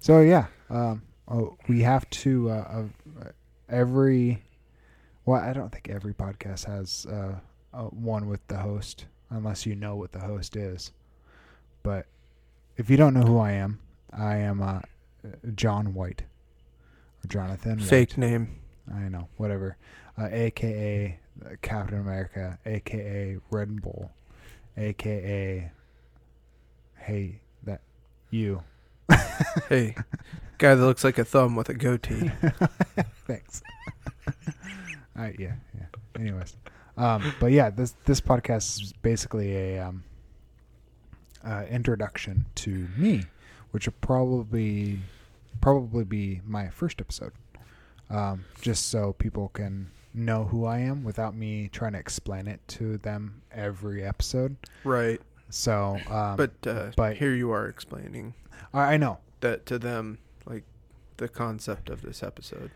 So yeah, um, oh, we have to uh, uh, every. Well, I don't think every podcast has uh, uh, one with the host, unless you know what the host is. But if you don't know who I am, I am uh, John White or Jonathan. Fake White. name. I know, whatever. Uh, AKA Captain America, AKA Red Bull, AKA Hey that you. Hey, guy that looks like a thumb with a goatee. Thanks. uh, yeah, yeah. Anyways, um, but yeah, this this podcast is basically a um, uh, introduction to me, which will probably probably be my first episode, um, just so people can know who I am without me trying to explain it to them every episode. Right. So, um, But uh, but- here you are explaining I, I know. that to them, like the concept of this episode.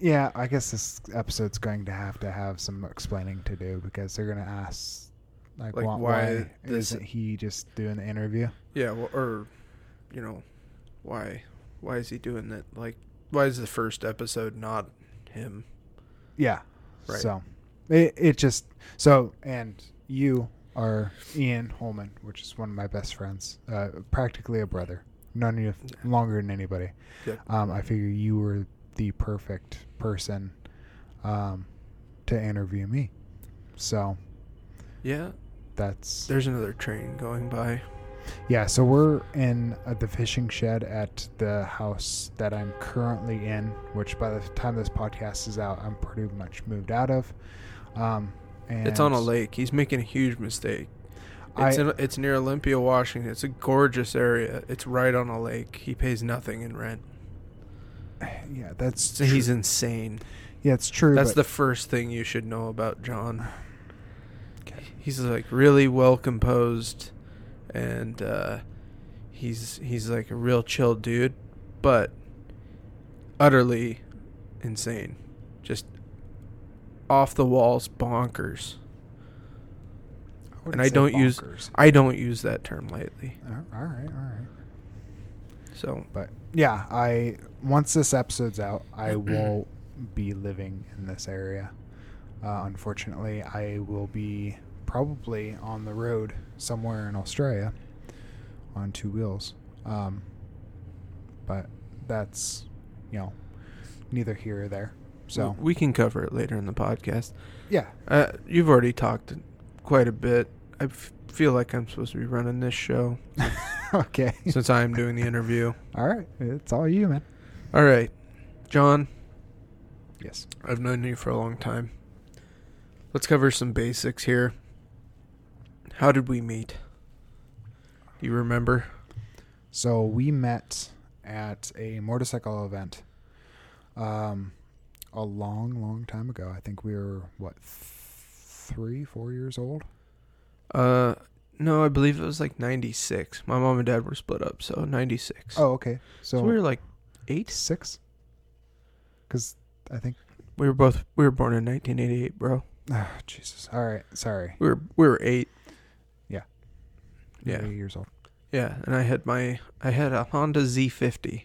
Yeah, I guess this episode's going to have to have some explaining to do because they're going to ask, like, Like, why, why isn't he just doing the interview? Yeah, well, or you know, why why is he doing that? Like, why is the first episode not him? Yeah. Right. So, it it just so and you are Ian Holman, which is one of my best friends, uh, practically a brother, known you longer than anybody. Yep. Um, I figure you were the perfect person, um, to interview me. So Yeah, that's there's another train going by. Yeah, so we're in uh, the fishing shed at the house that I'm currently in, which by the time this podcast is out, I'm pretty much moved out of. Um, and It's on a lake. He's making a huge mistake. I- It's in, it's near Olympia, Washington. It's a gorgeous area. It's right on a lake. He pays nothing in rent. Yeah, that's So he's insane. yeah, it's true. That's the first thing you should know about John. He's like really well composed, and uh, he's he's like a real chill dude, but utterly insane, just off the walls bonkers. And I don't use- bonkers. I don't use that term lately. Uh, all right, all right. So But yeah, I once this episode's out, I will be living in this area. Uh, unfortunately, I will be probably on the road somewhere in Australia on two wheels. Um, but that's you know neither here or there. So we can cover it later in the podcast. yeah, Uh, you've already talked quite a bit. I f- feel like I'm supposed to be running this show okay, since I'm doing the interview. all right, it's all you, man. All right, John, Yes. I've known you for a long time. Let's cover some basics here. How did we meet? Do you remember? So we met at a motorcycle event um, a long, long time ago. I think we were, what, three, four years old? Uh, no, I believe it was like '96. My mom and dad were split up, so '96. Oh, okay. So, so we were like eight. six? Because I think, We were both. We were born in 1988, bro. oh, Jesus. All right. Sorry. We were we were eight. You're Yeah. Eight years old. Yeah, and I had my I had a Honda Z50.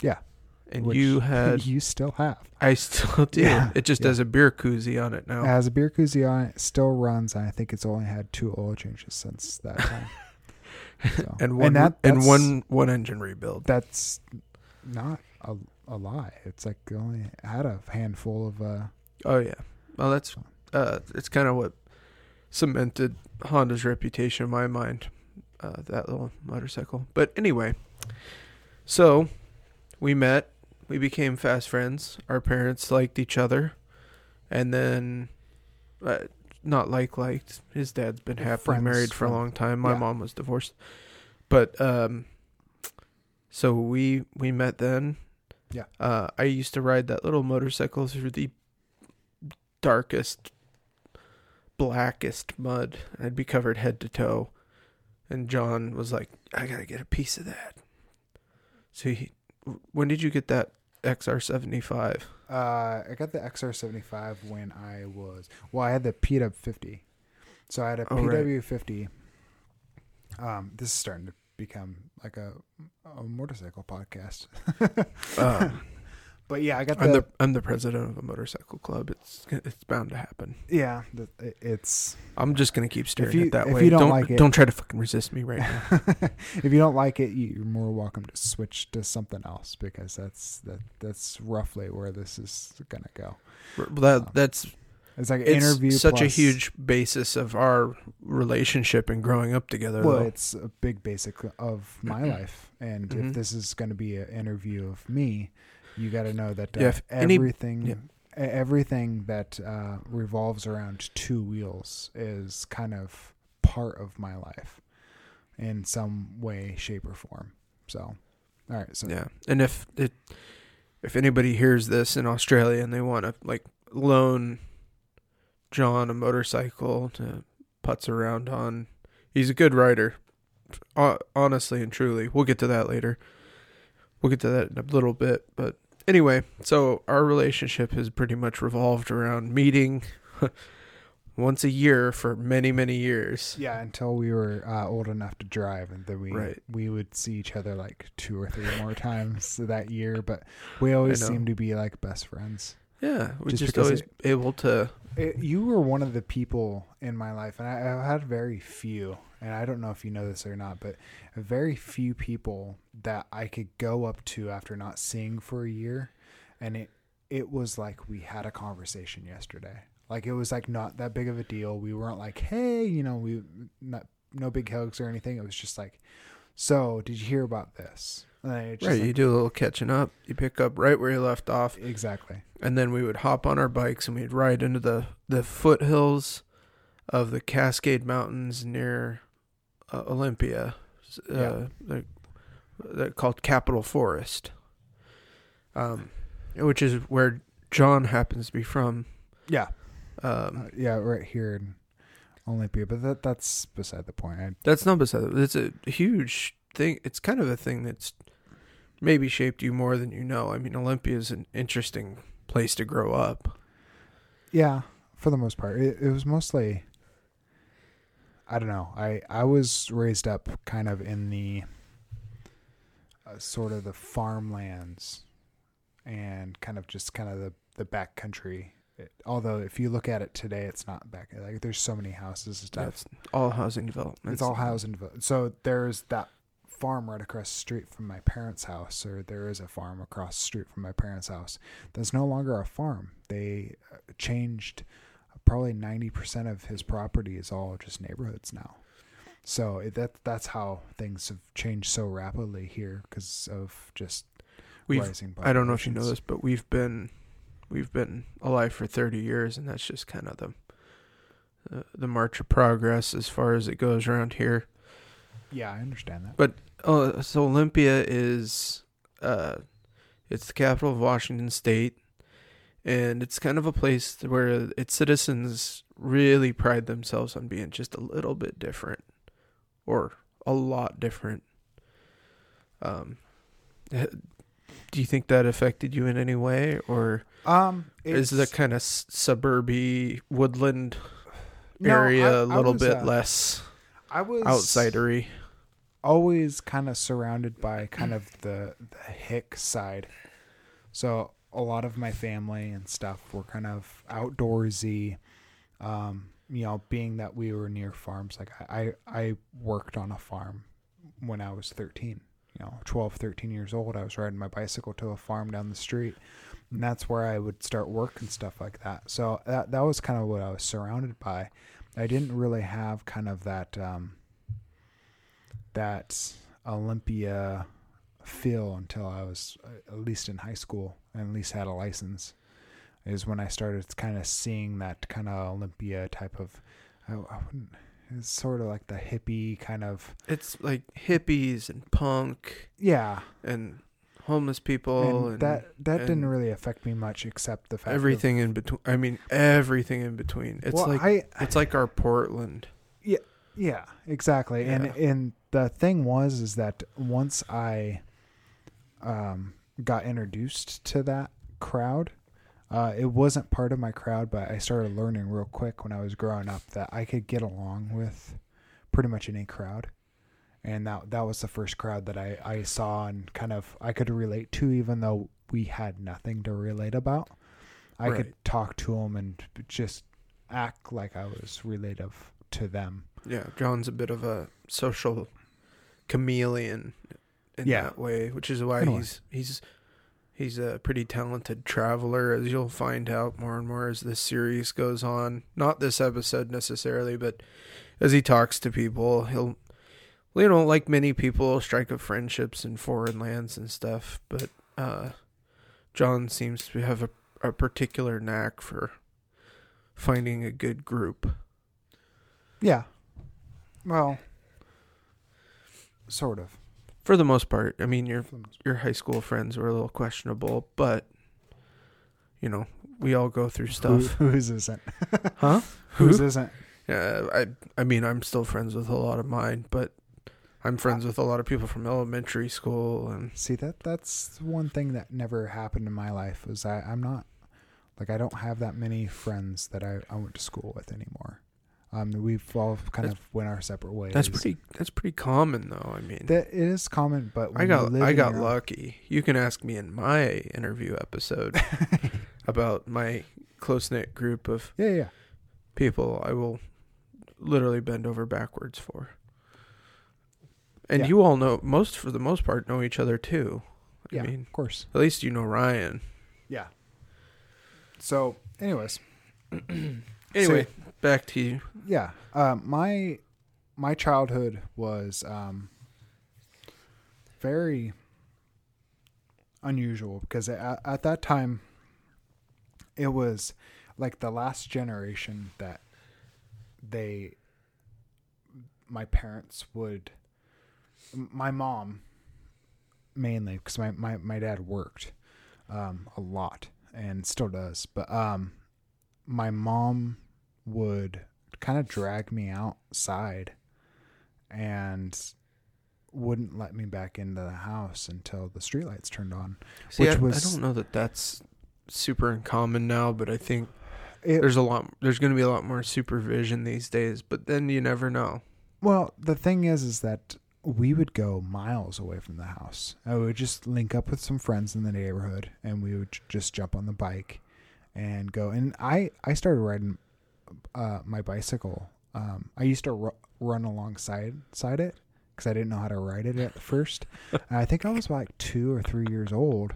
Yeah. And which you had you still have. I still do. Yeah, It just yeah. has a beer koozie on it now. It has a beer koozie on it. Still runs. And I think it's only had two oil changes since that time. So- and one that, and one one engine rebuild. that's not a, a lie. It's like only had a handful of uh Oh yeah. Well, that's uh it's kind of what cemented Honda's reputation in my mind. Uh, that little motorcycle. But anyway, so we met. We became fast friends. Our parents liked each other, and then, uh, not like liked. His dad's been happily Friends, married for a long time. My yeah. mom was divorced, but um, so we we met then. Yeah. Uh, I used to ride that little motorcycle through the darkest, blackest mud. I'd be covered head to toe. And John was like, I gotta get a piece of that. So he, when did you get that XR75? uh I got the XR75 when I was well I had the PW50. So I had a Oh. PW50. Um this is starting to become like a, a motorcycle podcast. Um, but yeah, I got I'm the, the I'm the president of a motorcycle club. It's it's bound to happen. yeah. The, it's I'm just gonna keep staring you- it that if way. you don't don't like it- don't try to fucking resist me right now. if you don't like it, you- you're more welcome to switch to something else because that's that that's roughly where this is gonna go. Well, that that's It's like it's interview. such a huge basis of our relationship and growing up together. Well, though. it's a big basic of my life, and Mhm. if this is going to be an interview of me, you got to know that uh, Yeah, if any- everything, yeah. everything that uh, revolves around two wheels is kind of part of my life, in some way, shape, or form. So, all right, so Yeah, and if it, if anybody hears this in Australia and they want to like loan John a motorcycle to putz around on, he's a good rider. Honestly and truly, we'll get to that later. We'll get to that in a little bit, but anyway, so our relationship has pretty much revolved around meeting once a year for many many years. Yeah, until we were uh, old enough to drive, and then we Right. we would see each other like two or three more times that year. But we always seemed to be like best friends. Yeah, we Just just, always it- able to. It, you were one of the people in my life, and I, I've had very few, and I don't know if you know this or not, but very few people that I could go up to after not seeing for a year, and it it was like we had a conversation yesterday. Like it was like not that big of a deal. We weren't like, hey, you know, we not no big hugs or anything. It was just like, so did you hear about this? And then it just Right, like- you do a little catching up. You pick up right where you left off, exactly. and then we would hop on our bikes and we'd ride into the the foothills of the Cascade Mountains near uh, Olympia, uh, Yeah. they're, they're called Capitol Forest, um, which is where John happens to be from. Yeah, Um, uh, yeah, right here in Olympia, but that that's beside the point. I, That's not beside it. It's a huge thing. It's kind of a thing that's maybe shaped you more than you know. I mean, Olympia is an interesting place to grow up. Yeah, for the most part, it, it was mostly. I don't know. I I was raised up kind of in the uh, sort of the farmlands, and kind of just kind of the the back country. It, although if you look at it today, it's not back. Like there's so many houses and stuff. That's all housing development. It's all housing. devel- So there's that farm right across the street from my parents' house, or there is a farm across the street from my parents' house. That's no longer a farm. They uh, changed. Probably ninety percent of his property is all just neighborhoods now. So it, that that's how things have changed so rapidly here because of just We've. rising. I don't know if you know this, but we've been we've been alive for 30 years, and that's just kind of the uh, the march of progress as far as it goes around here. Yeah, I understand that. But uh, so Olympia is uh, it's the capital of Washington State, and it's kind of a place where its citizens really pride themselves on being just a little bit different, or a lot different. Um, eh, do you think that affected you in any way, or Um, is the kind of s- suburby woodland No, area I- a little was, bit uh, less I was outsidery? always kind of surrounded by kind of the the hick side. So a lot of my family and stuff were kind of outdoorsy. Um, you know, being that we were near farms, like I, I, I worked on a farm when I was 13, you know, 12, 13 years old. I was riding my bicycle to a farm down the street and that's where I would start work and stuff like that. So that, that was kind of what I was surrounded by. I didn't really have kind of that, um, that Olympia feel until I was uh, at least in high school and at least had a license. Is when I started kind of seeing that kind of Olympia type of. I, I wouldn't. It's sort of like the hippie kind of. It's like hippies and punk Yeah, and homeless people and, and, that that didn't really affect me much except the fact of- everything in between. I mean, everything in between. It's well, like I it's like our Portland. Yeah, yeah exactly. And Yeah. and the thing was is that once I um got introduced to that crowd, uh it wasn't part of my crowd, but I started learning real quick when I was growing up that I could get along with pretty much any crowd. and that that was the first crowd that I I saw and kind of I could relate to, even though we had nothing to relate about. I Right. could talk to them and just act like I was relative to them. Yeah, John's a bit of a social chameleon in Yeah. that way, which is why he's he's he's a pretty talented traveler, as you'll find out more and more as this series goes on. Not this episode necessarily, but as he talks to people, he'll you know, like many people, strike up friendships in foreign lands and stuff. But uh, John seems to have a, a particular knack for finding a good group. Yeah. Well, sort of. For the most part, I mean, your For the most- your high school friends were a little questionable, but you know, we all go through stuff. Who, whose isn't? Huh? Whose isn't? Yeah, I I mean, I'm still friends with a lot of mine, but I'm friends with a lot of people from elementary school and See that that's one thing that never happened in my life was I I'm not like I don't have that many friends that I, I went to school with anymore. Um, we've all kind of went our separate ways. that's pretty that's pretty common though. I mean, That it is common, but I got live I got own- lucky. You can ask me in my interview episode about my close knit group of Yeah, yeah. people I will literally bend over backwards for. And Yeah. you all know most for the most part know each other too. I Yeah, mean, of course. at least you know Ryan. Yeah. So, anyways, Anyway, back to you. yeah, um, my my childhood was um, very unusual because at, at that time it was like the last generation that they my parents would my mom mainly because my, my, my dad worked um, a lot and still does but um, my mom would kind of drag me outside and wouldn't let me back into the house until the streetlights turned on. See, Which I, was- I don't know that that's super uncommon now, but I think It, there's a lot. There's going to be a lot more supervision these days. But then you never know. well, the thing is, is that we would go miles away from the house. I would just link up with some friends in the neighborhood, and we would just jump on the bike and go. And I, I started riding uh, my bicycle. Um, I used to ru- run alongside side it because I didn't know how to ride it at first. I think I was like two or three years old,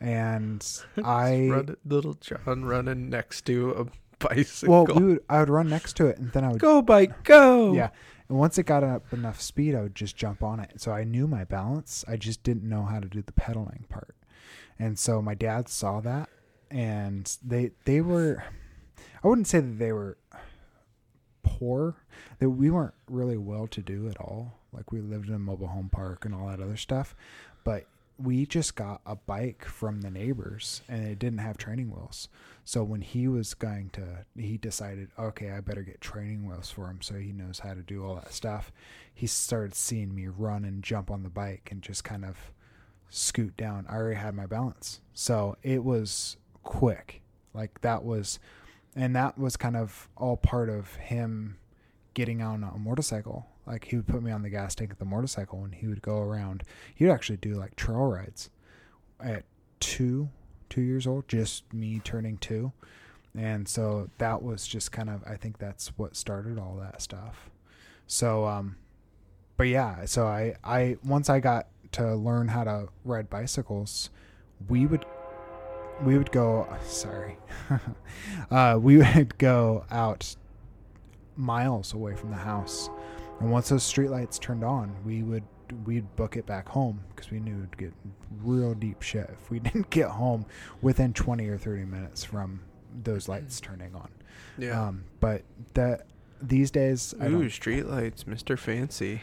and I Run, little John running next to a bicycle. well, we would I would run next to it, and then I would go bike, go. yeah. And once it got up enough speed, I would just jump on it. So I knew my balance. I just didn't know how to do the pedaling part. And so my dad saw that, and they they were, I wouldn't say that they were poor. That we weren't really well to do at all. Like we lived in a mobile home park and all that other stuff, but we just got a bike from the neighbors and it didn't have training wheels. So when he was going to, he decided, okay, I better get training wheels for him so he knows how to do all that stuff. He started seeing me run and jump on the bike and just kind of scoot down. I already had my balance. So it was quick. Like that was, and that was kind of all part of him getting on a motorcycle. Like he would put me on the gas tank of the motorcycle and he would go around. He would actually do like trail rides at two, two years old, just me turning two. And so that was just kind of, I think that's what started all that stuff. So, um, but yeah, so I, I, once I got to learn how to ride bicycles, we would, we would go, sorry, uh, we would go out miles away from the house. And once those streetlights turned on, we would we'd book it back home because we knew we'd get real deep shit if we didn't get home within 20 or 30 minutes from those lights turning on. Yeah. Um, but that these days, I Ooh, don't, streetlights, Mister Fancy.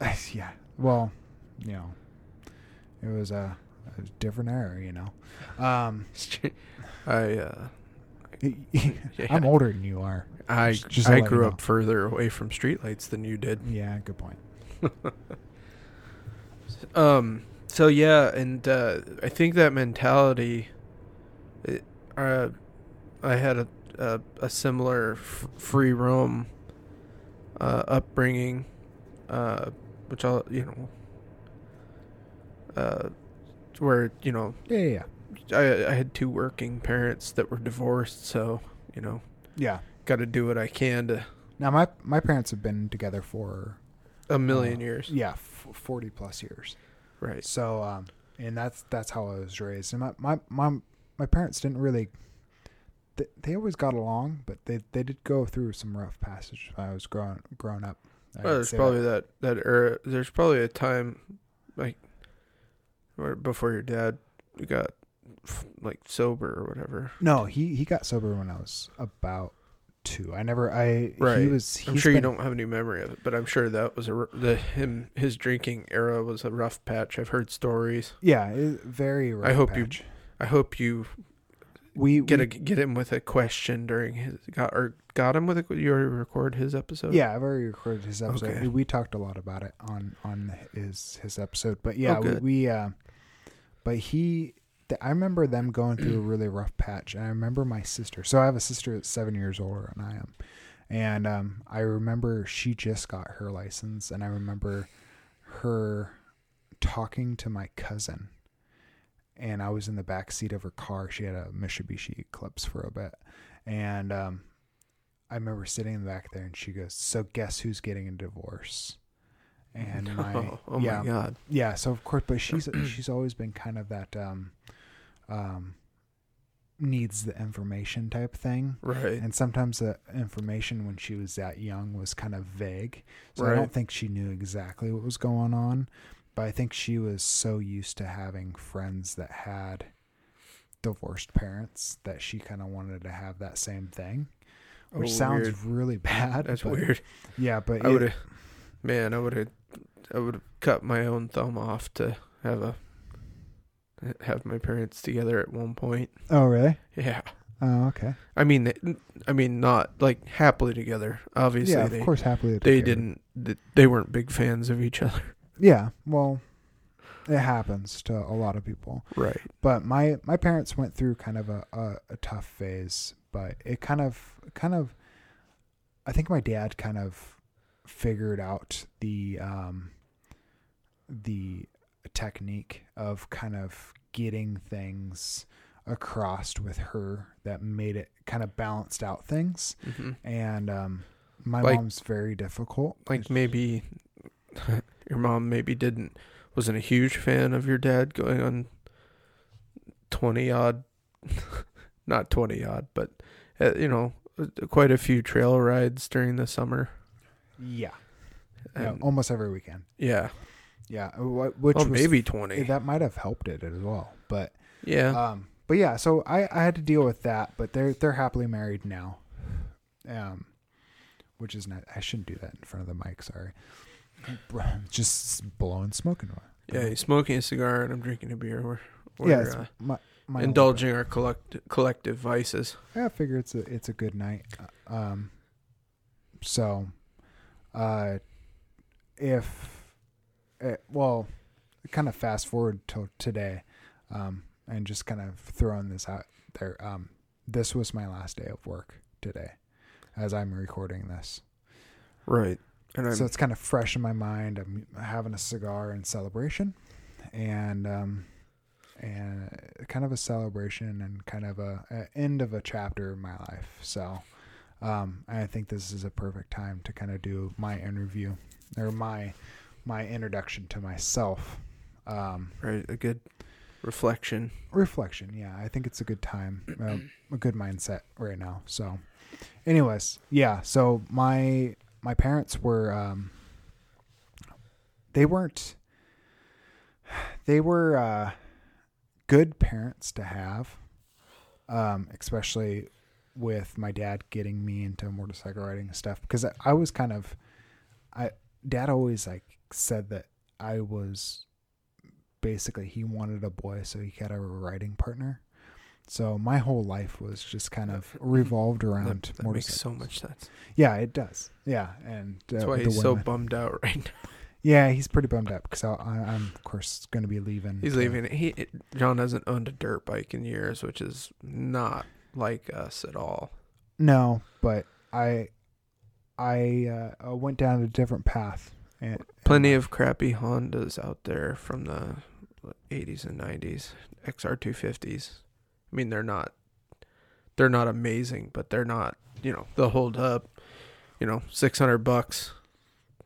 yeah. Well, you know, it was a different era, you know. Um, I uh, I'm older than you are. I Just- I you grew know. up further away from streetlights than you did. Yeah, good point. Um. So yeah, and uh, I think that mentality. It, uh, I had a a, a similar f- free roam uh, upbringing, uh, which I'll you know, uh, where you know Yeah, yeah, yeah. I I had two working parents that were divorced, so you know, Yeah. got to do what I can to Now my my parents have been together for a million uh, years, Yeah, f- forty plus years. right? So, um, and that's that's how I was raised. And my my my, my parents didn't really. They, they always got along, but they they did go through some rough passage when I was growing growing up. I Well, there's probably that that era. There's probably a time, like, where before your dad got like sober or whatever. No, he he got sober when I was about two. I never. I right. he was. I'm sure you don't have any memory of it, but I'm sure that was a the him his drinking era was a rough patch. I've heard stories. Yeah, it, very. Rough I hope you. I hope you we get we, a get him with a question during his got or got him with a you already record his episode. Yeah, I've already recorded his episode. Okay. We, we talked a lot about it on on his his episode. But yeah, Oh, we, we uh, but he. th- I remember them going through a really rough patch, and I remember my sister. So I have a sister that's seven years older than I am, and um, I remember she just got her license, and I remember her talking to my cousin, and I was in the back seat of her car. She had a Mitsubishi Eclipse for a bit, and um, I remember sitting in the back there, and she goes, "So guess who's getting a divorce?" And my oh, yeah, my god. yeah. So of course, but she's she's always been kind of that um, um, needs the information type thing. Right. And sometimes the information when she was that young was kind of vague. So I don't think she knew exactly what was going on. But I think she was so used to having friends that had divorced parents that she kind of wanted to have that same thing. Which Oh, sounds weird. really bad. That's weird. Yeah, but I would have, man, I would have, I would have cut my own thumb off to have a, have my parents together at one point. Oh, really? Yeah, Oh, okay. I mean, they- I mean, not like happily together. Obviously, yeah, of they course, happily. they didn't, they weren't big fans of each other. Yeah, well, it happens to a lot of people. Right. But my my parents went through kind of a, a, a tough phase, but it kind of kind of I think my dad kind of figured out the um the technique of kind of getting things across with her that made it kind of balanced out things. Hmm and um my Like- mom's very difficult. Like maybe your mom maybe didn't wasn't a huge fan of your dad going on twenty odd, not twenty odd, but uh, you know, quite a few trail rides during the summer. Yeah, yeah And- almost every weekend yeah. yeah wh- which Well, was maybe twenty. that might have helped it as well but yeah. um but yeah so i i had to deal with that but they're they're happily married now um which is not i shouldn't do that in front of the mic sorry just blowing smoke into it yeah. He's smoking a cigar and I'm drinking a beer. We're, we're yeah it's uh, my, my indulging our collect- collective vices. I figure it's a it's a good night. Um, so, uh, if, uh, well, kind of fast forward till today, um, and just kind of throwing this out there. Um, this was my last day of work today, as I'm recording this. Right. And I'm so it's kind of fresh in my mind. I'm having a cigar in celebration, and um, and kind of a celebration and kind of a, a end of a chapter in my life. So um, I think this is a perfect time to kind of do my interview or my my introduction to myself. Um, right. A good reflection. reflection, yeah, I think it's a good time, uh, a good mindset right now. So, anyways, yeah. So my my parents were um, they weren't they were uh, good parents to have, um, especially with my dad getting me into motorcycle riding and stuff because I, I was kind of I dad always like said that I was basically he wanted a boy so he had a riding partner. So my whole life was just kind of revolved around That, that makes so much sense. Yeah, it does. Yeah, and uh, That's why the he's so bummed out right now. yeah, he's pretty bummed out because I, I'm of course going to be leaving. He's leaving. He John hasn't owned a dirt bike in years, which is not like us at all. No, but I I uh, went down a different path And, Plenty and of crappy Hondas out there from the 80s and 90s, XR250s. I mean, they're not they're not amazing, but they're not, you know, they'll hold up, you know, 600 bucks.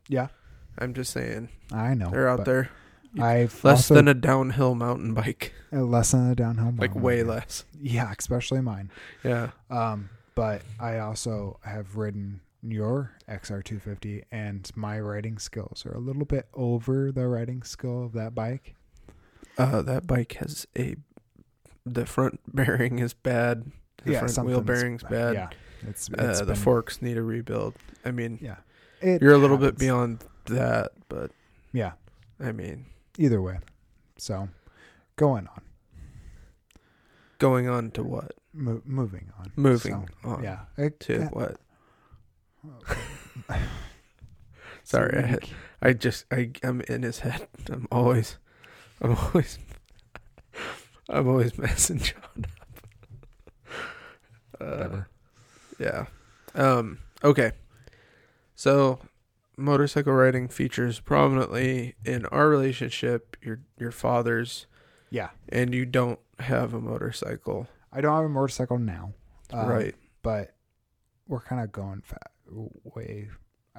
Yeah. I'm just saying, I know they're out there I've less also, than a downhill mountain bike, uh, less than a downhill. Bike. Like way bike. less. Yeah, especially mine. Yeah. Um, but I also have ridden your XR250, and my riding skills are a little bit over the riding skill of that bike. Uh that bike has a the front bearing is bad. The front wheel bearing's bad. Yeah, it's, Uh, it's the been- forks need a rebuild. I mean, Yeah, you're a little bit beyond that, but Yeah, I mean, either way. So, going on, going on to what? Mo- moving on, Moving So, on Yeah, it- to uh, what? so Sorry, I you had, c- I just I I'm in his head. I'm always, I'm always, I'm always messing John up. Uh, Whatever. yeah. Um. Okay. So, motorcycle riding features prominently in our relationship. Your your father's, yeah. and you don't have a motorcycle, I don't have a motorcycle now, um, right? But we're kind of going fa- way.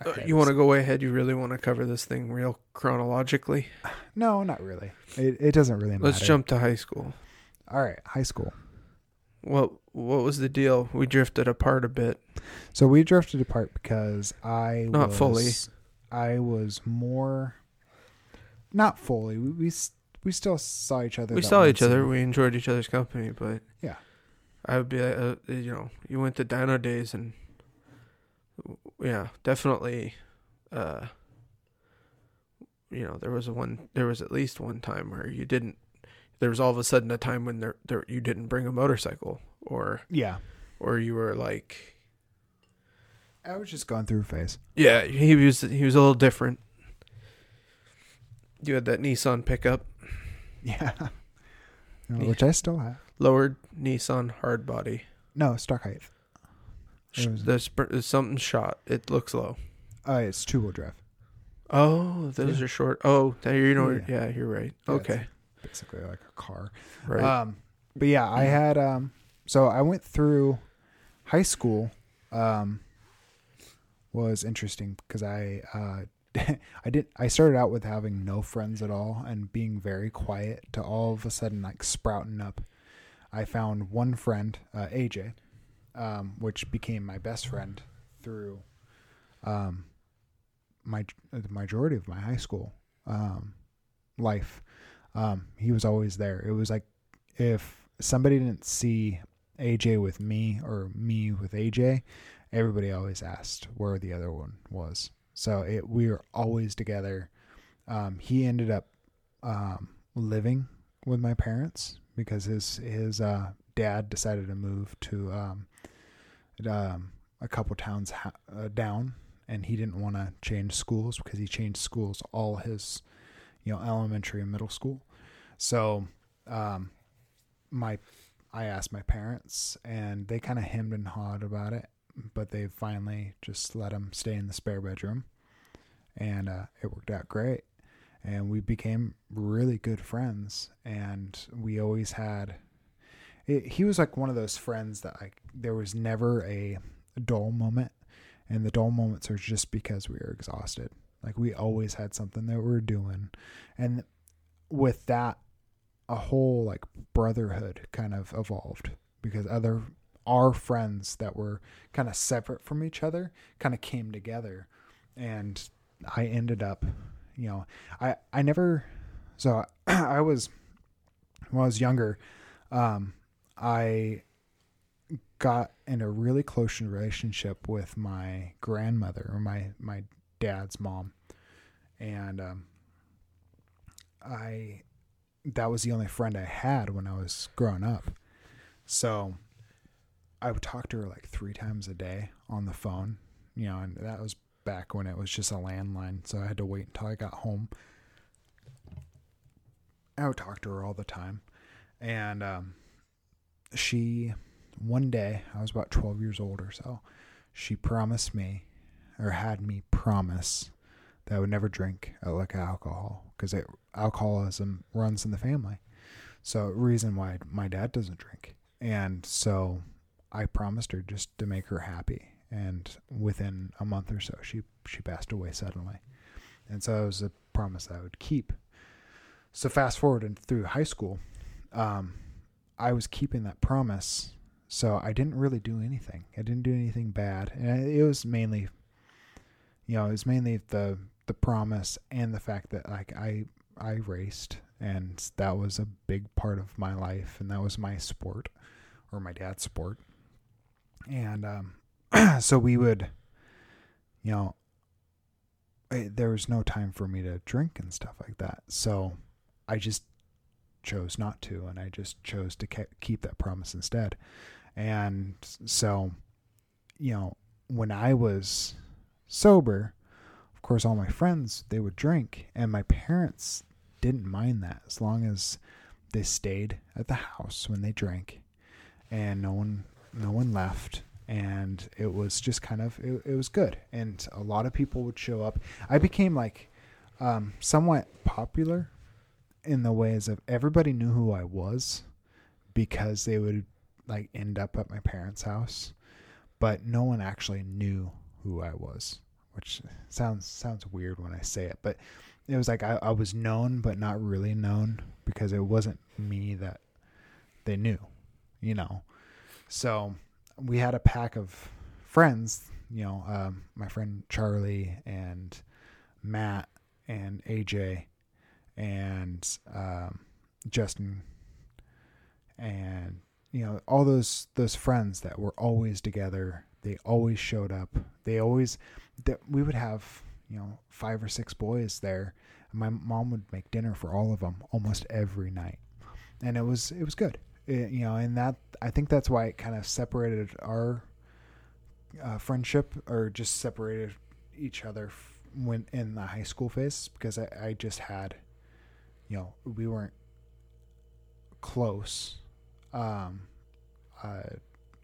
Uh, you want to go way ahead? You really want to cover this thing real chronologically? No, not really. It it doesn't really matter. Let's jump to high school. All right, high school. What what was the deal? We drifted apart a bit. So we drifted apart because I Not was, fully. I was more. Not fully. We we, we still saw each other. We saw each other. We enjoyed each other's company, but Yeah. I would be, uh, you know, you went to Dino Days, and yeah, definitely. Uh, you know, there was a one. There was at least one time where you didn't. There was all of a sudden a time when there, there you didn't bring a motorcycle, or Yeah, or you were like, I was just going through a phase. yeah, he was he was a little different. You had that Nissan pickup, Yeah, No, which I still have. lowered Nissan hard body. No stock height. Was- There's, there's something shot. It looks low. Uh, it's two wheel drive. Oh, those are short. Oh, there you know. Yeah. Yeah, you're right. Yeah, it's okay, Basically like a car. right. Um, but yeah, I had um, so I went through high school. Um, was interesting because I uh, I did I started out with having no friends at all and being very quiet to all of a sudden like sprouting up. I found one friend, uh, AJ, um, which became my best friend through um, my the majority of my high school um, life. Um, he was always there. It was like if somebody didn't see AJ with me or me with AJ, everybody always asked where the other one was. So it we were always together. Um, he ended up um, living with my parents because his his uh, dad decided to move to um, um, a couple towns ha- uh, down, and he didn't want to change schools because he changed schools all his you know elementary and middle school. So um, my I asked my parents, and they kind of hemmed and hawed about it, but they finally just let him stay in the spare bedroom, and uh, it worked out great. And we became really good friends, and we always had. It, he was like one of those friends that like there was never a dull moment, and the dull moments are just because we were exhausted. Like we always had something that we were doing, and with that a whole like brotherhood kind of evolved because other our friends that were kind of separate from each other kind of came together and I ended up you know I I never so I was when I was younger um I got in a really close relationship with my grandmother or my my dad's mom and um I that was the only friend I had when I was growing up. So I would talk to her like three times a day on the phone, you know, and that was back when it was just a landline. So I had to wait until I got home. I would talk to her all the time. And um, she, one day, I was about 12 years old or so, she promised me, or had me promise, that I would never drink uh, like alcohol because alcoholism runs in the family. So reason why my dad doesn't drink, and so I promised her just to make her happy. And within a month or so, she she passed away suddenly, and so it was a promise I would keep. So fast forward and through high school, um, I was keeping that promise. So I didn't really do anything. I didn't do anything bad, and it was mainly, you know, it was mainly the the promise and the fact that like I I raced and that was a big part of my life and that was my sport or my dad's sport. And um, so we would, you know, it, there was no time for me to drink and stuff like that. So I just chose not to, and I just chose to ke- keep that promise instead. And so, you know, when I was sober, of course, all my friends they would drink, and my parents didn't mind that as long as they stayed at the house when they drank, and no one no one left and it was just kind of it, it was good and a lot of people would show up i became like um, somewhat popular in the ways of everybody knew who I was because they would like end up at my parents' house, but no one actually knew who I was, which sounds sounds weird when I say it, but it was like I, I was known but not really known because it wasn't me that they knew, you know. So we had a pack of friends, you know, um, my friend Charlie and Matt and AJ and um, Justin and you know all those those friends that were always together. They always showed up. They always that we would have you know five or six boys there. And my mom would make dinner for all of them almost every night. And it was it was good it, you know and that i think that's why it kind of separated our uh, friendship or just separated each other when in the high school phase because I, I just had you know, we weren't close, um, uh,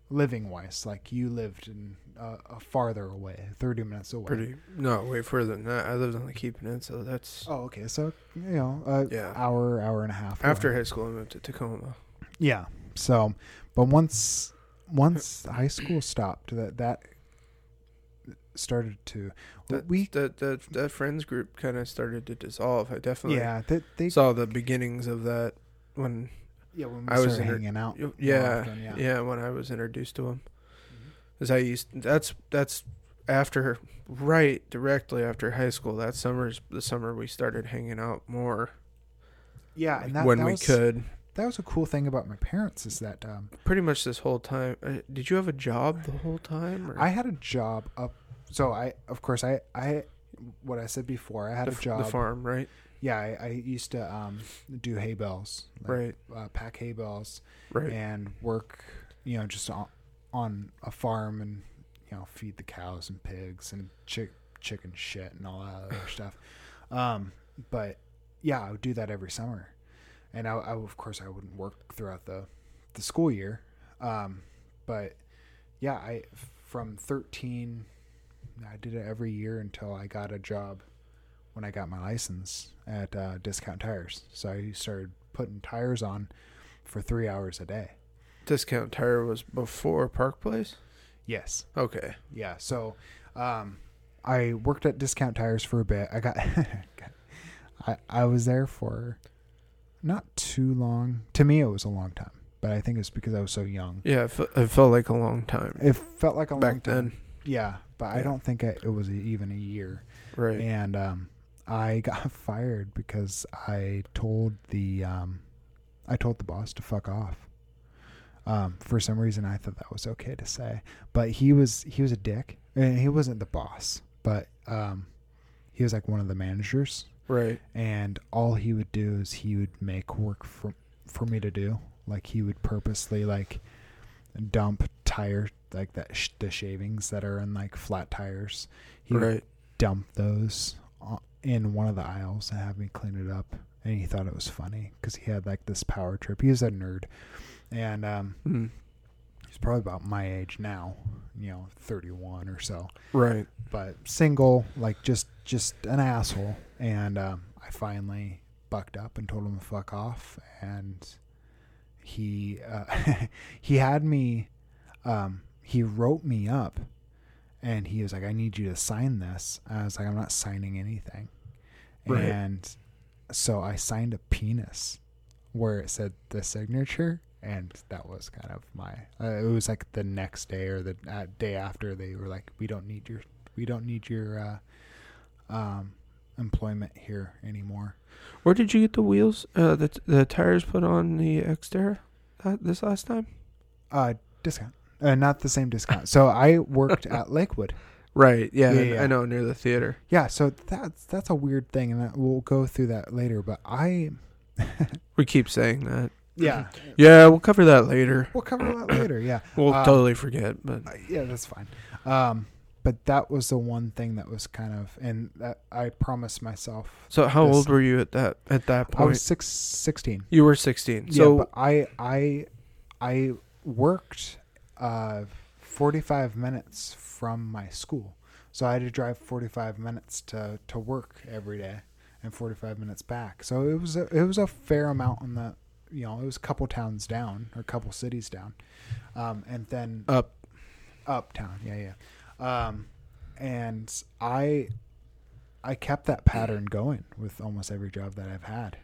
living wise. Like you lived in uh, a farther away, thirty minutes away. Pretty no, way further than that. I lived on the Cape Peninsula. That's oh, okay. So you know, uh, yeah, hour, hour and a half. After away. high school, I moved to Tacoma. Yeah. So, but once once high school stopped, that that started to that, we that that that friends group kind of started to dissolve. I definitely yeah they, they saw the beginnings of that when yeah when we I was started hanging out yeah, often, yeah, yeah when I was introduced to them Mhm. I used that's that's after right directly after high school that summer's the summer we started hanging out more yeah like and that, when that we was, could that was a cool thing about my parents is that um, pretty much this whole time uh, did you have a job the whole time or? I had a job up. So I, of course, I, I, what I said before, I had the, a job. the farm right Yeah, I, I used to um, do hay bales, like, right Uh, pack hay bales, right and work, you know, just on, on a farm and you know feed the cows and pigs and chick chicken shit and all that other stuff. Um, but yeah, I would do that every summer, and I, I of course I wouldn't work throughout the the school year. Um, but yeah, I from thirteen, I did it every year until I got a job when I got my license at uh, Discount Tires. So I started putting tires on for three hours a day. discount tire was before park place Yes. okay Yeah. So um, I worked at Discount Tires for a bit. I got, I, I was there for not too long. To me, it was a long time, but I think it's because I was so young. yeah it, fe- it felt like a long time It felt like a long back time. then Yeah, but I don't think it, it was even a year. right And um, I got fired because I told the um, I told the boss to fuck off. Um, for some reason, I thought that was okay to say, but he was he was a dick. And he wasn't the boss, but um, he was like one of the managers. Right And all he would do is he would make work for for me to do. Like he would purposely like dump tire like that sh- the shavings that are in like flat tires. He would right dump those in one of the aisles and have me clean it up. And he thought it was funny because he had like this power trip. He was a nerd, and um, Hmm. He's probably about my age now, you know, 31 or so. Right. But single, like just just an asshole. And um, I finally bucked up and told him to fuck off. And he uh, he had me. Um, he wrote me up, and he was like, "I need you to sign this." I was like, "I'm not signing anything." Right. And so I signed a penis where it said the signature, and that was kind of my. Uh, it was like the next day or the uh, day after they were like, "We don't need your, we don't need your uh, um, employment here anymore." Where did you get the wheels? Uh, the the tires put on the Xterra uh, this last time? Uh, discount, uh, not the same discount. So I worked at Lakewood. Right. Yeah. Yeah, I- yeah. I know near the theater. Yeah, so that's that's a weird thing, and that, we'll go through that later. But I, We keep saying that. Yeah, Yeah, we'll cover that later. we'll cover that later. Yeah, We'll Um, totally forget, but Uh, yeah, that's fine. Um, but that was the one thing that was kind of, and that I promised myself. so how this- old were you at that at that point? I was six, 16. you were 16. yeah, So but I, I, I worked uh, 45 minutes from my school, so I had to drive 45 minutes to to work every day, and 45 minutes back. So it was a, it was a fair amount on the, you know, it was a couple towns down or a couple cities down, um, and then up. uptown yeah yeah um and i i kept that pattern going with almost every job that i've had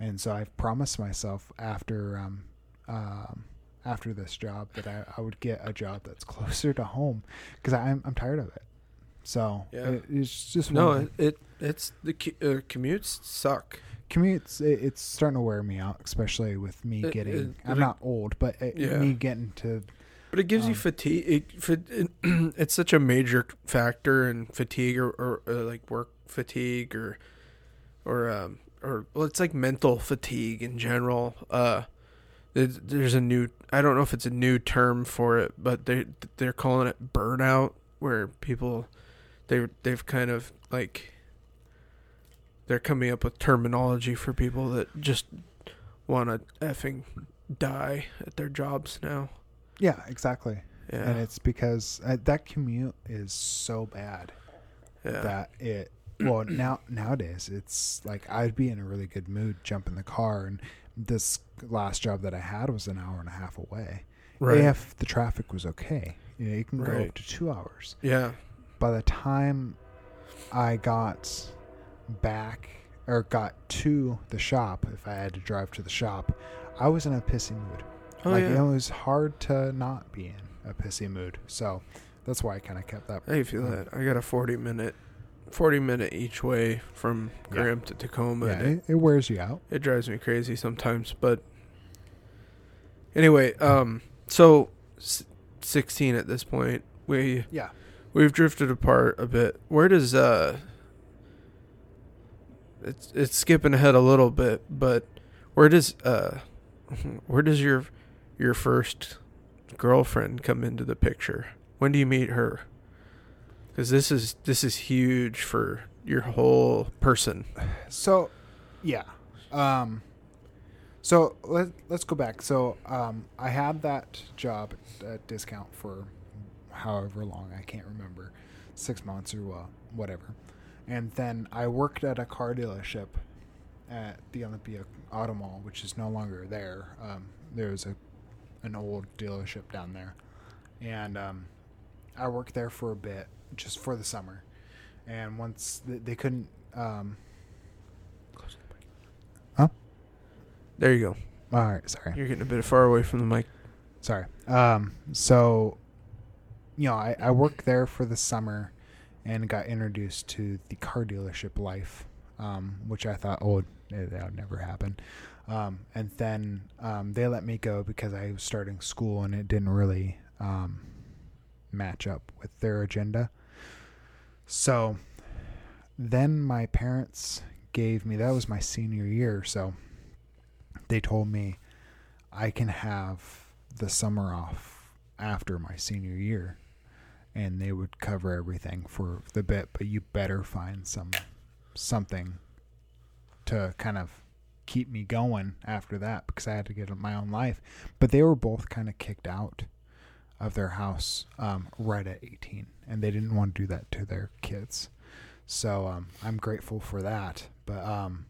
and so i've promised myself after um um after this job that i, I would get a job that's closer to home because i'm i'm tired of it so Yeah. it, it's just No, it, it it's the uh, commutes suck. Commutes it, it's starting to wear me out especially with me It- getting it- i'm not old but Yeah. me getting to But it gives you Um, fatigue. It, fa- it, it's such a major factor in fatigue or, or, uh like work fatigue or or um or well, it's like mental fatigue in general. Uh, there's, there's a new I don't know if it's a new term for it, but they they're calling it burnout, where people they they've kind of like they're coming up with terminology for people that just want to effing die at their jobs now. yeah exactly Yeah. and it's because uh, that commute is so bad yeah. that it well now nowadays it's like I'd be in a really good mood, jump in the car, and this last job that I had was an hour and a half away. right. If the traffic was okay, you know, you can go up to two hours. Yeah. By the time I got back or got to the shop, if I had to drive to the shop, I was in a pissy mood. Oh like yeah. it was hard to not be in a pissy mood. So that's why I kind of kept that. I feel that. I got a forty minute, forty minute each way from Yeah. To Tacoma. Yeah, it, it, wears you out. it drives me crazy sometimes. But anyway, um, so s- sixteen at this point, we Yeah. we've drifted apart a bit. Where does uh? It's it's skipping ahead a little bit, but where does uh, where does your your first girlfriend come into the picture? When do you meet her? Because this is this is huge for your whole person. So, yeah. Um, so let let's go back. So um, I had that job at discount for however long I can't remember, six months or uh, whatever, and then I worked at a car dealership at the Olympia Auto Mall, which is no longer there. Um, there's a an old dealership down there, and um, I worked there for a bit, just for the summer. And once they, they couldn't um, There you go. All right, sorry, You're getting a bit far away from the mic. sorry. Um, so, you know, I, I worked there for the summer, and got introduced to the car dealership life, um, which I thought, oh, eh, that would never happen. Um, and then um, they let me go because I was starting school, and it didn't really um, match up with their agenda. So, then my parents gave me that was my senior year, so they told me I can have the summer off after my senior year and they would cover everything for the bit but you better find some something to kind of keep me going after that because I had to get my own life but they were both kind of kicked out of their house um, right at 18, and they didn't want to do that to their kids. So um, I'm grateful for that. But um,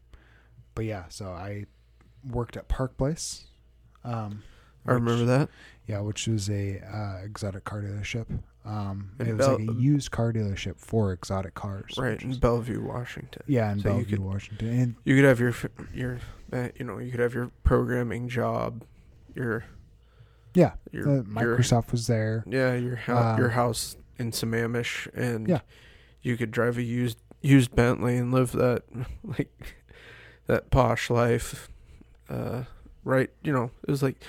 but yeah, so I worked at Park Place. Um, I remember which- that. Yeah, which was a uh, exotic car dealership. Um, it was like a used car dealership for exotic cars. Right in Bellevue, Washington. yeah, in So Bellevue, could- Washington. And You could have your your uh, you know you could have your programming job, your yeah, your, your Microsoft was there. yeah your hou- Um, your house in Sammamish, and Yeah. you could drive a used used Bentley and live that like that posh life. Uh, right, you know, it was like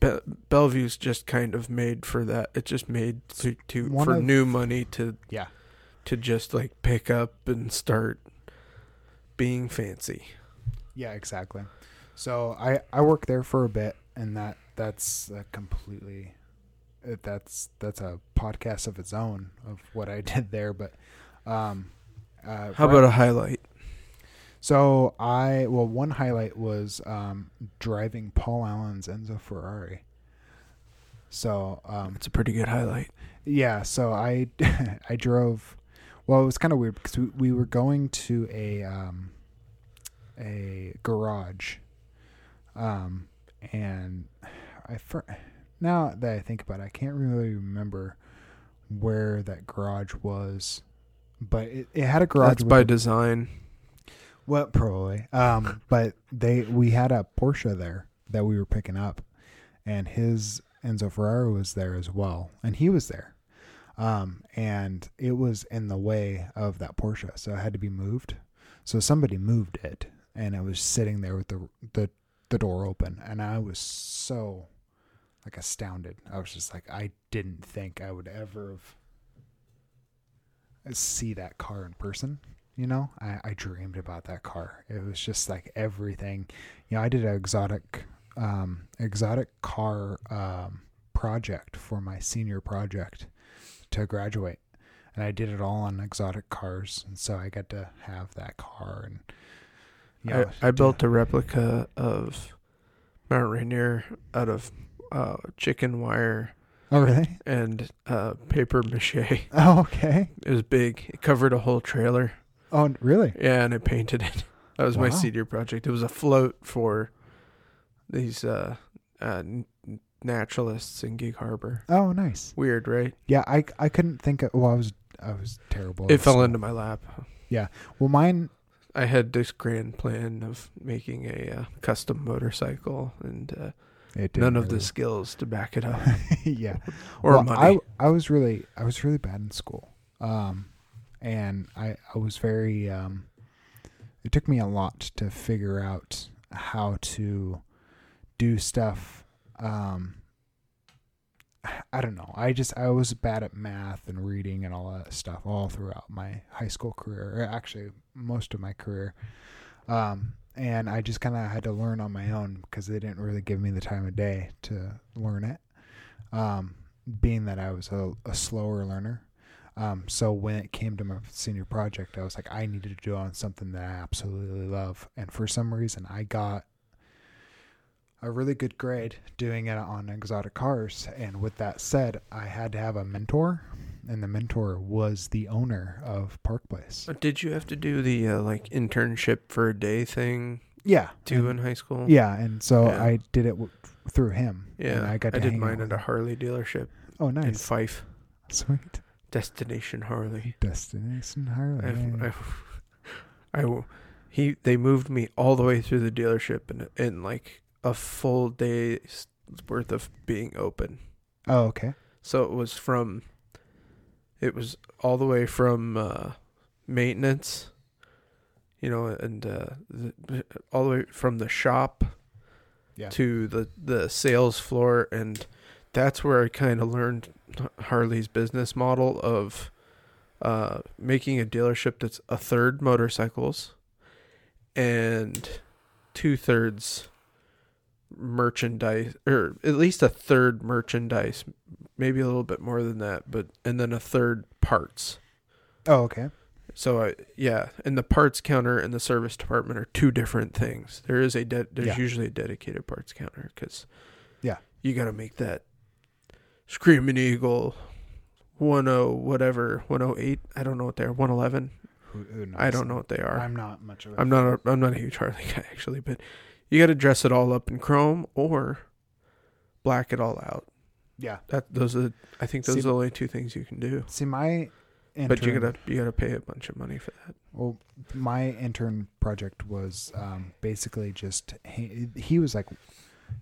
Be- Bellevue's just kind of made for that. It's just made to, to One for of- new money to Yeah. to just like pick up and start being fancy. Yeah, exactly. So I I worked there for a bit, and that that's a completely uh, that's that's a podcast of its own of what I did there. But um, uh, How right- about a highlight? So I well one highlight was um driving Paul Allen's Enzo Ferrari. So um It's a pretty good highlight. yeah, so I I drove. Well, it was kind of weird because we, we were going to a um, a garage, um, and I fir- now that I think about it, I can't really remember where that garage was, but it, it had a garage. That's by a- design. Well, probably. Um, but they we had a Porsche there that we were picking up, and his Enzo Ferrari was there as well, and he was there. Um, and it was in the way of that Porsche, so it had to be moved. So somebody moved it, and it was sitting there with the the the door open, and I was so like astounded. I was just like, I didn't think I would ever have see that car in person you know? I, I dreamed about that car. It was just like everything. You know i did an exotic um exotic car um project for my senior project to graduate. And i did it all on exotic cars. And so i got to have that car and you know, I, I built a replica of Mount Rainier out of uh, chicken wire oh really? and uh, paper mache. oh okay. It was big. It covered a whole trailer. Oh really Yeah, and I painted it. That was my Wow. senior project. It was a float for these uh, uh, naturalists in Gig Harbor. oh nice Weird, right? yeah i i couldn't think of well i was i was terrible It fell school. into my lap. Yeah. Well mine I had this grand plan of making a uh, custom motorcycle and uh, it none of the skills to back it up yeah or Well, money. I I was really I was really bad in school. Um and I I was very um it took me a lot to figure out how to do stuff um I don't know. I just I was bad at math and reading and all that stuff all throughout my high school career. Actually, most of my career. Um and I just kind of had to learn on my own because they didn't really give me the time of day to learn it. Um being that I was a, a slower learner. Um, so when it came to my senior project, I was like, I needed to do on something that I absolutely love. And for some reason, I got a really good grade doing it on exotic cars. And with that said, I had to have a mentor, and the mentor was the owner of Park Place. Did you have to do the uh, like internship for a day thing Yeah, too and- in high school? yeah, and so Yeah. I did it w- through him. yeah. I got to did mine at a. Harley dealership Oh, in nice, Fife. sweet Destination Harley. destination Harley. I, I, I, he they moved me all the way through the dealership in in like a full day's worth of being open. oh, okay. So it was from it was all the way from uh maintenance you know and uh the, all the way from the shop Yeah. to the the sales floor and that's where I kind of learned Harley's business model of uh making a dealership that's a third motorcycles and two thirds merchandise or at least a third merchandise maybe a little bit more than that but and then a third parts Oh, okay. so I yeah and the parts counter and the service department are two different things there is a de- there's Yeah. usually a dedicated parts counter because Yeah. you got to make that Screaming Eagle, one oh whatever, one oh eight. I don't know what they're. One eleven. Who, who knows? I don't know what they are. I'm not much of a. I'm not a I'm not a huge Harley guy actually, but you got to dress it all up in chrome or black it all out. Yeah. That those are I think those See- are the only two things you can do. See, my. Intern, But you gotta you gotta pay a bunch of money for that. Well, my intern project was um, basically just he, he was like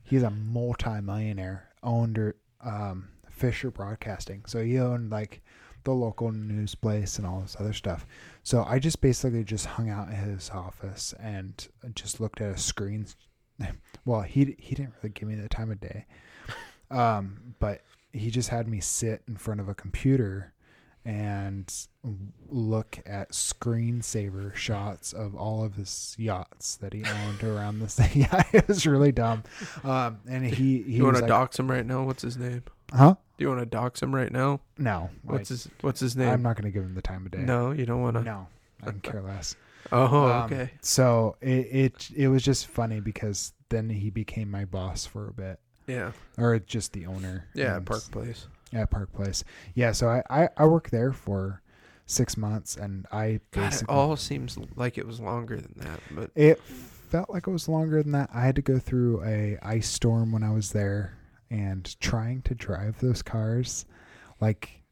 he's a multi-millionaire owned um, Fisher Broadcasting, so he owned like the local news place and all this other stuff. So I just basically just hung out in his office and just looked at a screen. Well, he he didn't really give me the time of day, um, but he just had me sit in front of a computer and look at screensaver shots of all of his yachts that he owned around the city. yeah, it was really dumb. Um, and he he you want to like, dox him right now? What's his name? huh? Do you want to dox him right now? No, What's his What's his name? I'm not going to give him the time of day. no, you don't want to. no, I can care less. Oh, Um, okay. So it, it it was just funny because then he became my boss for a bit, Yeah, or just the owner. yeah. and- Park Place. at Park Place. Yeah, so I, I, I worked there for six months and I God, it basically all seems like it was longer than that, but it felt like it was longer than that. I had to go through a ice storm when I was there and trying to drive those cars like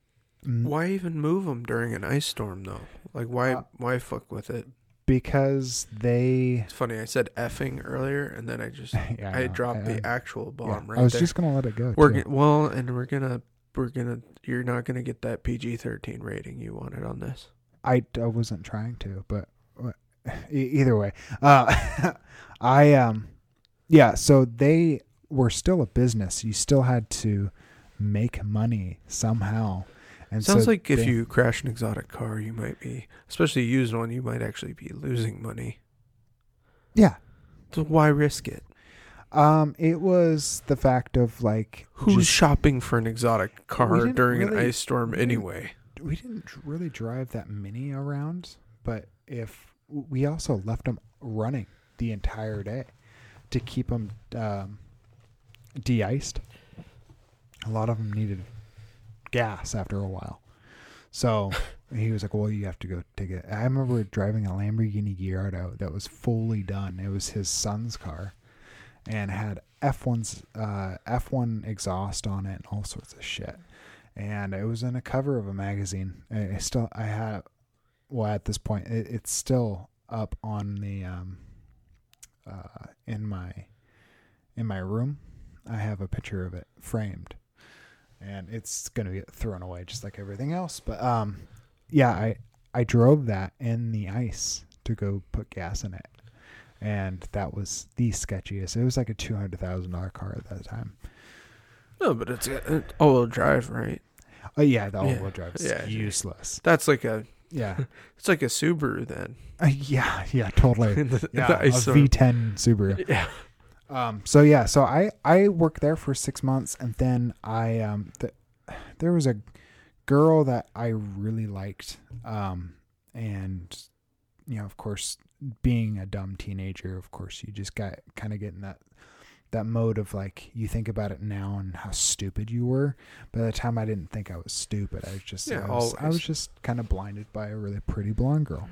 why even move them during an ice storm though? Like why Uh, why fuck with it? because they It's funny. I said effing earlier, and then I just yeah, I dropped I- the I- actual bomb yeah, right I was there. just gonna let it go. we're g- well, and we're gonna we're gonna you're not gonna get that PG thirteen rating you wanted on this. I, I wasn't trying to, but uh, either way, uh, I um, yeah. So they were still a business. You still had to make money somehow. And Sounds so like if they- you crash an exotic car, you might be, especially a used one, you might actually be losing money. yeah. So why risk it? Um, it was the fact of like Who's just- shopping for an exotic car during an ice storm anyway? we didn't really drive that many around, but if we also left them running the entire day to keep them um, de-iced. A lot of them needed gas after a while, so he was like, "Well, you have to go take it." I remember driving a Lamborghini Gallardo that was fully done. It was his son's car, and had F1's uh, F1 exhaust on it and all sorts of shit and it was in a cover of a magazine. I still I have well at this point it, it's still up on the um uh in my in my room. I have a picture of it framed, and it's gonna get thrown away just like everything else. But um yeah I I drove that in the ice to go put gas in it. And that was the sketchiest. It was like a two hundred thousand dollar car at that time. No, but it's uh, all-wheel drive, right? Oh yeah, the all wheel Yeah, drive is yeah, useless. That's like a Yeah, it's like a Subaru then. Uh, yeah, yeah, totally. The- Yeah, the a ice storm. V10 Subaru. Yeah. Um, so yeah, so I I worked there for six months, and then I um, th- there was a girl that I really liked, um, and you know, of course, being a dumb teenager, of course, you just got kind of get in that that mode of like you think about it now and how stupid you were. By the time I didn't think I was stupid, I was just Yeah, I, was, I was just kind of blinded by a really pretty blonde girl,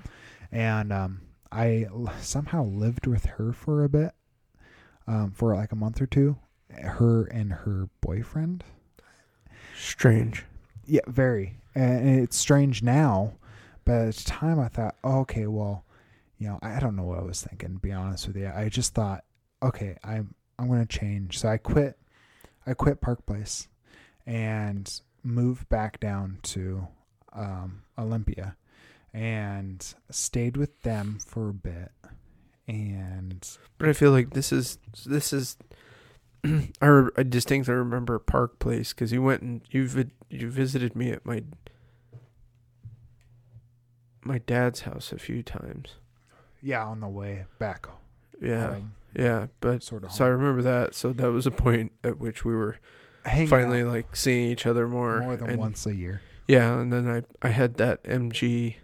and um, I somehow lived with her for a bit, um, for like a month or two. Her and her boyfriend. Strange. Yeah, very. And it's strange now, but at the time I thought, oh, okay, well, you know, I don't know what I was thinking. To be honest with you, I just thought, okay, I'm I'm gonna change. So I quit. I quit Park Place, and moved back down to um, Olympia, and stayed with them for a bit. And But I feel like this is this is. I, re- I distinctly remember Park Place because you went and you vid- you visited me at my my dad's house a few times. yeah, on the way back, Yeah, home, yeah. But sort of. so I remember that. So that was a point at which we were Hanging finally out like seeing each other more. more than and- once a year. Yeah, and then I I had that MG,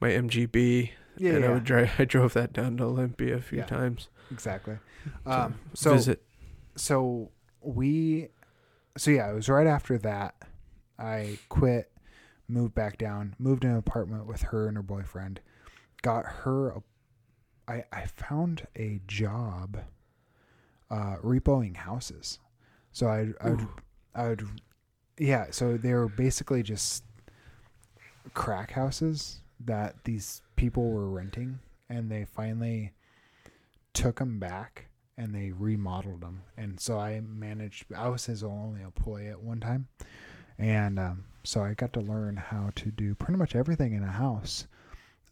my MGB, Yeah, and I would drive. I drove that down to Olympia a few Yeah. times. exactly. Um, so visit. so we so yeah, it was right after that. I quit, moved back down, moved in an apartment with her and her boyfriend. Got her. A, I I found a job, uh, repoing houses. So I I would I would, yeah. So they were basically just crack houses that these people were renting, and they finally took them back and they remodeled them. And so I managed. I was his only employee at one time, and um, so I got to learn how to do pretty much everything in a house.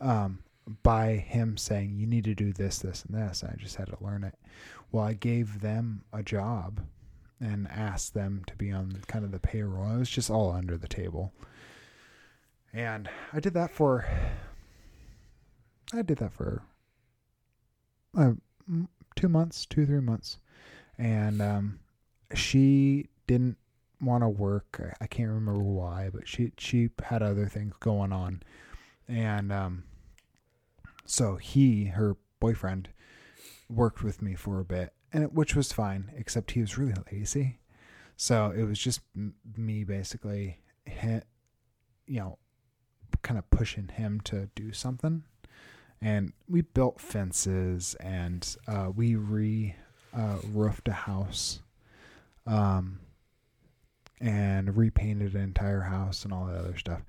Um, by him saying you need to do this, this, and this. And I just had to learn it. Well, I gave them a job and asked them to be on kind of the payroll. It was just all under the table. And I did that for I did that for uh, two months, two three months, and um, she didn't want to work. I- can't remember why, but she she had other things going on, and um, so he, her boyfriend, worked with me for a bit, and it, which was fine, except he was really lazy. So it was just m- me basically, hit, you know, kind of pushing him to do something. And we built fences and uh, we re uh, roofed a house um, and repainted an entire house and all that other stuff.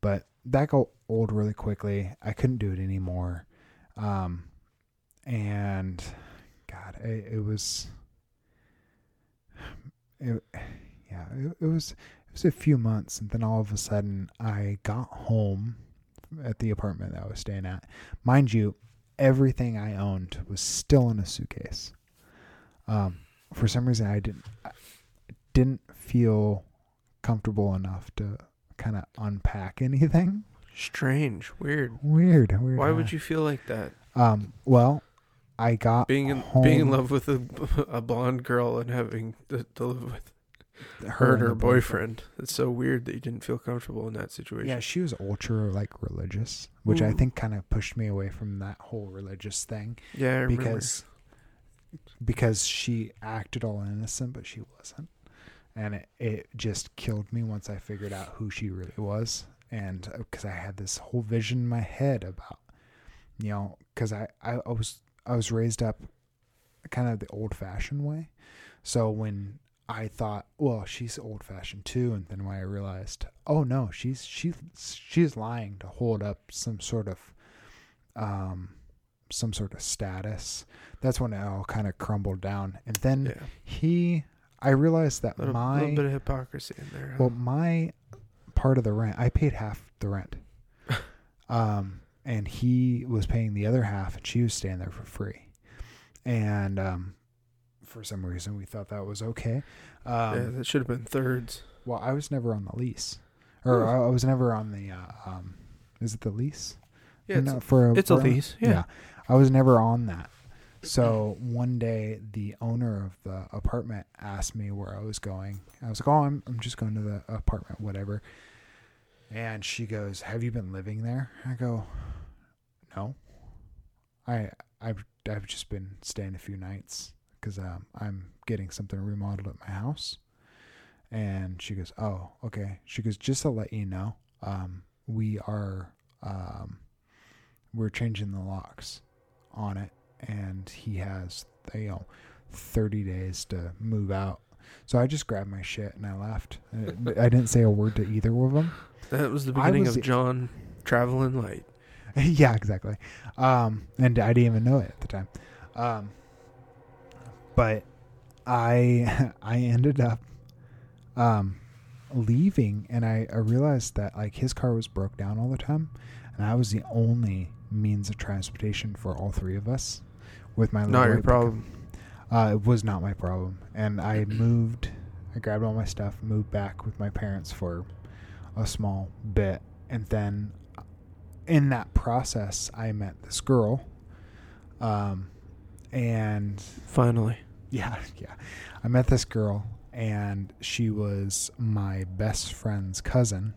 But that got old really quickly. I couldn't do it anymore. Um, and God, it, it was, it, yeah, it, it was, it was a few months. And then all of a sudden I got home at the apartment that I was staying at. Mind you, everything I owned was still in a suitcase. Um, for some reason, I didn't I didn't feel comfortable enough to kind of unpack anything. Strange, weird. Weird, weird. Why would you feel like that? Um, well, I got Being in home, being in love with a, a blonde girl and having to, to live with her and and her the boyfriend. It's so weird that you didn't feel comfortable in that situation. Yeah, she was ultra like religious, which I think kind of pushed me away from that whole religious thing. Yeah, because because she acted all innocent but she wasn't and it, it just killed me once i figured out who she really was and uh, because i had this whole vision in my head about you know because I, I i was i was raised up kind of the old fashioned way so when i thought well she's old fashioned too and then when i realized oh no she's she she's lying to hold up some sort of um some sort of status that's when it all kind of crumbled down and then yeah, he i realized that little, my little bit of hypocrisy in there. huh? well my part of the rent i paid half the rent um and he was paying the other half and she was staying there for free and um for some reason we thought that was okay um yeah, that should have been thirds. well i was never on the lease or. I I was never on the uh, um is it the lease Yeah, it's, for it's a for- lease. Yeah. I was never on that. So one day, the owner of the apartment asked me where I was going. I was like, "Oh, I'm I'm just going to the apartment, whatever." And she goes, "Have you been living there?" I go, "No, I I've I've just been staying a few nights because um, I'm getting something remodeled at my house." And she goes, "Oh, okay." She goes, "Just to let you know, um, we are um, we're changing the locks on it, and he has you know thirty days to move out." So I just grabbed my shit and I left. Uh, I didn't say a word to either of them. That was the beginning was- of John traveling light. yeah, exactly. Um, and I didn't even know it at the time. Um, but I I ended up um, leaving, and I, I realized that like his car was broke down all the time, and I was the only means of transportation for all three of us. With my Not little your problem. Uh, it was not my problem, and I moved. I grabbed all my stuff, moved back with my parents for a small bit, and then in that process, I met this girl. Um, and Finally. yeah, yeah, I met this girl, and she was my best friend's cousin,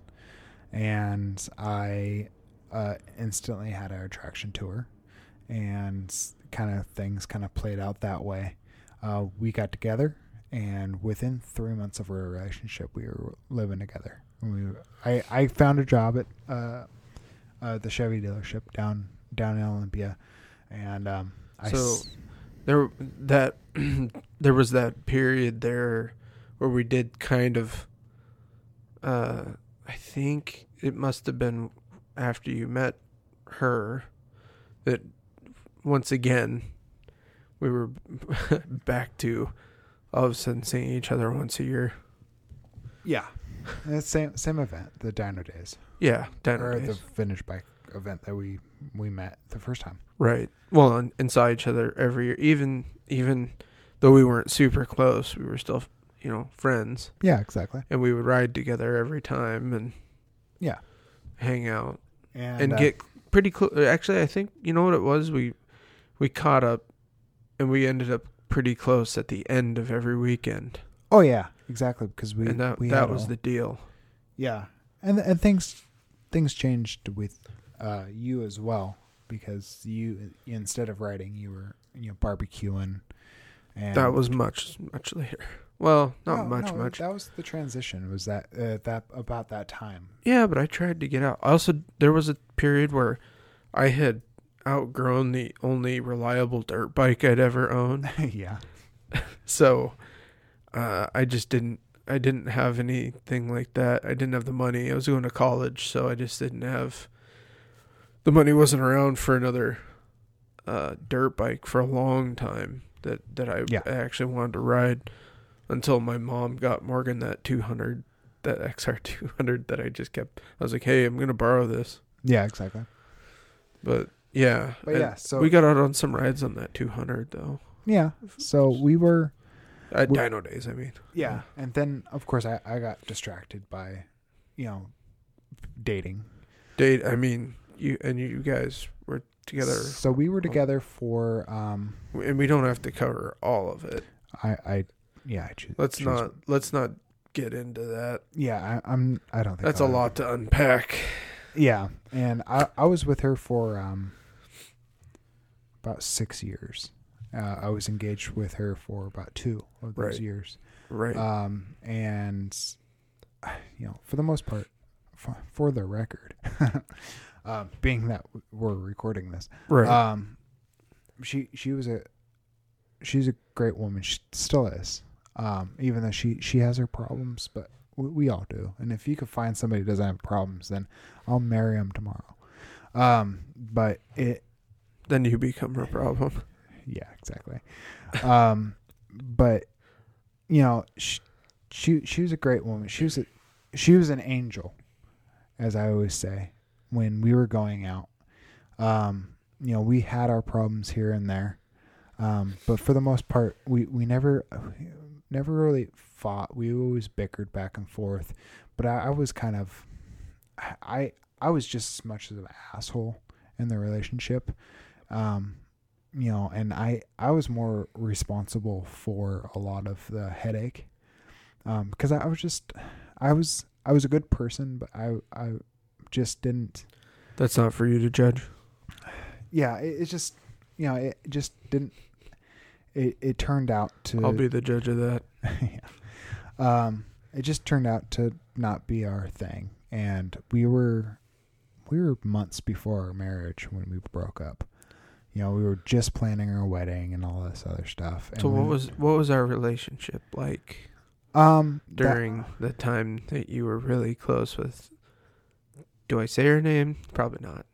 and I uh, instantly had an attraction to her, and kind of things kind of played out that way. Uh, we got together, and within three months of our relationship, we were living together. And we, I, I found a job at uh, uh, the Chevy dealership down down in Olympia, and um, I So s- there that there was that period there where we did kind of uh I think it must have been after you met her that once again we were back to all of a sudden seeing each other once a year. yeah, same same event, the Dino Days, Yeah, Dino or days. the Vintage Bike event that we we met the first time. Right. Well, and, saw each other every year. Even even though we weren't super close, we were still you know friends, Yeah, exactly. and we would ride together every time and Yeah. hang out And, and uh, get pretty close. Actually, I think you know what it was. We we caught up, and we ended up pretty close at the end of every weekend, oh yeah, exactly because we and that we that was all- the deal. Yeah, and and things things changed with uh, you as well because you instead of writing, you were you know barbecuing. And that was much much later. Well, not No, much no, much. That was the transition. Was that uh, that about that time? Yeah, but I tried to get out. Also, there was a period where I had outgrown the only reliable dirt bike I'd ever owned. yeah, So, uh, I just didn't. I didn't have anything like that. I didn't have the money. I was going to college, so I just didn't have. The money wasn't around for another uh, dirt bike for a long time that that I Yeah. actually wanted to ride until my mom got Morgan that 200 that XR 200 that I just kept I was like, "Hey, I'm going to borrow this." yeah, exactly. But yeah. But yeah, so we got out on some rides on that 200 though. yeah, so we were At We- Dino Days, I mean. yeah, and then of course I I got distracted by, you know, dating. Date, I mean, you and you guys were together So we were together for um and we don't have to cover all of it. I I yeah I choose. Let's choose- not let's not get into that. Yeah, I, I'm. I don't think That's a I'll- lot to unpack. Yeah, and I I was with her for um about six years. Uh, I was engaged with her for about two of those Right. years. Right. Um, and you know, for the most part, for, for the record, uh, being that we're recording this, right. um, she she was a she's a great woman. She still is. Um, even though she she has her problems, but we, we all do. And if you could find somebody who doesn't have problems, then I'll marry him tomorrow. Um, but it then you become her problem. yeah, exactly. Um, but you know, she, she she was a great woman. She was a she was an angel, as I always say when we were going out. Um, you know, we had our problems here and there, um, but for the most part, we we never never really fought. We always bickered back and forth. But I, I was kind of I I was just as much of an asshole in the relationship. Um, you know, and I I was more responsible for a lot of the headache, um, because I, I was just I was I was a good person, but I I just didn't. That's not for you to judge. Yeah, it, it just you know it just didn't. It it turned out to. I'll be the judge of that. yeah. Um, it just turned out to not be our thing, and we were we were months before our marriage when we broke up. You know, we were just planning our wedding and all this other stuff. And So what when- was what was our relationship like um that- during the time that you were really close with Do I say her name? Probably not.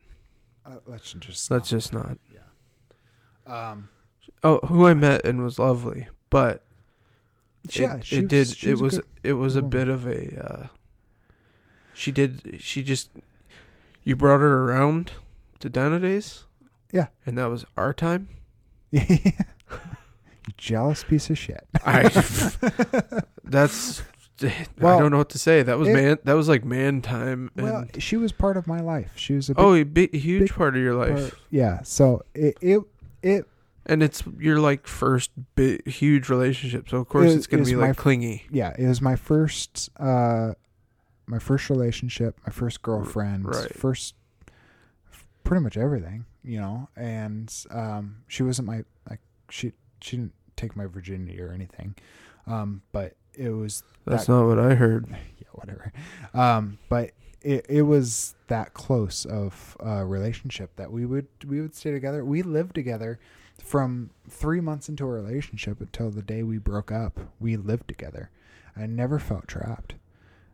uh, let's just Let's just not. Yeah. um Oh, who I met and was lovely, but yeah, it, she it was- did. It was a was good- it was a bit of a. Uh, she did. She just. You brought her around to Dino Days. Yeah. and that was our time. you jealous piece of shit. I. that's. I don't know what to say. That was it- man. That was like man time. And, well, she was part of my life. She was a big oh, a big, huge big part of your life. part- yeah. So it it it and it's your like first big, huge relationship. So of course It- it's gonna it's be like clingy. yeah, it was my first uh my first relationship, my first girlfriend, right. first pretty much everything, you know. And um she wasn't my like she she didn't take my virginity or anything. Um, but it was That's that- not what I heard. yeah, whatever. Um, but it it was that close of a relationship that we would we would stay together. We lived together from three months into a relationship until the day we broke up. We lived together. I never felt trapped.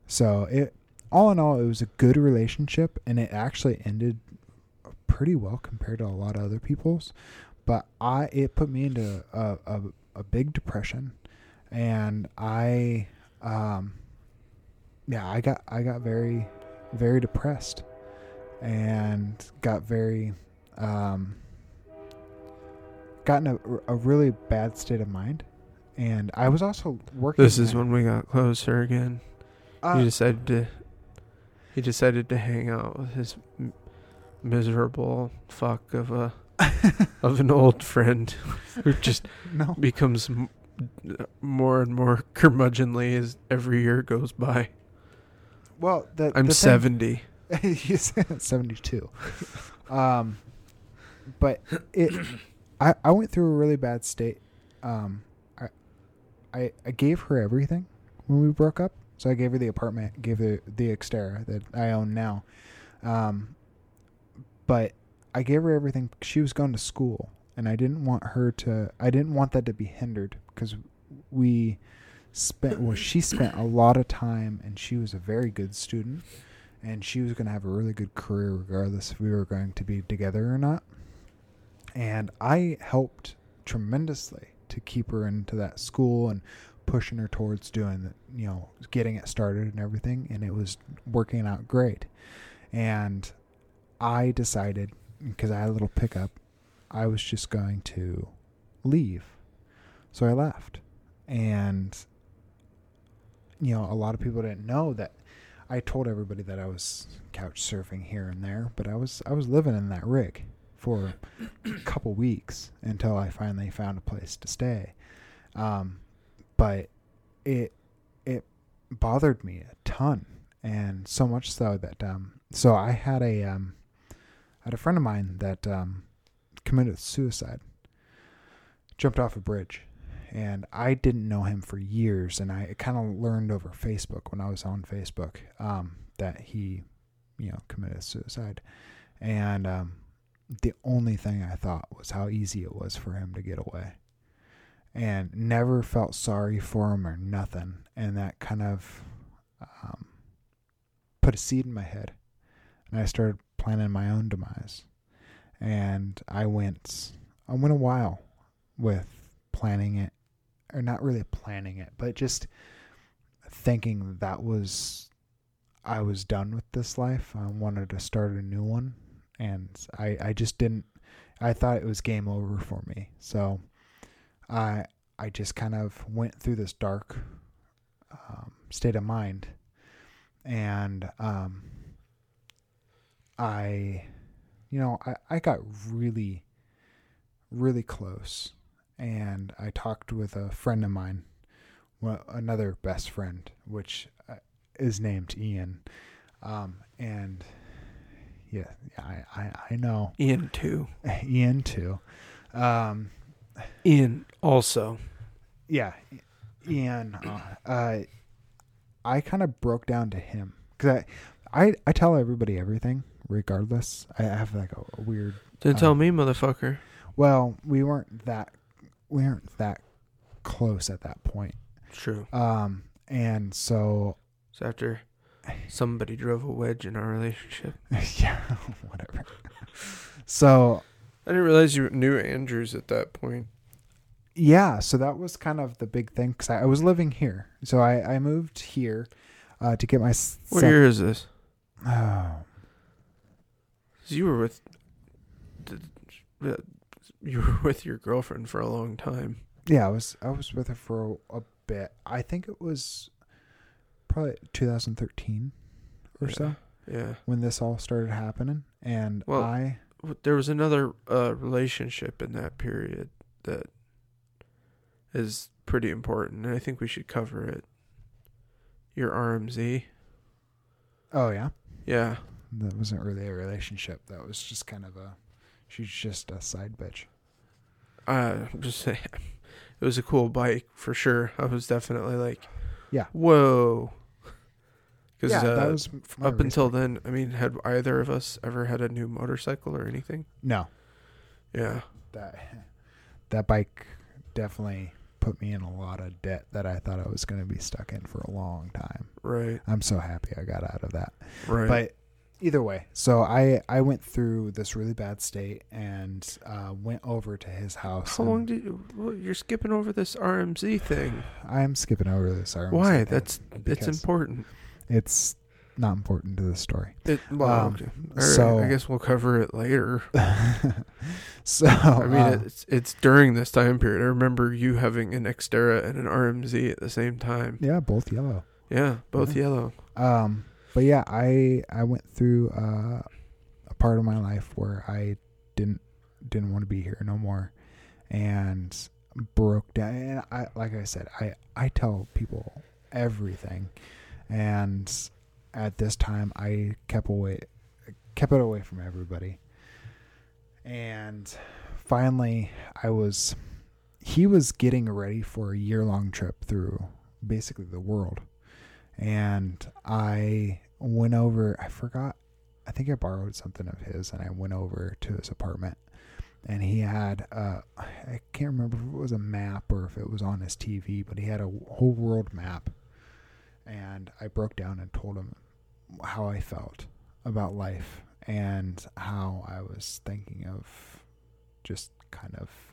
So it all in all, it was a good relationship, and it actually ended pretty well compared to a lot of other people's. But I it put me into a a, a big depression, and I um yeah I got I got very very depressed, and got very um got in a, a really bad state of mind. And I was also working. This is when we got closer again. uh, he decided to. He decided to hang out with his m- miserable fuck of a of an old friend who just no becomes m- more and more curmudgeonly as every year goes by. well the, I'm the seventy. He's 72. Um, but it, I, I went through a really bad state. Um, I, I, I gave her everything when we broke up. So I gave her the apartment, gave her the Xterra that I own now. Um, but I gave her everything. She was going to school, and I didn't want her to. I didn't want that to be hindered because we spent. Well, she spent a lot of time, and she was a very good student and she was going to have a really good career regardless if we were going to be together or not. And I helped tremendously to keep her into that school and pushing her towards doing the, you know, getting it started and everything. And it was working out great. And I decided, because I had a little pickup, I was just going to leave. So I left. And, you know, a lot of people didn't know that I told everybody that I was couch surfing here and there, but I was I was living in that rig for a couple weeks until I finally found a place to stay. Um, but it it bothered me a ton, and so much so that um, so I had a um, I had a friend of mine that um, committed suicide, jumped off a bridge, and I didn't know him for years, and I kind of learned over Facebook when I was on Facebook um, that he, you know, committed suicide, and um, the only thing I thought was how easy it was for him to get away, and never felt sorry for him or nothing, and that kind of um, put a seed in my head, and I started planning my own demise, and I went, I went a while with planning it or not really planning it, but just thinking that was I was done with this life. I wanted to start a new one, and I I just didn't. I thought it was game over for me. So I I just kind of went through this dark um, state of mind, and um, I, you know, I I got really really close and I talked with a friend of mine, well, another best friend, which uh, is named Ian, um, and yeah, yeah, I, I, I know Ian too. Ian too. Um, Ian also. yeah, Ian. Uh, uh, I kind of broke down to him because I, I, I tell everybody everything regardless. I have like a, a weird. Didn't Uh, tell me, motherfucker. Well, we weren't that we weren't that close at that point. True. Um, and so It's after somebody drove a wedge in our relationship. yeah, whatever. So I didn't realize you knew Andrews at that point. yeah, so that was kind of the big thing because I, I was living here, so I I moved here uh, to get my. What year is this? Oh, you were with, the- you were with your girlfriend for a long time. yeah, I was I was with her for a, a bit. I think it was probably 2013 or Yeah. so Yeah. when this all started happening, and Well- I There was another uh, relationship in that period that is pretty important, and I think we should cover it. Your RMZ. oh yeah, Yeah. That wasn't really a relationship. That was just kind of a she's just a side bitch. Uh, I'm just saying. It was a cool bike for sure. I was definitely like, Yeah. whoa. Because yeah, uh, that was up race until then, I mean, had either of us ever had a new motorcycle or anything? no Yeah. that that bike definitely put me in a lot of debt that I thought I was going to be stuck in for a long time. Right. I'm so happy I got out of that. Right. But either way, so I I went through this really bad state and uh, went over to his house. how long did you? Well, you're skipping over this RMZ thing. I'm skipping over this. RMC Why? thing That's it's important. it's not important to the story. It, well, Um, okay. Right, so- I guess we'll cover it later. so I mean, uh, it's it's during this time period. I remember you having an Xterra and an RMZ at the same time. yeah, both yellow. Yeah, both Yeah. yellow. Um, but yeah, I I went through uh, a part of my life where I didn't didn't want to be here no more, and broke down. And I like I said, I I tell people everything, and at this time I kept away kept it away from everybody, and finally I was he was getting ready for a year long trip through basically the world and I went over. I forgot. I think I borrowed something of his, and I went over to his apartment, and he had. Uh, I can't remember if it was a map or if it was on his TV, but he had a whole world map, and I broke down and told him how I felt about life and how I was thinking of just kind of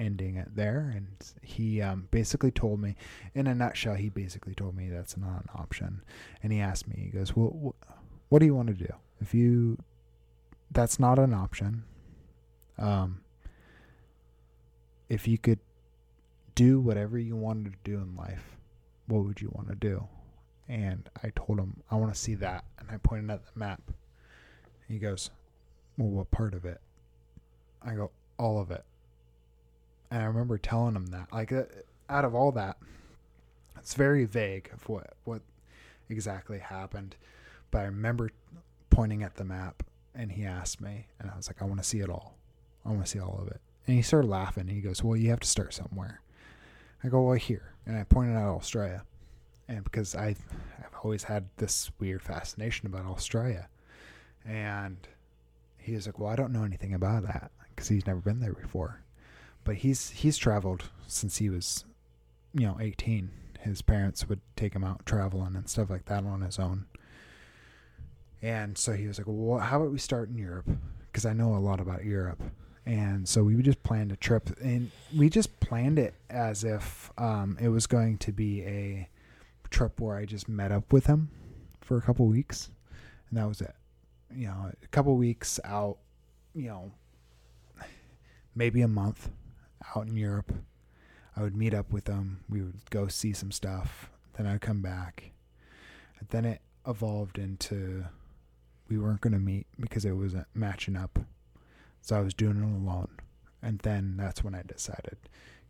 ending it there and he um, basically told me in a nutshell, he basically told me that's not an option. And he asked me, he goes, "Well, wh- what do you want to do? If you, that's not an option. Um, if you could do whatever you wanted to do in life, what would you want to do?" And I told him, "I want to see that." And I pointed at the map. He goes, "Well, what part of it?" I go, "All of it." And I remember telling him that, like, uh, out of all that, it's very vague of what what exactly happened. But I remember pointing at the map, and he asked me, and I was like, I want to see it all. I want to see all of it. And he started laughing. and He goes, Well, you have to start somewhere. I go, Well, here, and I pointed out Australia, and because I I've always had this weird fascination about Australia, and he was like, Well, I don't know anything about that because he's never been there before but he's he's traveled since he was you know 18 his parents would take him out traveling and stuff like that on his own. And so he was like well how about we start in europe? Because i know a lot about europe. And so we just planned a trip and we just planned it as if um, it was going to be a trip where i just met up with him for a couple weeks. And that was it. You know a couple weeks out you know maybe a month out in Europe. I would meet up with them. We would go see some stuff. Then I'd come back. And then it evolved into we weren't going to meet because it wasn't matching up. So I was doing it alone. And then that's when I decided,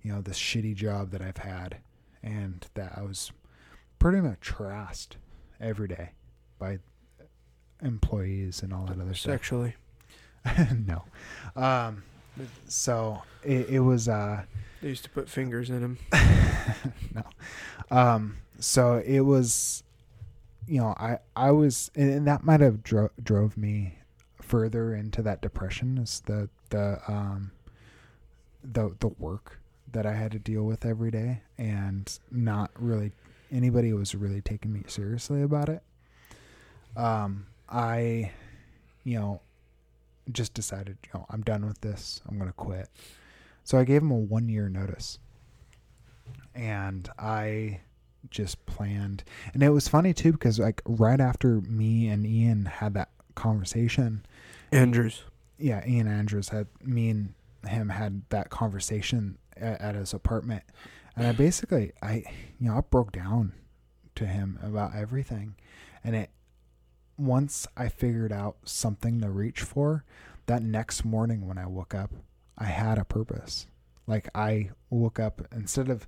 you know, this shitty job that I've had and that I was pretty much harassed every day by employees and all that other stuff. Sexually. no. Um, so it, it was uh, They used to put fingers in him. no. Um, so it was, you know, I I was, and and that might have dro- drove me further into that depression. Is the the um the the work that I had to deal with every day, and not really anybody was really taking me seriously about it. Um, I, you know, just decided, you know, I'm done with this. I'm gonna quit. So I gave him a one year notice. And I just planned and it was funny too because like right after me and Ian had that conversation, Andrews. yeah, Ian Andrews had me and him had that conversation at, at his apartment. And I basically I you know, I broke down to him about everything. And it once I figured out something to reach for, that next morning when I woke up, I had a purpose. Like I woke up instead of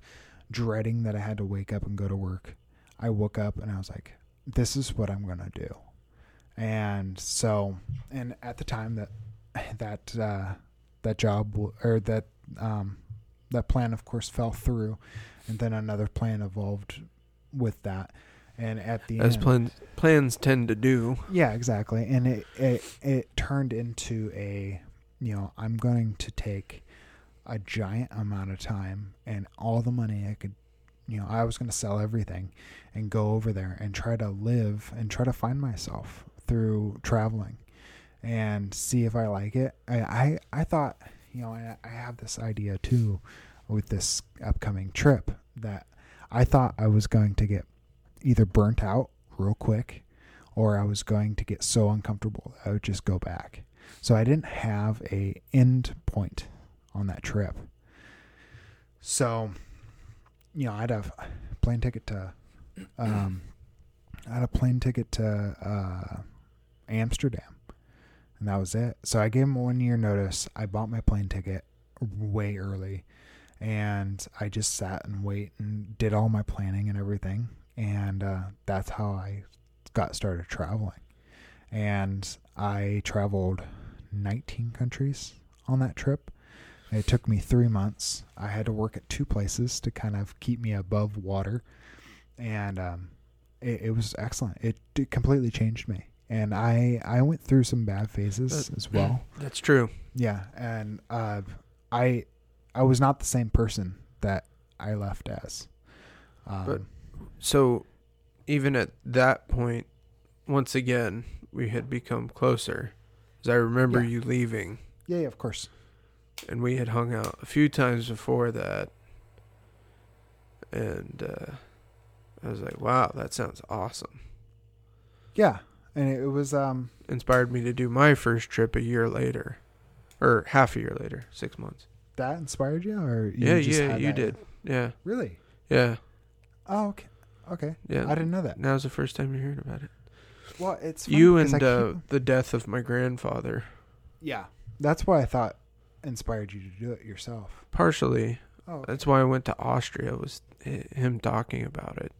dreading that I had to wake up and go to work, I woke up and I was like, this is what I'm going to do. And so, and at the time that that uh that job or that um that plan, of course, fell through, and then another plan evolved with that. And at the As end, plans plans tend to do. yeah, exactly. And it, it it turned into a you know, I'm going to take a giant amount of time and all the money I could you know, I was going to sell everything and go over there and try to live and try to find myself through traveling and see if I like it. I I, I thought, you know, I, I have this idea too with this upcoming trip that I thought I was going to get either burnt out real quick or I was going to get so uncomfortable I would just go back. So I didn't have a end point on that trip. So, you know, I'd have a plane ticket to, um, I had a plane ticket to uh, Amsterdam, and that was it. So I gave him one year notice. I bought my plane ticket way early, and I just sat and wait and did all my planning and everything, and uh, that's how I got started traveling. And I traveled 19 countries on that trip. It took me three months. I had to work at two places to kind of keep me above water, and um, it, it was excellent. It, it completely changed me, and I I went through some bad phases That- as well. That's true. Yeah, and uh, I I was not the same person that I left as. Um, But- So even at that point, once again, we had become closer. As I remember Yeah. you leaving, yeah, yeah, of course. and we had hung out a few times before that. And uh, I was like, wow, that sounds awesome. Yeah, and it, it was um Inspired me to do my first trip a year later, or half a year later, six months. that inspired you, or you yeah, just yeah, had you that- did. Yeah, really. yeah, Oh, okay, okay. yeah. I didn't know that. Now's the first time you're hearing about it. Well, it's you and uh, the death of my grandfather. yeah, that's why I thought inspired you to do it yourself. Partially, Oh, okay. That's why I went to Austria. Was him talking about it.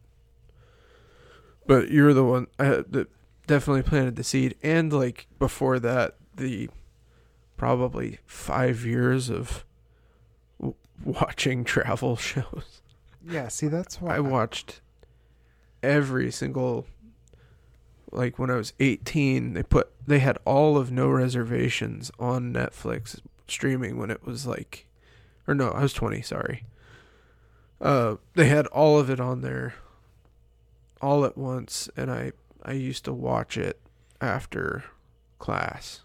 But you're the one uh, that definitely planted the seed, and like before that, the probably five years of w- watching travel shows. yeah. See, that's why I watched every single. Like when I was 18, they put they had all of No Reservations on Netflix streaming when it was like, or no, I was 20. Sorry. Uh, they had all of it on there, all at once, and I I used to watch it after class,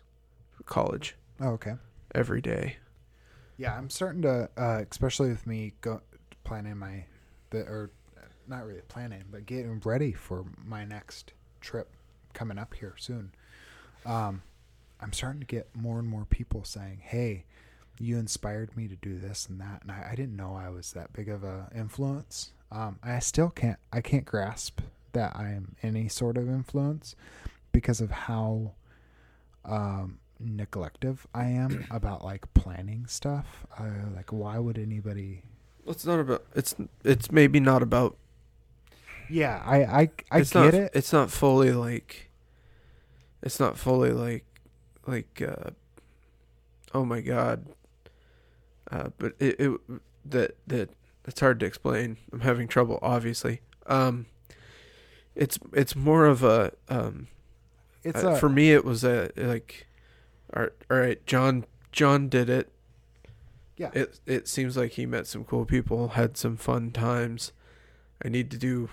college, Oh, okay. every day. Yeah, I'm starting to, uh, especially with me go planning my, the or not really planning, but getting ready for my next trip coming up here soon. Um, I'm starting to get more and more people saying, "Hey, you inspired me to do this and that," and I, I didn't know I was that big of a influence. Um, I still can't, I can't grasp that I am any sort of influence because of how um, neglective I am about like planning stuff. Uh, like, why would anybody? Well, it's not about it's it's maybe not about Yeah, I I, I it's get not, it. It's not fully like. It's not fully like, like, uh, oh my god. Uh, but it, it that that it's hard to explain. I'm having trouble, obviously. Um, it's it's more of a um. It's uh, a, for me, it was a like, all right, all right, John John did it. Yeah. It it seems like he met some cool people, had some fun times. I need to do.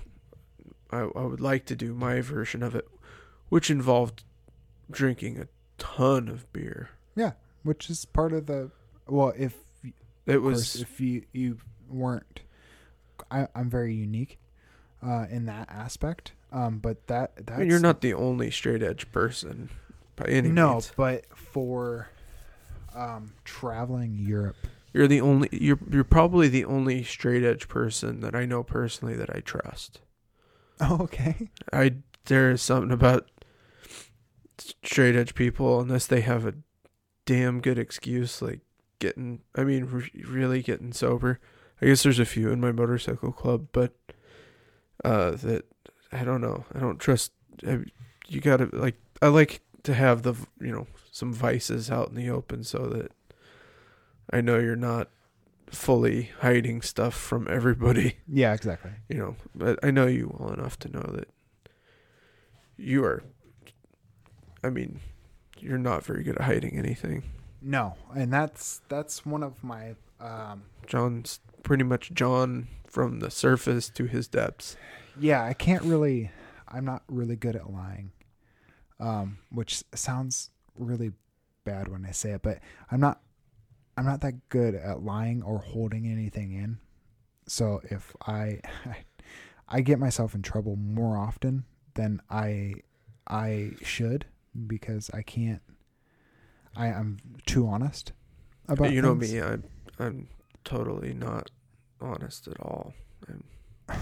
I I would like to do my version of it, which involved drinking a ton of beer. Yeah, which is part of the. Well, if It of course, was if you you weren't, I, I'm very unique, uh, in that aspect. Um, but that that I mean, you're not the only straight edge person by any no, means. but for, um, traveling Europe. You're the only. You're you're probably the only straight edge person that I know personally that I trust. Oh, okay. I there is something about straight edge people unless they have a damn good excuse like getting I mean re- really getting sober. I guess there's a few in my motorcycle club, but uh that I don't know. I don't trust I, you got to like I like to have the you know some vices out in the open so that I know you're not fully hiding stuff from everybody, Yeah, exactly. you know. But I know you well enough to know that you are. I mean, you're not very good at hiding anything. No, and that's that's one of my um John's pretty much John from the surface to his depths. yeah, I can't really I'm not really good at lying. Um which sounds really bad when I say it, but I'm not I'm not that good at lying or holding anything in. So if I I get myself in trouble more often than I I should because I can't I am too honest about you know things. me, I'm I'm totally not honest at all. I'm,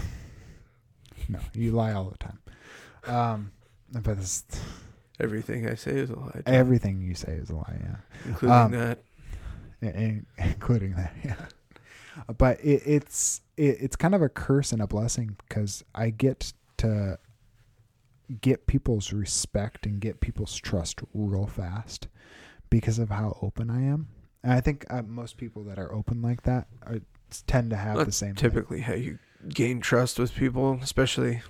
No, you lie all the time. Um, but this, everything I say is a lie, John, everything you say is a lie, yeah, including um, that. Including that, yeah. But it, it's it, it's kind of a curse and a blessing because I get to get people's respect and get people's trust real fast because of how open I am. And I think uh, most people that are open like that are, tend to have the same. thing. typically how you gain trust with people, especially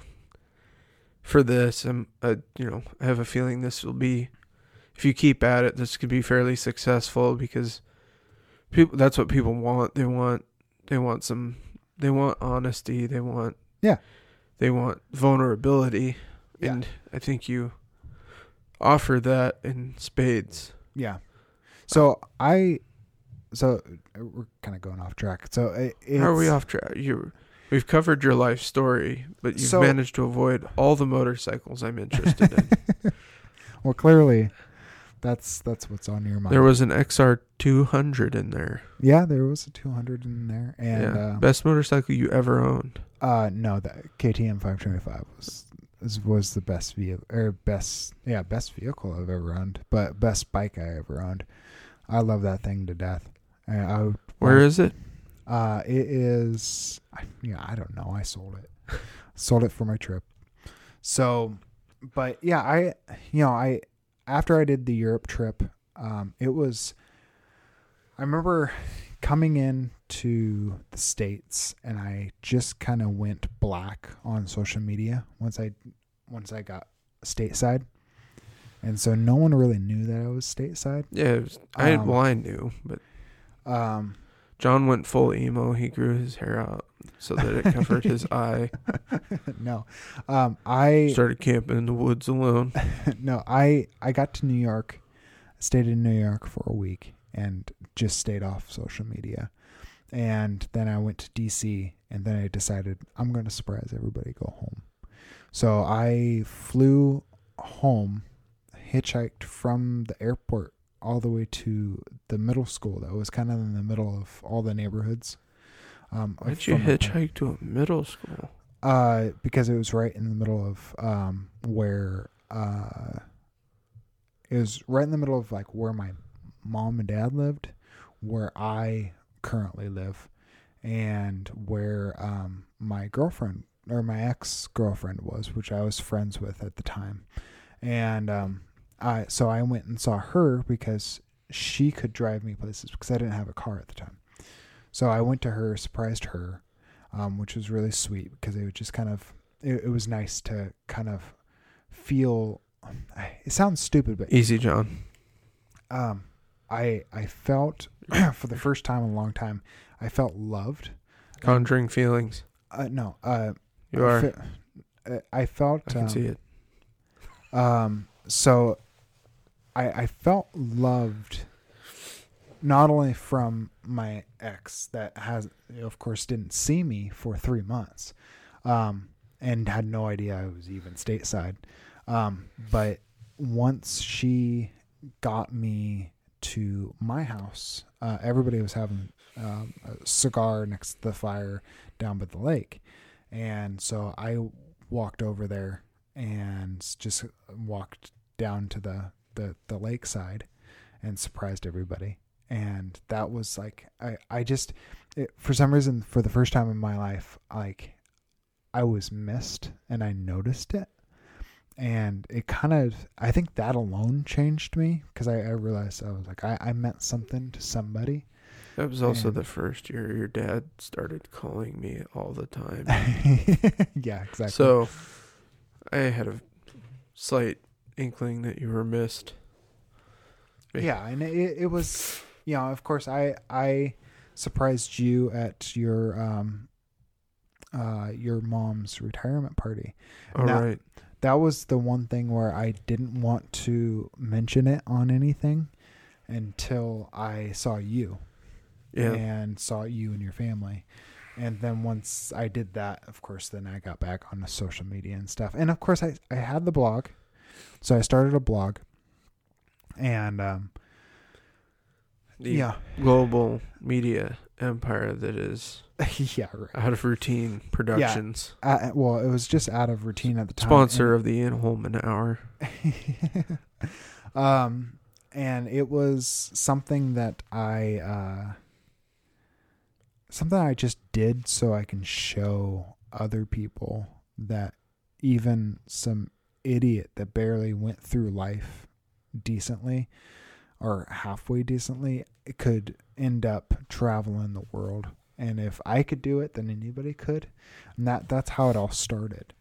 for this. I'm, uh, you know, I have a feeling this will be, if you keep at it, this could be fairly successful because people. That's what people want. They want, they want some, they want honesty. They want, Yeah. they want vulnerability, Yeah. and I think you offer that in spades. Yeah. So I, so uh, we're kind of going off track. So it, are we off track? You, we've covered your life story, but you've So- managed to avoid all the motorcycles I'm interested in. Well, clearly, that's that's what's on your mind. there was an XR 200 in there. yeah, there was a 200 in there, and yeah, uh, best motorcycle you ever owned. uh, no, the KTM 525 was was- was the best vehicle or best yeah best vehicle I've ever owned, but best bike I ever owned. I love that thing to death. And I would, Where is it? Uh, it is. I- Yeah, I don't know. I sold it. sold it for my trip. So, but yeah, I, you know, I after I did the Europe trip, um, it was. I remember coming in to the states, and I just kind of went black on social media once I once I got stateside, and so no one really knew that I was stateside. Yeah, was, I Um, well I knew, but Um, John went full emo. He grew his hair out so that it covered his eye. no, um, I Started camping in the woods alone. no, I I got to New York, stayed in New York for a week, and just stayed off social media. And then I went to DC, and then I decided I'm going to surprise everybody, go home. So I flew home, hitchhiked from the airport all the way to the middle school that was kind of in the middle of all the neighborhoods. Um, Why'd you hitchhike to a middle school? uh, because it was right in the middle of um, where uh, it was right in the middle of like where my mom and dad lived, where I currently live, and where um, my girlfriend or my ex girlfriend was, which I was friends with at the time, and um, I so I went and saw her because she could drive me places because I didn't have a car at the time. So I went to her, surprised her, um, which was really sweet because it was just kind of it, it was nice to kind of feel. It sounds stupid, but Easy, John. um, I I felt for the first time in a long time, I felt loved. Conjuring feelings. Uh, no, uh, You I are. fe- I felt. I can um, see it. Um, so I, I felt loved not only from my ex that has, of course, didn't see me for three months, um, and had no idea I was even stateside. Um, but once she got me to my house, uh, everybody was having um, a cigar next to the fire down by the lake. And so I walked over there and just walked down to the, the, the lakeside and surprised everybody. And that was like, I, I just, it, for some reason, for the first time in my life, like I was missed and I noticed it. And it kind of, I think that alone changed me because I, I realized I was like, I, I meant something to somebody. That was also And- the first year your dad started calling me all the time. yeah, exactly. So I had a slight inkling that you were missed. yeah, and it, it was, you know, of course, I I surprised you at your um uh your mom's retirement party. All Now- right. That was the one thing where I didn't want to mention it on anything until I saw you Yeah. and saw you and your family. And then once I did that, of course, then I got back on the social media and stuff. And of course, I, I had the blog. So I started a blog. And um, The yeah. global media empire that is yeah, right. out of routine productions. Uh, well, it was just out of routine at the time. Sponsor of the Ian Holman Hour. um, and it was something that I, uh, something I just did so I can show other people that even some idiot that barely went through life decently or halfway decently it could end up traveling the world. And if I could do it, then anybody could. And that that's how it all started.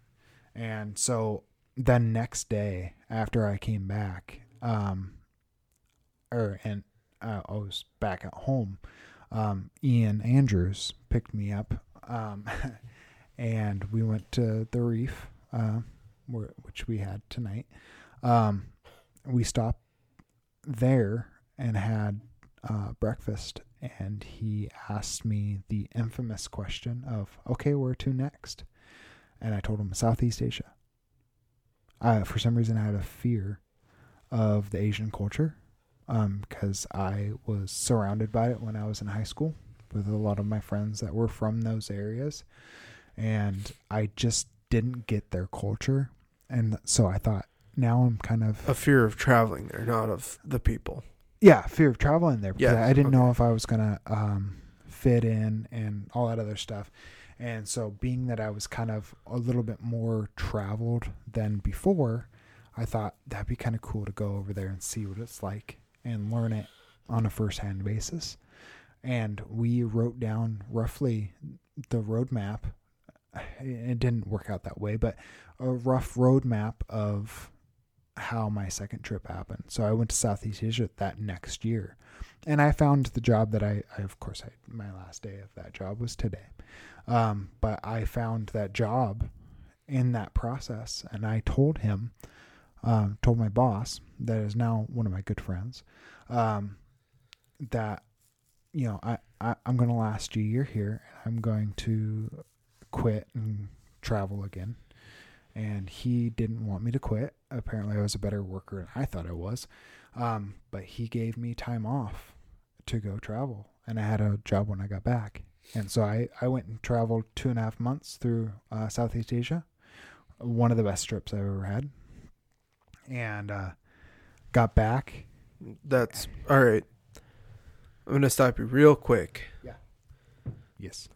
And so the next day after I came back, um, or and uh, I was back at home, um, Ian Andrews picked me up, um, and we went to the reef, uh, where, which we had tonight. Um, we stopped there and had uh, breakfast, and he asked me the infamous question of, "Okay, where to next?" And I told him Southeast Asia. Uh, for some reason, I had a fear of the Asian culture because I was surrounded by it when I was in high school with a lot of my friends that were from those areas, and I just didn't get their culture, and so I thought now I'm kind of A fear of traveling there, not of the people. yeah, fear of traveling there because Yeah, I didn't know if I was gonna um, fit in and all that other stuff. And so, being that I was kind of a little bit more traveled than before, I thought that'd be kind of cool to go over there and see what it's like and learn it on a first-hand basis. And we wrote down roughly the roadmap. It didn't work out that way, but a rough roadmap of how my second trip happened. So I went to Southeast Asia that next year, and I found the job that I, I of course, I my last day of that job was today, um, but I found that job in that process, and I told him, um, told my boss that is now one of my good friends, um, that you know I, I I'm going to last a year here, and I'm going to quit and travel again and he didn't want me to quit. Apparently, I was a better worker than I thought I was. Um, but he gave me time off to go travel, and I had a job when I got back. And so I, I went and traveled two and a half months through uh, Southeast Asia, one of the best trips I've ever had. And uh, got back. That's all right. I'm gonna stop you real quick. Yeah. Yes.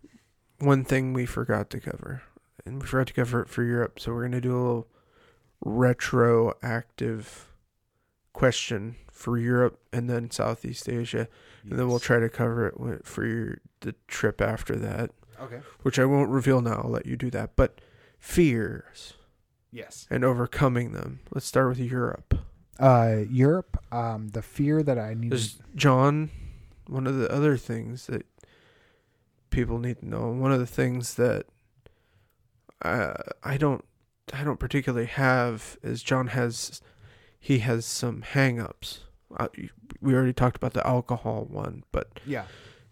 One thing we forgot to cover, and we forgot to cover it for Europe, so we're gonna do a little retroactive question for Europe and then Southeast Asia, and then we'll try to cover it for your, the trip after that, Okay. which I won't reveal now. I'll let you do that. But fears Yes. and overcoming them. Let's start with Europe. Uh, Europe. Um, the fear that I need. There's John. One of the other things that people need to know. One of the things that uh, I don't, I don't particularly have as John has, he has some hang-ups. Uh, we already talked about the alcohol one, but yeah.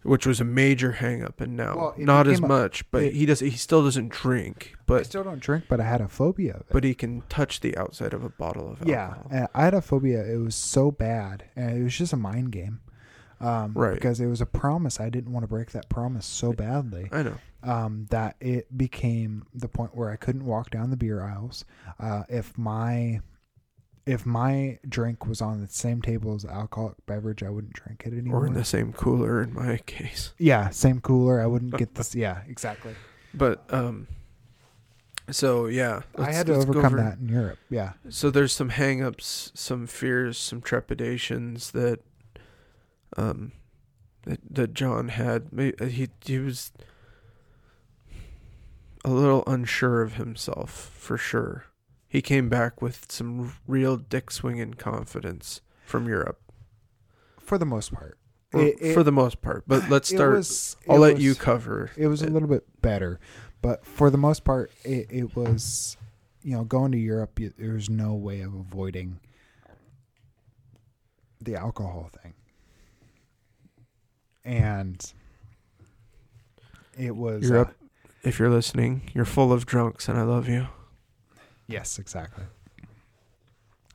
which was a major hang-up, and now Well, not as a- much. But it- he does. He still doesn't drink, But I still don't drink, but I had a phobia of it. but he can touch the outside of a bottle of yeah, alcohol. and I had a phobia. It was so bad, and it was just a mind game. Um, Right. Because it was a promise. I didn't want to break that promise so badly I know. Um, that it became the point where I couldn't walk down the beer aisles. Uh, if my if my drink was on the same table as the alcoholic beverage, I wouldn't drink it anymore. Or in the same cooler in my case. yeah, same cooler. I wouldn't get this. Yeah, exactly. But um so yeah, I had to overcome over- that in Europe. Yeah. So there's some hang-ups, some fears, some trepidations that um that that John had. Uh, He he was a little unsure of himself for sure. He came back with some real dick swinging confidence from Europe for the most part. It- it- for the most part. But let's start. was- I'll let was- you cover. It was a little bit better, but for the most part, it, it was, you know, going to Europe. There's no way of avoiding the alcohol thing, and it was Europe. uh, If you're listening, you're full of drunks, and I love you. Yes, exactly.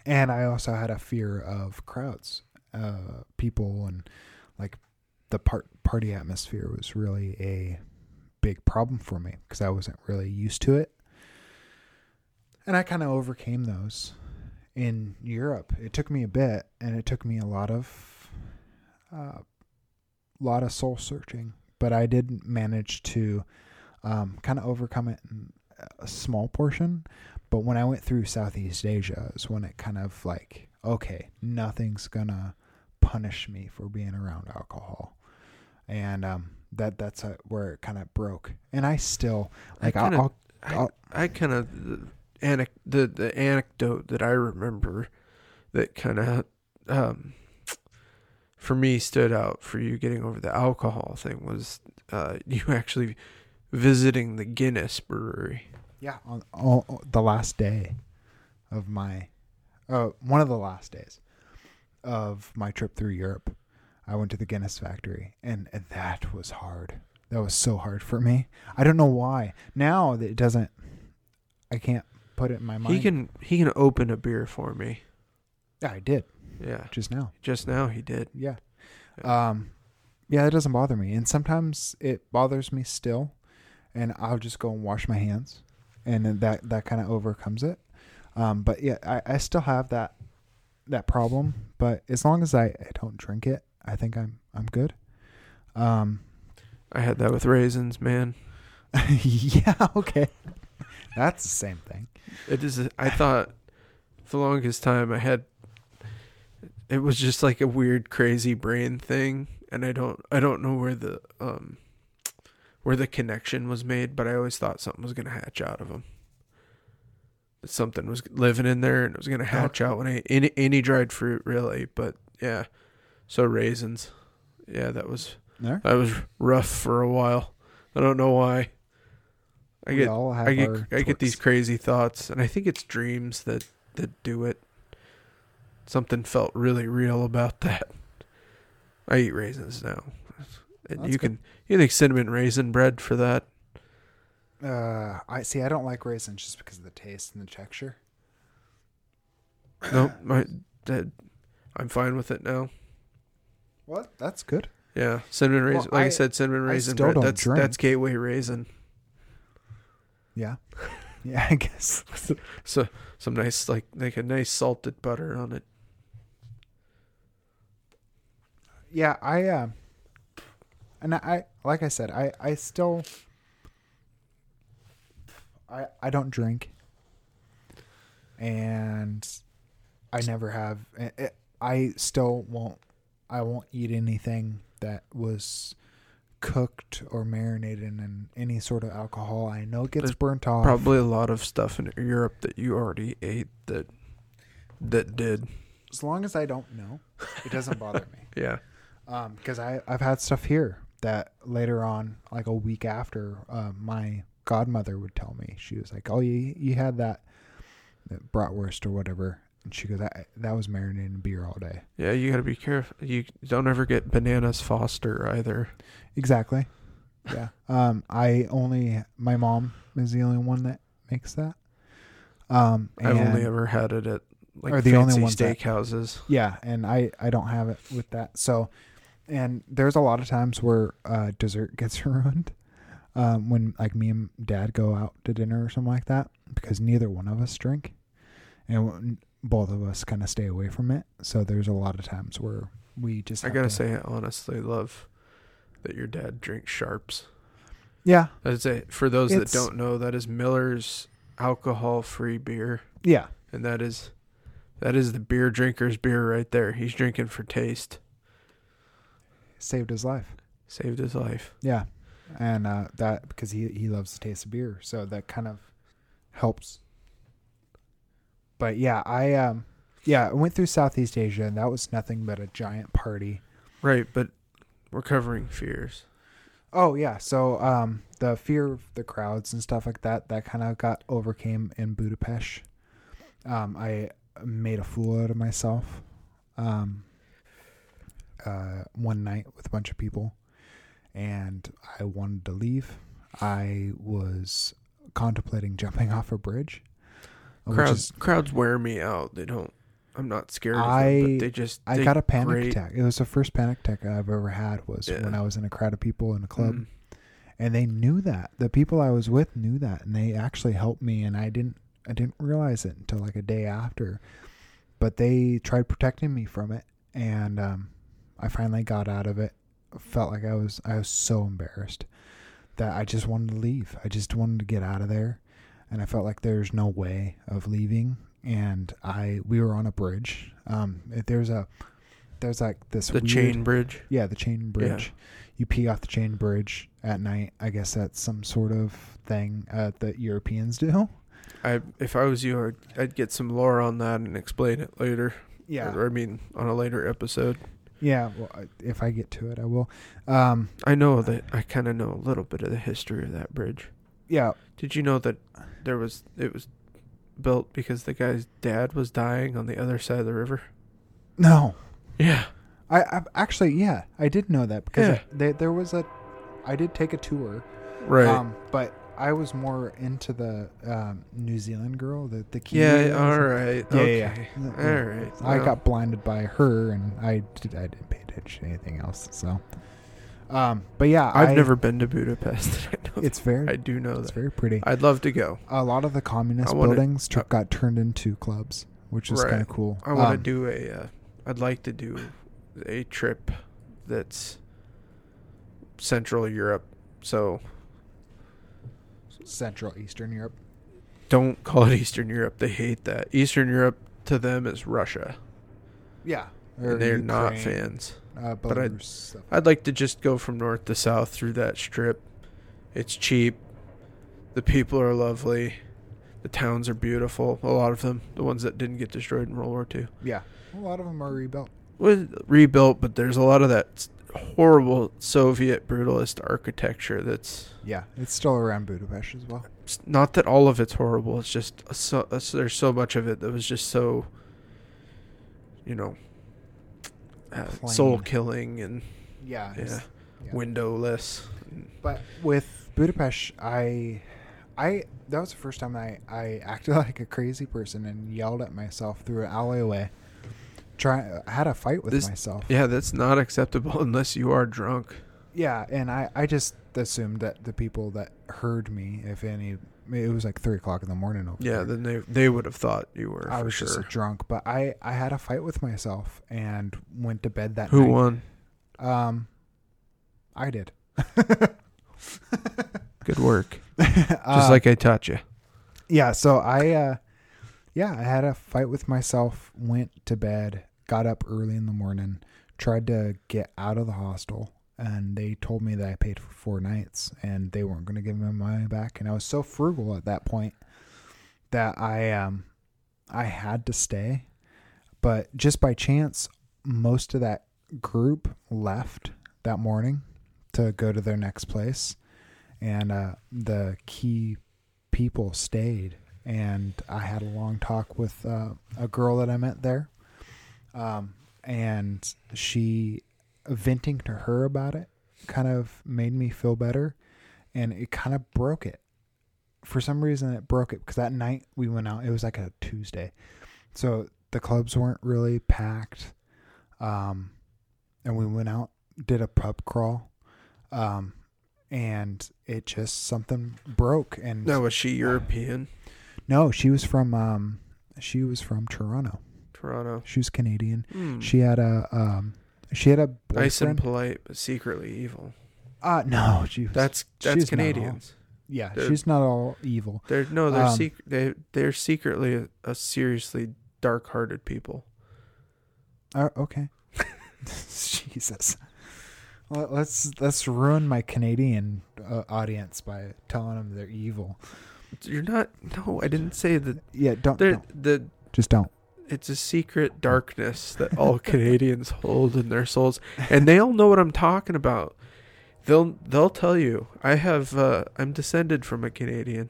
And I also had a fear of crowds, uh, people, and like the part party atmosphere was really a big problem for me because I wasn't really used to it. And I kind of overcame those in Europe. It took me a bit, and it took me a lot of, uh, lot of soul searching, but I did manage to um, kind of overcome it in a small portion. But when I went through Southeast Asia, is when it kind of like, okay, nothing's gonna punish me for being around alcohol, and um, that that's uh where it kind of broke. And I still like I'll, kinda- I'll, I, I'll I kind of the, anec- the the anecdote that I remember that kind of um, for me stood out for you getting over the alcohol thing was uh, you actually visiting the Guinness brewery. yeah on, on the last day of my, uh, one of the last days of my trip through Europe, I went to the Guinness factory, and, and that was hard. That was so hard for me. I don't know why. Now that it doesn't, I can't put it in my mind. He can he can open a beer for me. Yeah, I did Yeah, just now. just now he did. Yeah. Um, yeah, it doesn't bother me, and sometimes it bothers me still, and I'll just go and wash my hands, and then that that kind of overcomes it. Um, but yeah, I, I still have that that problem, but as long as I, I don't drink it, I think I'm I'm good. Um, I had that with raisins, man. yeah, okay, that's the same thing. It is. I thought the longest time I had. It was just like a weird, crazy brain thing, and I don't. I don't know where the um, where the connection was made, but I always thought something was gonna hatch out of them. Something was living in there, and it was gonna hatch out when I any any dried fruit, really. But yeah, so raisins. Yeah, that was There, that was rough for a while. I don't know why. I we get I get I get these crazy thoughts, and I think it's dreams that that do it. Something felt really real about that. I eat raisins now, and That's you good. can you think cinnamon raisin bread for that. Uh, I see. I don't like raisins just because of the taste and the texture. No, my that I'm fine with it now. What? That's good. Yeah, cinnamon Well, raisin. like I, I- said, cinnamon raisin bread. That's drink. that's gateway raisin. Yeah. Yeah, I guess. So some nice like like a nice salted butter on it. Yeah, I uh and I like I said, I I still I I don't drink. And I never have I- still won't I won't eat anything that was cooked or marinated in any sort of alcohol. I know it gets There's burnt off. Probably a lot of stuff in Europe that you already ate that that did. As long as I don't know, it doesn't bother me. Yeah. um because i i've had stuff here that later on like a week after uh, my godmother would tell me she was like oh you you had that, that bratwurst or whatever and she goes that, that was marinated in beer all day Yeah, you got to be careful. You don't ever get bananas Foster either. exactly yeah um i only my mom is the only one that makes that um I've only ever had it at like Are the only ones that- Yeah, and I I don't have it with that. So, and there's a lot of times where uh, dessert gets ruined um, when like me and dad go out to dinner or something like that because neither one of us drink, and both of us kind of stay away from it. So there's a lot of times where we just I gotta to- say, I honestly love that your dad drinks sharps. yeah, That's it. For those It's- that don't know, that is Miller's alcohol-free beer, yeah, and that is that is the beer drinker's beer right there. He's drinking for taste. Saved his life. Saved his life. Yeah, and uh, that because he he loves the taste of beer, so that kind of helps. But yeah, I um yeah I went through Southeast Asia, and that was nothing but a giant party. Right, but we're fears. Oh yeah, so um the fear of the crowds and stuff like that that kind of got overcame in Budapest. Um, I made a fool out of myself. Um, uh, one night with a bunch of people, and I wanted to leave. I was contemplating jumping off a bridge. Crowds is- crowds wear me out. They don't. I'm not scared of them, I- but they just. I they got a panic grate- attack. It was the first panic attack I've ever had. Was Yeah. when I was in a crowd of people in a club. Mm. and they knew that the people i was with knew that and they actually helped me and i didn't i didn't realize it until like a day after but they tried protecting me from it and um, i finally got out of it felt like i was i was so embarrassed that i just wanted to leave i just wanted to get out of there and i felt like there's no way of leaving and i we were on a bridge um, there's a there's like this The weird, chain bridge. yeah, the chain bridge. You pee off the chain bridge at night. I guess that's some sort of thing uh, that Europeans do. I if I was you, I'd, I'd get some lore on that and explain it later. Yeah, Or, I mean, on a later episode. Yeah. Well, if I get to it, I will. Um, I know that I kind of know a little bit of the history of that bridge. yeah. Did you know that there was it was built because the guy's dad was dying on the other side of the river? No, Yeah. I, I actually, yeah, I did know that because Yeah. I- they, there was a, I did take a tour. Right. Um, but I was more into the um, New Zealand girl, the the Kiwi. yeah. All right. Yeah, okay. yeah, yeah. All right. I well, got blinded by her, and I did, I didn't pay attention to anything else. So, um, but yeah, I've I- never been to Budapest. I know. It's very, I do know it's that. very pretty. I'd love to go. A lot of the communist wanna- buildings uh, got turned into clubs, which is Right. kind of cool. I want to Um, do a. Uh, I'd like to do a trip that's Central Europe. So Central Eastern Europe. don't call it Eastern Europe. They hate that. Eastern Europe to them is Russia. Yeah, And they're not fans. Uh, but I- Belarus stuff. I'd like to just go from north to south through that strip. It's cheap. The people are lovely. The towns are beautiful. A lot of them, the ones that didn't get destroyed in World War II, yeah, a lot of them are rebuilt. was rebuilt. But there's a lot of that horrible Soviet brutalist architecture. That's Yeah, it's still around Budapest as well. not that all of it's horrible. It's just so, there's so much of it that was just so, you know, uh, soul killing and Yeah, yeah, yeah. windowless. But with Budapest, I, I that was the first time I I acted like a crazy person and yelled at myself through an alleyway. Try I had a fight with This- myself. Yeah, that's not acceptable unless you are drunk. Yeah, and I I just assumed that the people that heard me, if any, it was like three o'clock in the morning. Over Yeah, there. then they they would have thought you were I was sure. just drunk, but I I had a fight with myself and went to bed that Who night. won? Um, I did. Good work. just Just like I taught you. yeah so i uh yeah i had a fight with myself went to bed got up early in the morning tried to get out of the hostel and they told me that i paid for four nights and they weren't going to give me my money back. And i was so frugal at that point that i um i had to stay. But just by chance most of that group left that morning to go to their next place. And uh, the key people stayed. And i had a long talk with uh, a girl that i met there um, and she venting to her about it kind of made me feel better. And it kind of broke it. For some reason it broke it because that night we went out it was like a tuesday. So the clubs weren't really packed um, and we went out did a pub crawl um, and it just something broke and Now was she European? no she was from um she was from toronto Toronto. she was canadian Hmm. she had a um she had a nice and polite, but secretly evil. uh no she was, That's that's not all- Canadians. yeah they're- she's not all evil They're no, they're Um, sec- they they're secretly a, a seriously dark-hearted people. uh, okay jesus let's let's ruin my Canadian uh, audience by telling them they're evil. You're not. No, I didn't say that. Yeah, don't, don't the just don't. It's a secret darkness that all Canadians hold in their souls, and they all know what I'm talking about. They'll they'll tell you. I have. Uh, I'm descended from a Canadian.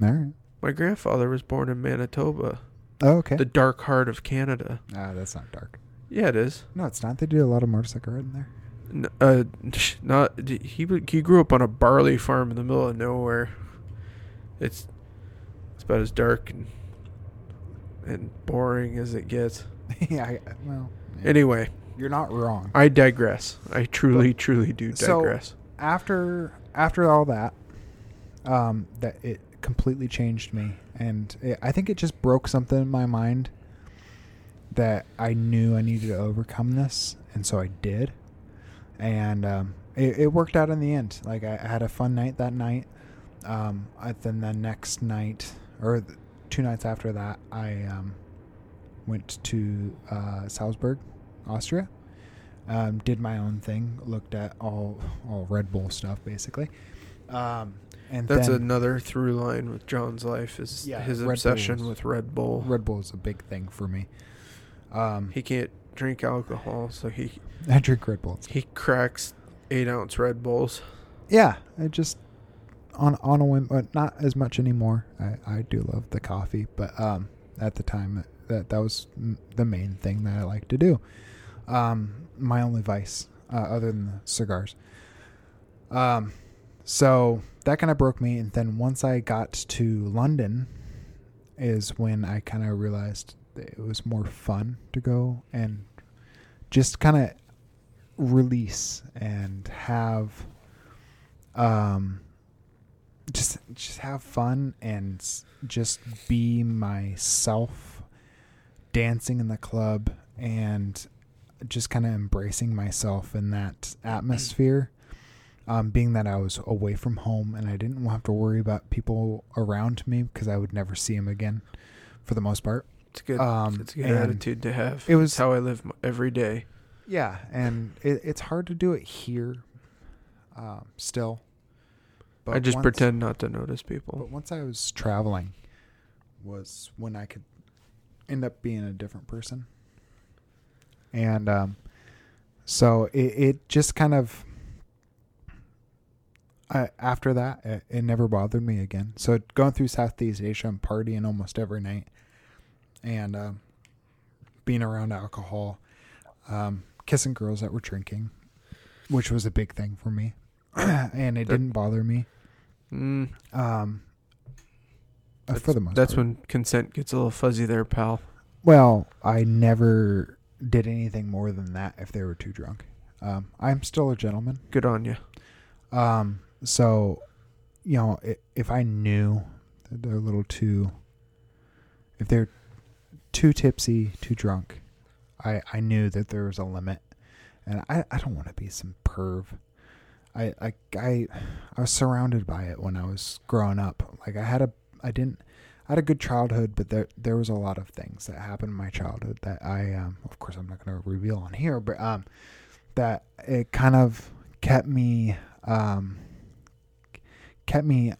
All right. My grandfather was born in Manitoba, Oh, okay. the dark heart of Canada. Ah, that's not dark. Yeah, it is. No, it's not. They do a lot of motorcycle riding there. N- uh, not he. He grew up on a barley farm in the middle of nowhere. It's it's about as dark and and boring as it gets. yeah. I, well, yeah. Anyway, you're not wrong. I digress. I truly, truly do So- digress. after after all that, um, that it completely changed me, and it, I think it just broke something in my mind that I knew I needed to overcome this, and so I did, and um, it, it worked out in the end. Like I, I had a fun night that night. Um, I, then the next night, or th- two nights after that, I um, went to uh, Salzburg, Austria um, did my own thing, looked at all all Red Bull stuff basically, um, and That's then another through line with John's life is Yeah, his Red obsession Bulls. with Red Bull. Red Bull is a big thing for me. Um, He can't drink alcohol, so he I drink Red Bulls. he cracks eight ounce Red Bulls. Yeah, I just on on a whim, but not as much anymore. I, I do love the coffee, but um, at the time that that was the main thing that I like to do. Um, my only vice, uh, other than the cigars. Um, so that kind of broke me, and then once I got to London, is when I kind of realized it was more fun to go and just kind of release and have um just just have fun and just be myself dancing in the club and just kind of embracing myself in that atmosphere um, being that I was away from home and I didn't have to worry about people around me because I would never see them again for the most part. It's a good. Um, it's a good attitude to have. it was- It's how I live every day. Yeah, and it, it's hard to do it here um, still. I just once- pretend not to notice people. But once I was traveling, was when I could end up being a different person. And um, so it, it just kind of, I, after that, it, it never bothered me again. So going through Southeast Asia and partying almost every night and um, being around alcohol, um, kissing girls that were drinking, which was a big thing for me. and it didn't bother me. Mm, Um, uh, that's, for the most that's part. when consent gets a little fuzzy there, pal. Well, I never did anything more than that if they were too drunk. Um, I'm still a gentleman. Good on you. Um, so, you know, i if I knew that they're a little too, if they're too tipsy, too drunk, I, I knew that there was a limit. And I, I don't want to be some perv. I, I, I, I was surrounded by it when I was growing up. Like I had a, I didn't, I had a good childhood, but there, there was a lot of things that happened in my childhood that I, um, of course, I'm not going to reveal on here, but, um, that it kind of kept me, um, kept me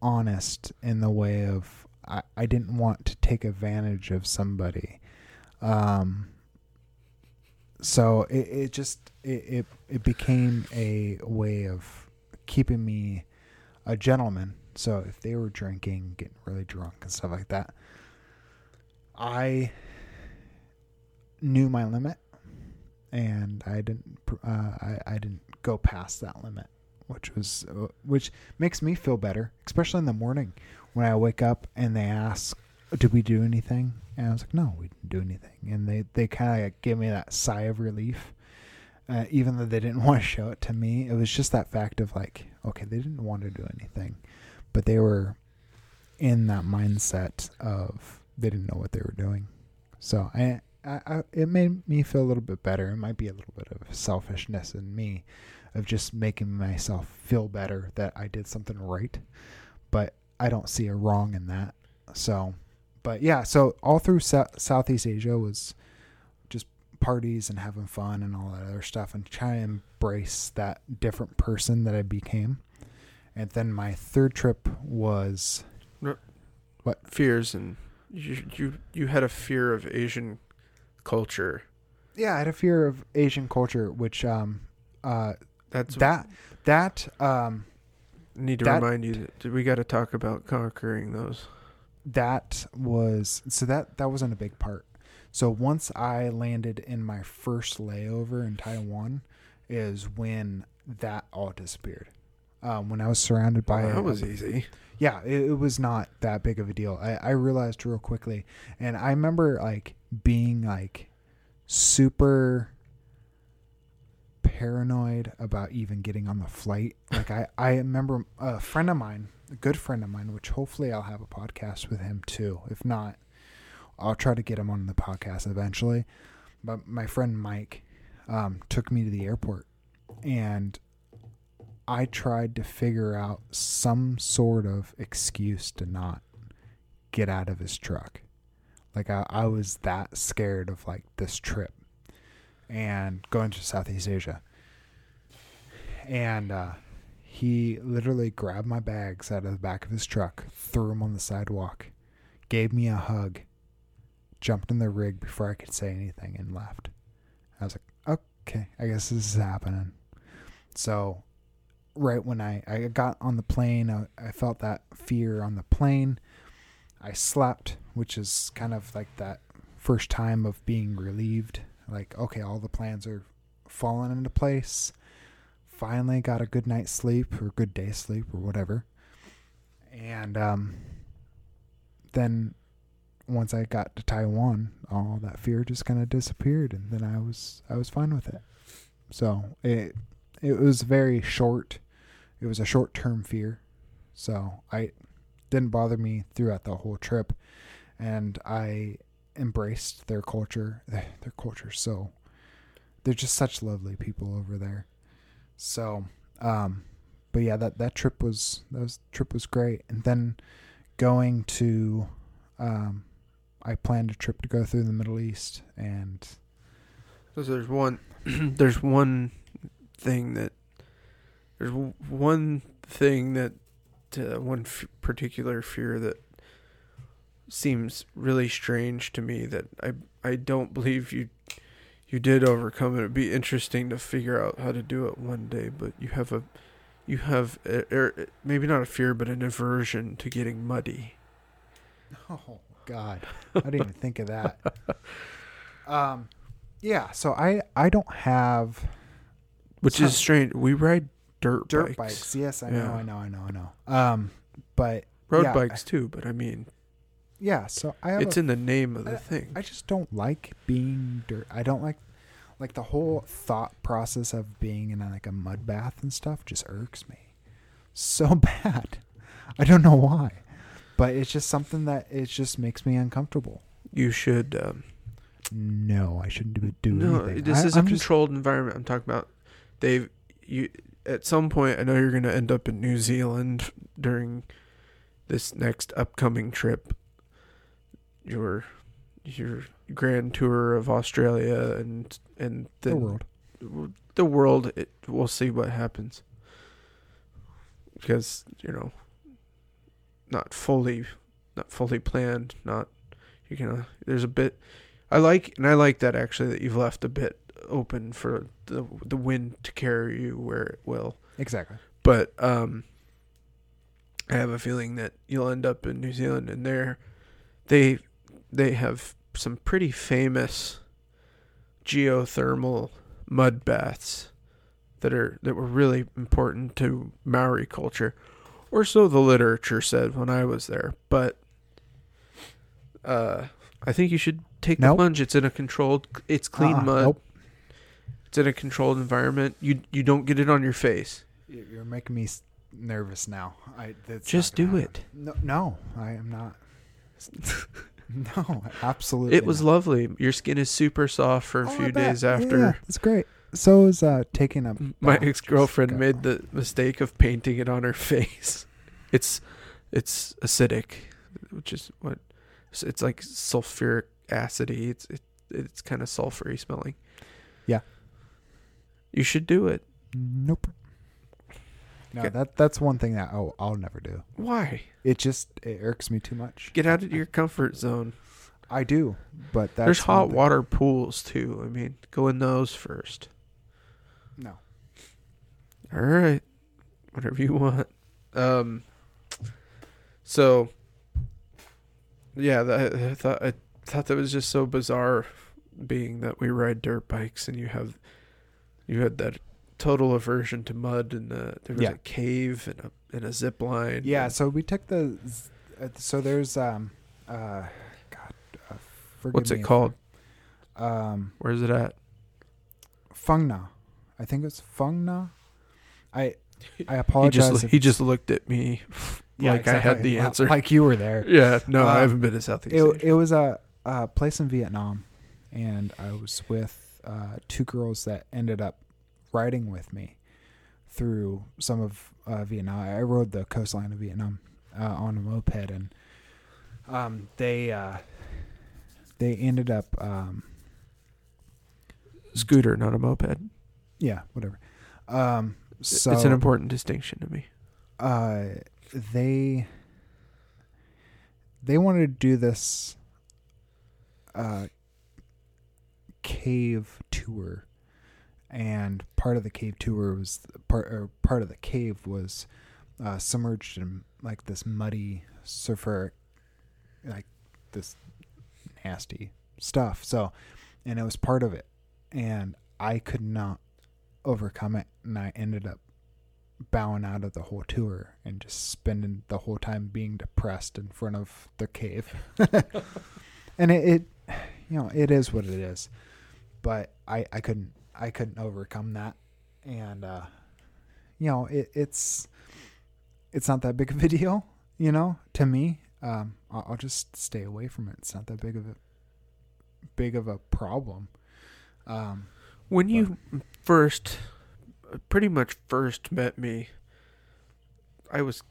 honest in the way of I, I didn't want to take advantage of somebody. Um, so it, it just it, it it became a way of keeping me a gentleman. So if they were drinking, getting really drunk and stuff like that, I knew my limit, and I didn't uh, I I didn't go past that limit, which was uh, which makes me feel better, especially in the morning when I wake up and they ask, "Did we do anything?" And I was like, "No, we didn't do anything," and they they kind of give me that sigh of relief. Uh, even though they didn't want to show it to me, it was just that fact of like, okay, they didn't want to do anything, but they were in that mindset of they didn't know what they were doing. So I, I, I it made me feel a little bit better. It might be a little bit of selfishness in me, of just making myself feel better that I did something right, but I don't see a wrong in that. So, but yeah, so all through Sou- Southeast Asia was parties and having fun and all that other stuff and try to embrace that different person that I became. And then my third trip was what Fears and you you you had a fear of Asian culture. yeah, I had a fear of Asian culture, which um uh That's that that um need to that- remind you that we got to talk about conquering those. that was so that that wasn't a big part. So once I landed in my first layover in Taiwan, is when that all disappeared. Um, when I was surrounded by Well, that was easy. yeah, it, it was not that big of a deal. I, I realized real quickly, and I remember like being like super paranoid about even getting on the flight. Like I, I remember a friend of mine, a good friend of mine, which hopefully I'll have a podcast with him too. If not, I'll try to get him on the podcast eventually. But my friend Mike um, took me to the airport, and I tried to figure out some sort of excuse to not get out of his truck. Like I, I was that scared of like this trip and going to Southeast Asia. And uh, he literally grabbed my bags out of the back of his truck, threw them on the sidewalk, gave me a hug, jumped in the rig before I could say anything, and left. I was like, okay, I guess this is happening. So right when I, I got on the plane, I, I felt that fear on the plane. I slept, which is kind of like that first time of being relieved. Like, okay, all the plans are falling into place. Finally got a good night's sleep or good day's sleep or whatever. And um, then once I got to Taiwan, all that fear just kind of disappeared, and then I was I was fine with it. So it it was very short. It was a short term fear, so I didn't bother me throughout the whole trip, and I embraced their culture. Their, their culture, so they're just such lovely people over there. So, um, but yeah, that that trip was that was trip was great, and then going to, um, I planned a trip to go through the Middle East, and Because there's one, there's one thing that there's w- one thing that uh, one f- particular fear that seems really strange to me that I I don't believe you you did overcome it. It'd be interesting to figure out how to do it one day, but you have a you have a, er, maybe not a fear but an aversion to getting muddy. Oh God, I didn't even think of that. Um, yeah. So I I don't have Which Huh. is strange. We ride dirt, dirt bikes. bikes. Yes, I know, I know, I know, I know. Um, but Road Yeah, bikes too, but I mean, yeah. So I have it's a, in the name of the thing. I just don't like being dirt. I don't like like the whole thought process of being in like a mud bath and stuff just irks me so bad. I don't know why, but it's just something that it just makes me uncomfortable. you should. Um, No, I shouldn't do, do no, anything. this I, is a I'm just- controlled environment. I'm talking about. Dave, you at some point. I know you're going to end up in New Zealand during this next upcoming trip. Your your grand tour of Australia and and the then world. the world. It, we'll see what happens. Because you know, not fully, not fully planned. Not you know. There's a bit. I like and I like that actually that you've left a bit open for the the wind to carry you where it will. Exactly. But um, I have a feeling that you'll end up in New Zealand and there, they they have some pretty famous geothermal mud baths that are that were really important to Maori culture, or so the literature said when I was there. But uh, I think you should take the plunge. It's in a controlled. It's clean Uh-uh, mud. Nope. It's in a controlled environment. You you don't get it on your face. You- You're making me nervous now. I that's Just do happen. it. No, no, I am not. no, absolutely. It was not. lovely. Your skin is super soft for a Oh, few days after. Yeah, it's great. So is uh taking a. My ex girlfriend made the mistake of painting it on her face. It's it's acidic, which is what it's- like sulfuric acidy. It's it, it's kind of sulfury smelling. Yeah. You should do it. Nope. No, Okay. that that's one thing that I'll, I'll never do. Why? It just it irks me too much. Get out of your comfort zone. I do, but that's There's hot water pools too. I mean, go in those first. No. All right. Whatever you want. Um so yeah, that, I thought I thought that was just so bizarre being that we ride dirt bikes and you have you had that total aversion to mud and uh, there was Yeah. a cave and a and a zip line. Yeah, and- so we took the uh, so there's um uh God, uh, what's it if- called? Um, Where's it at? Phong Nha. I think it's Phong Nha. I I He apologize. just if- he just looked at me yeah, like I had the answer. like you were there. yeah, no, I Uh, haven't been to Southeast It Asia. it was a, a place in Vietnam, and I was with uh, two girls that ended up riding with me through some of uh, Vietnam. I rode the coastline of Vietnam uh, on a moped, and um, they uh, they ended up um, Scooter, not a moped. yeah whatever. Um, so it's an important distinction to me. uh, they they wanted to do this uh, cave tour, and part of the cave tour was part or part of the cave was uh, submerged in like this muddy sulfuric, like this nasty stuff. So, and it was part of it, and I could not overcome it, and I ended up bowing out of the whole tour and just spending the whole time being depressed in front of the cave. and it, it, you know, it is what it is. But I, I couldn't, I couldn't overcome that. And, uh, you know, it, it's, it's not that big of a deal, you know, to me. Um, I'll, I'll just stay away from it. It's not that big of a, big of a problem. Um, When you first, pretty much first met me, I was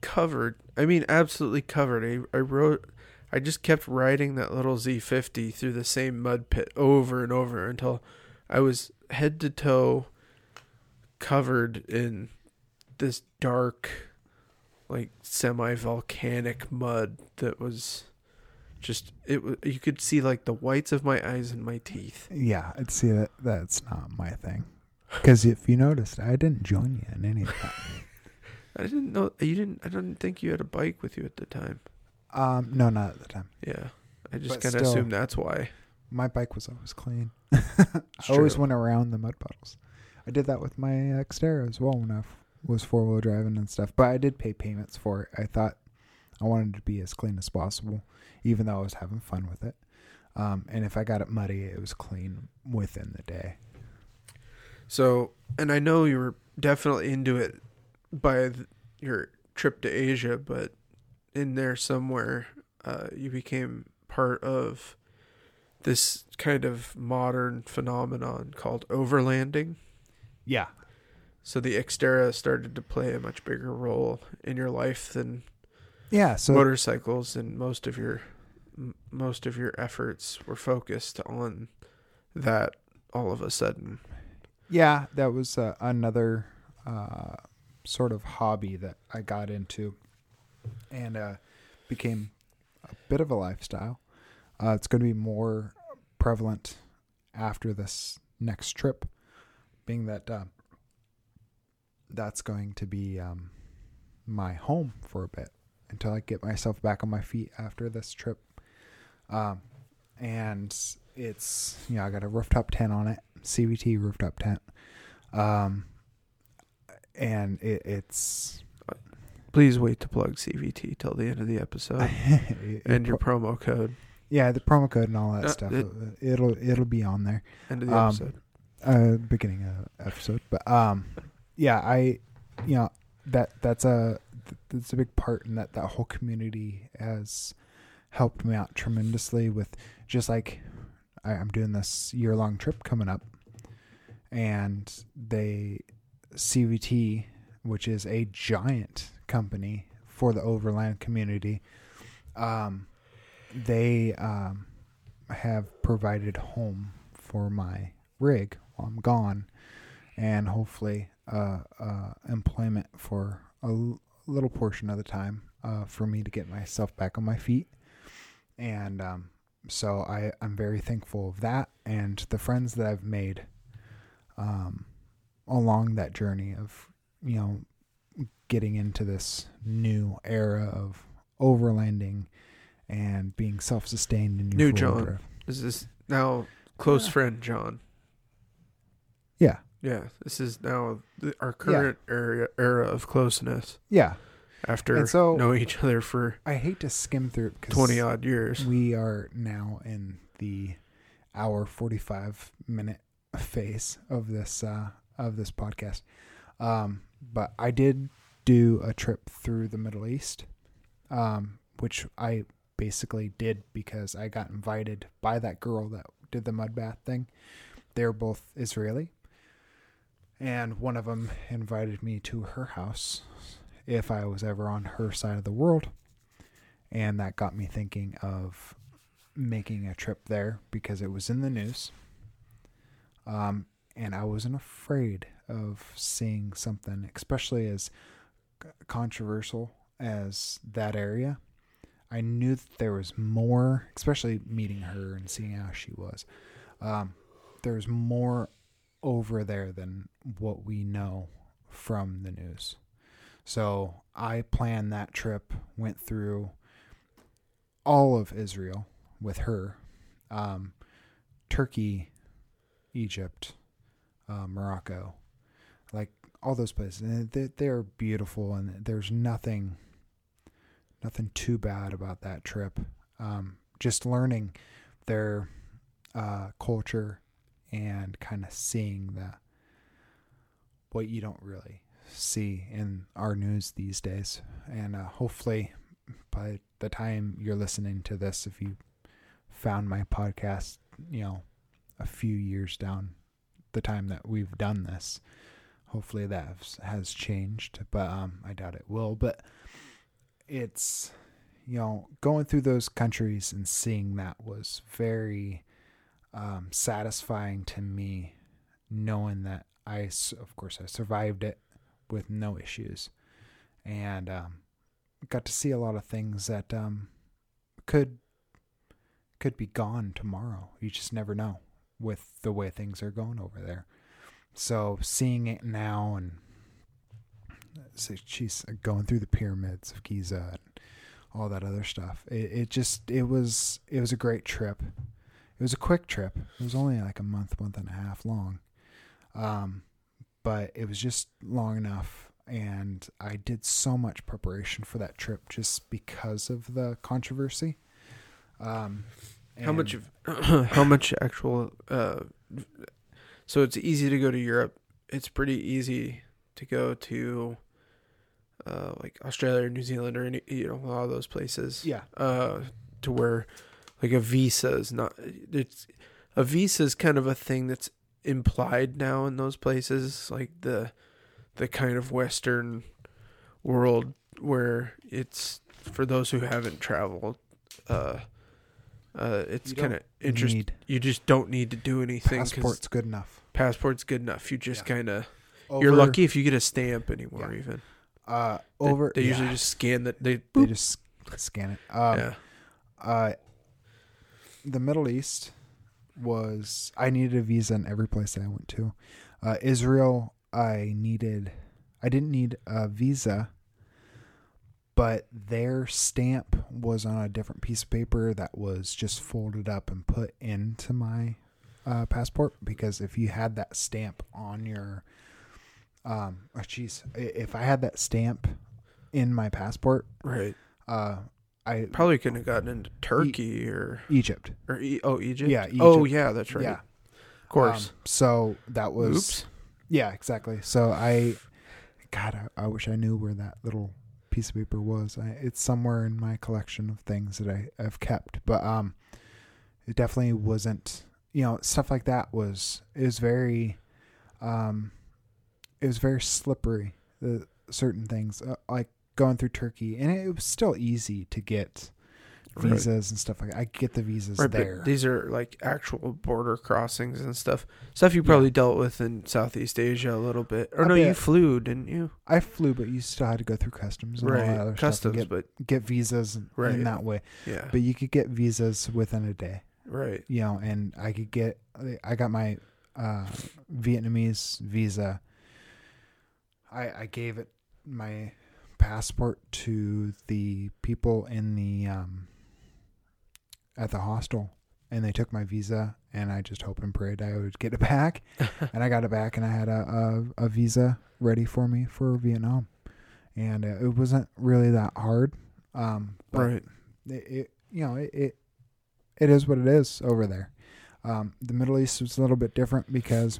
covered. I mean, absolutely covered. I, I wrote, I just kept riding that little Z50 through the same mud pit over and over until I was head to toe covered in this dark, like semi volcanic mud that was just, it you could see like the whites of my eyes and my teeth. Yeah, I'd see that. That's not my thing. Because if you noticed, I didn't join you in any of that. I didn't know you didn't. I didn't think you had a bike with you at the time. Um, no, not at the time. Yeah, I just kind of assumed that's why. My bike was always clean. I always went around the mud puddles. I did that with my Xterra as well when I f- was four wheel driving and stuff. But I did pay payments for it. I thought I wanted to be as clean as possible, even though I was having fun with it. Um, and if I got it muddy, it was clean within the day. So, and I know you were definitely into it by your trip to Asia, but in there somewhere, uh, you became part of this kind of modern phenomenon called overlanding. Yeah. So the Xterra started to play a much bigger role in your life than Yeah. So motorcycles and most of your most of your efforts were focused on that all of a sudden Yeah, that was uh, another uh, sort of hobby that I got into and uh, became a bit of a lifestyle. Uh, it's going to be more prevalent after this next trip, being that uh, that's going to be um, my home for a bit until I get myself back on my feet after this trip. Um, and it's you know I got a rooftop tent on it, CVT rooftop tent, um, and it, it's please wait to plug cvt till the end of the episode it- and your pro- promo code yeah the promo code and all that Uh, stuff. it- it'll it'll be on there. end of the Um, episode uh beginning of episode but um yeah i you know that that's a that's a big part in that that whole community has helped me out tremendously with just like I, i'm doing this year long trip coming up and they cvt which is a giant company for the overland community um they um have provided home for my rig while I'm gone, and hopefully uh, uh, employment for a l- little portion of the time uh, for me to get myself back on my feet. And um, so I, I'm very thankful of that and the friends that I've made um, along that journey of, you know, getting into this new era of overlanding and being self-sustained in your New John. drive. This is now close Yeah. friend John. Yeah, Yeah, this is now our current era era of closeness yeah. After And so- knowing each other for I hate to skim through it because twenty odd years. we are now in the hour 45 minute phase of this uh of this podcast. Um but i did do a trip through the middle east um which i basically did because i got invited by that girl that did the mud bath thing. They're both israeli and one of them invited me to her house if i was ever on her side of the world and that got me thinking of making a trip there because it was in the news. Um, and I wasn't afraid of seeing something, especially as controversial as that area. I knew that there was more, especially meeting her and seeing how she was. Um, there's more over there than what we know from the news. So I planned that trip, went through all of Israel with her, um, Turkey, Egypt, uh, Morocco, like all those places. And they, they're beautiful, and there's nothing, nothing too bad about that trip. Um, just learning their uh, culture and kind of seeing that what you don't really see in our news these days. And uh, hopefully, by the time you're listening to this, if you found my podcast, you know, a few years down the time that we've done this, hopefully that has- changed. But um, I doubt it will. But it's you know going through those countries and seeing that was very um, satisfying to me, knowing that I, of course, I survived it with no issues, and um, got to see a lot of things that um, could could be gone tomorrow. You just never know with the way things are going over there. So seeing it now and so she's going through the pyramids of Giza and all that other stuff. It, it just it was it was a great trip. It was a quick trip. It was only like a month, month and a half long. Um, but it was just long enough and I did so much preparation for that trip just because of the controversy. Um, How much of how much actual uh so it's easy to go to Europe. It's pretty easy to go to uh like Australia or New Zealand or any you know a lot of those places. Yeah. Uh to where like a visa is not it's a visa is kind of a thing that's implied now in those places like the the kind of western world where it's for those who haven't traveled uh uh it's kind of interesting you just don't need to do anything. passport's good enough. passport's good enough you just Yeah. kind of you're lucky if you get a stamp anymore Yeah. even Uh, over. they, usually yeah, just scan that they they just scan it. Um, yeah uh, the Middle East was I needed a visa in every place that I went to. Uh, Israel, I needed, I didn't need a visa, but their stamp was on a different piece of paper that was just folded up and put into my uh, passport. Because if you had that stamp on your, um, oh jeez, I- if I had that stamp in my passport, right uh, I probably couldn't have gotten into turkey or Egypt. or e- oh egypt Yeah, oh yeah that's right Yeah. of course Um, so that was oops yeah, exactly. So I, God, I, I wish I knew where that little piece of paper was. I, it's somewhere in my collection of things that I have kept, but um, it definitely wasn't. You know, stuff like that was it was very, um, it was very slippery. The certain things uh, like going through Turkey, and it was still easy to get Right. visas and stuff like that. I get the visas Right, there. these are like actual border crossings and stuff. Stuff you probably dealt with in Southeast Asia a little bit. Or A no, you flew, didn't you? I flew, but you still had to go through customs and all that other Right, stuff customs, but get, get visas in that way. yeah, But you could get visas within a day. right, you know, and I could get, I got my uh, Vietnamese visa. I I gave it my passport to the people in the um, at the hostel, and they took my visa, and I just hoped and prayed I would get it back, and I got it back, and I had a a, a visa ready for me for Vietnam, and uh, it wasn't really that hard, um, but right. it, it you know it, it it is what it is over there. Um, the Middle East was a little bit different because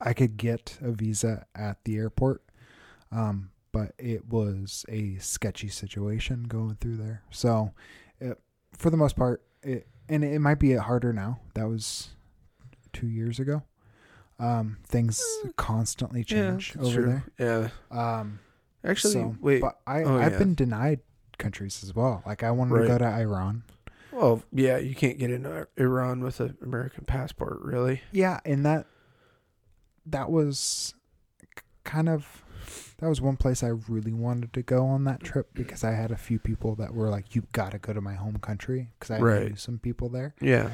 I could get a visa at the airport, um, but it was a sketchy situation going through there. So, it, for the most part, it and it might be harder now. That was two years ago. Um, things constantly change that's over true. there. Yeah, Um, actually, so, wait. but I Oh, I've yeah. been denied countries as well. Like I wanted to go to Iran. Well, yeah, you can't get into Iran with an American passport, really. Yeah, and that that was kind of that was one place I really wanted to go on that trip because I had a few people that were like, "You got to go to my home country," because I Right. knew some people there Yeah,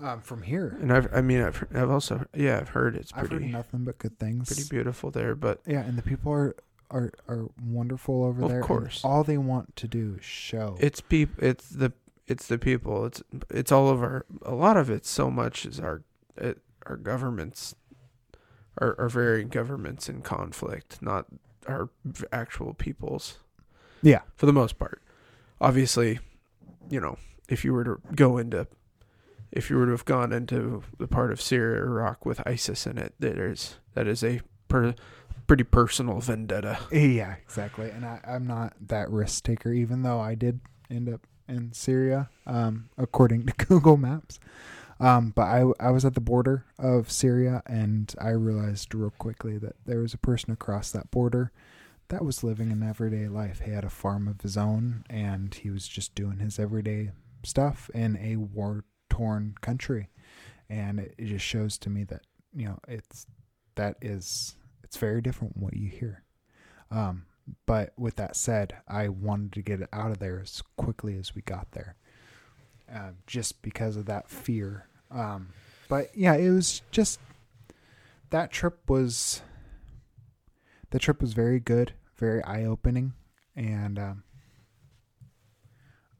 um, from here. and I've, I mean, I've, I've also, yeah, I've heard it's I've pretty, heard nothing but good things. pretty beautiful there. But Yeah, and the people are are are wonderful over there. Of course. all they want to do is show. it's peop, it's the, it's the people. It's, it's all of our. A lot of it, so much is our, it, our governments, our, our varying governments in conflict, not our actual peoples. yeah, for the most part. Obviously, you know, if you were to go into, if you were to have gone into the part of Syria or Iraq with ISIS in it, that is that is a per, pretty personal vendetta. Yeah, exactly. And I, I'm not that risk taker, even though I did end up in Syria, um, according to Google Maps. Um, but I, I was at the border of Syria and I realized real quickly that there was a person across that border that was living an everyday life. He had a farm of his own and he was just doing his everyday stuff in a war torn country. And it, it just shows to me that, you know, it's, that is, it's very different from what you hear. Um, but with that said, I wanted to get it out of there as quickly as we got there, uh, just because of that fear. Um, but yeah, it was just that trip was the trip was very good, very eye opening, and um,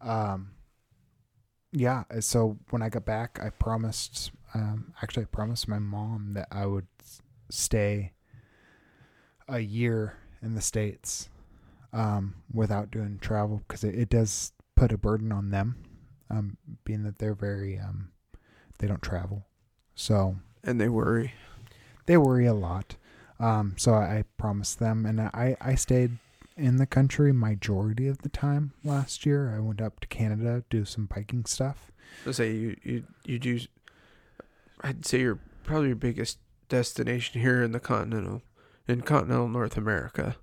um, yeah. So when I got back, I promised, um, actually, I promised my mom that I would stay a year in the states um, without doing travel because it, it does put a burden on them, um, being that they're very um, they don't travel, so And they worry. they worry a lot. Um, so I, I promised them, and I I stayed in the country majority of the time last year. I went up to Canada do some biking stuff. Let's say you you you do. I'd say your probably your biggest destination here in the continental in continental North America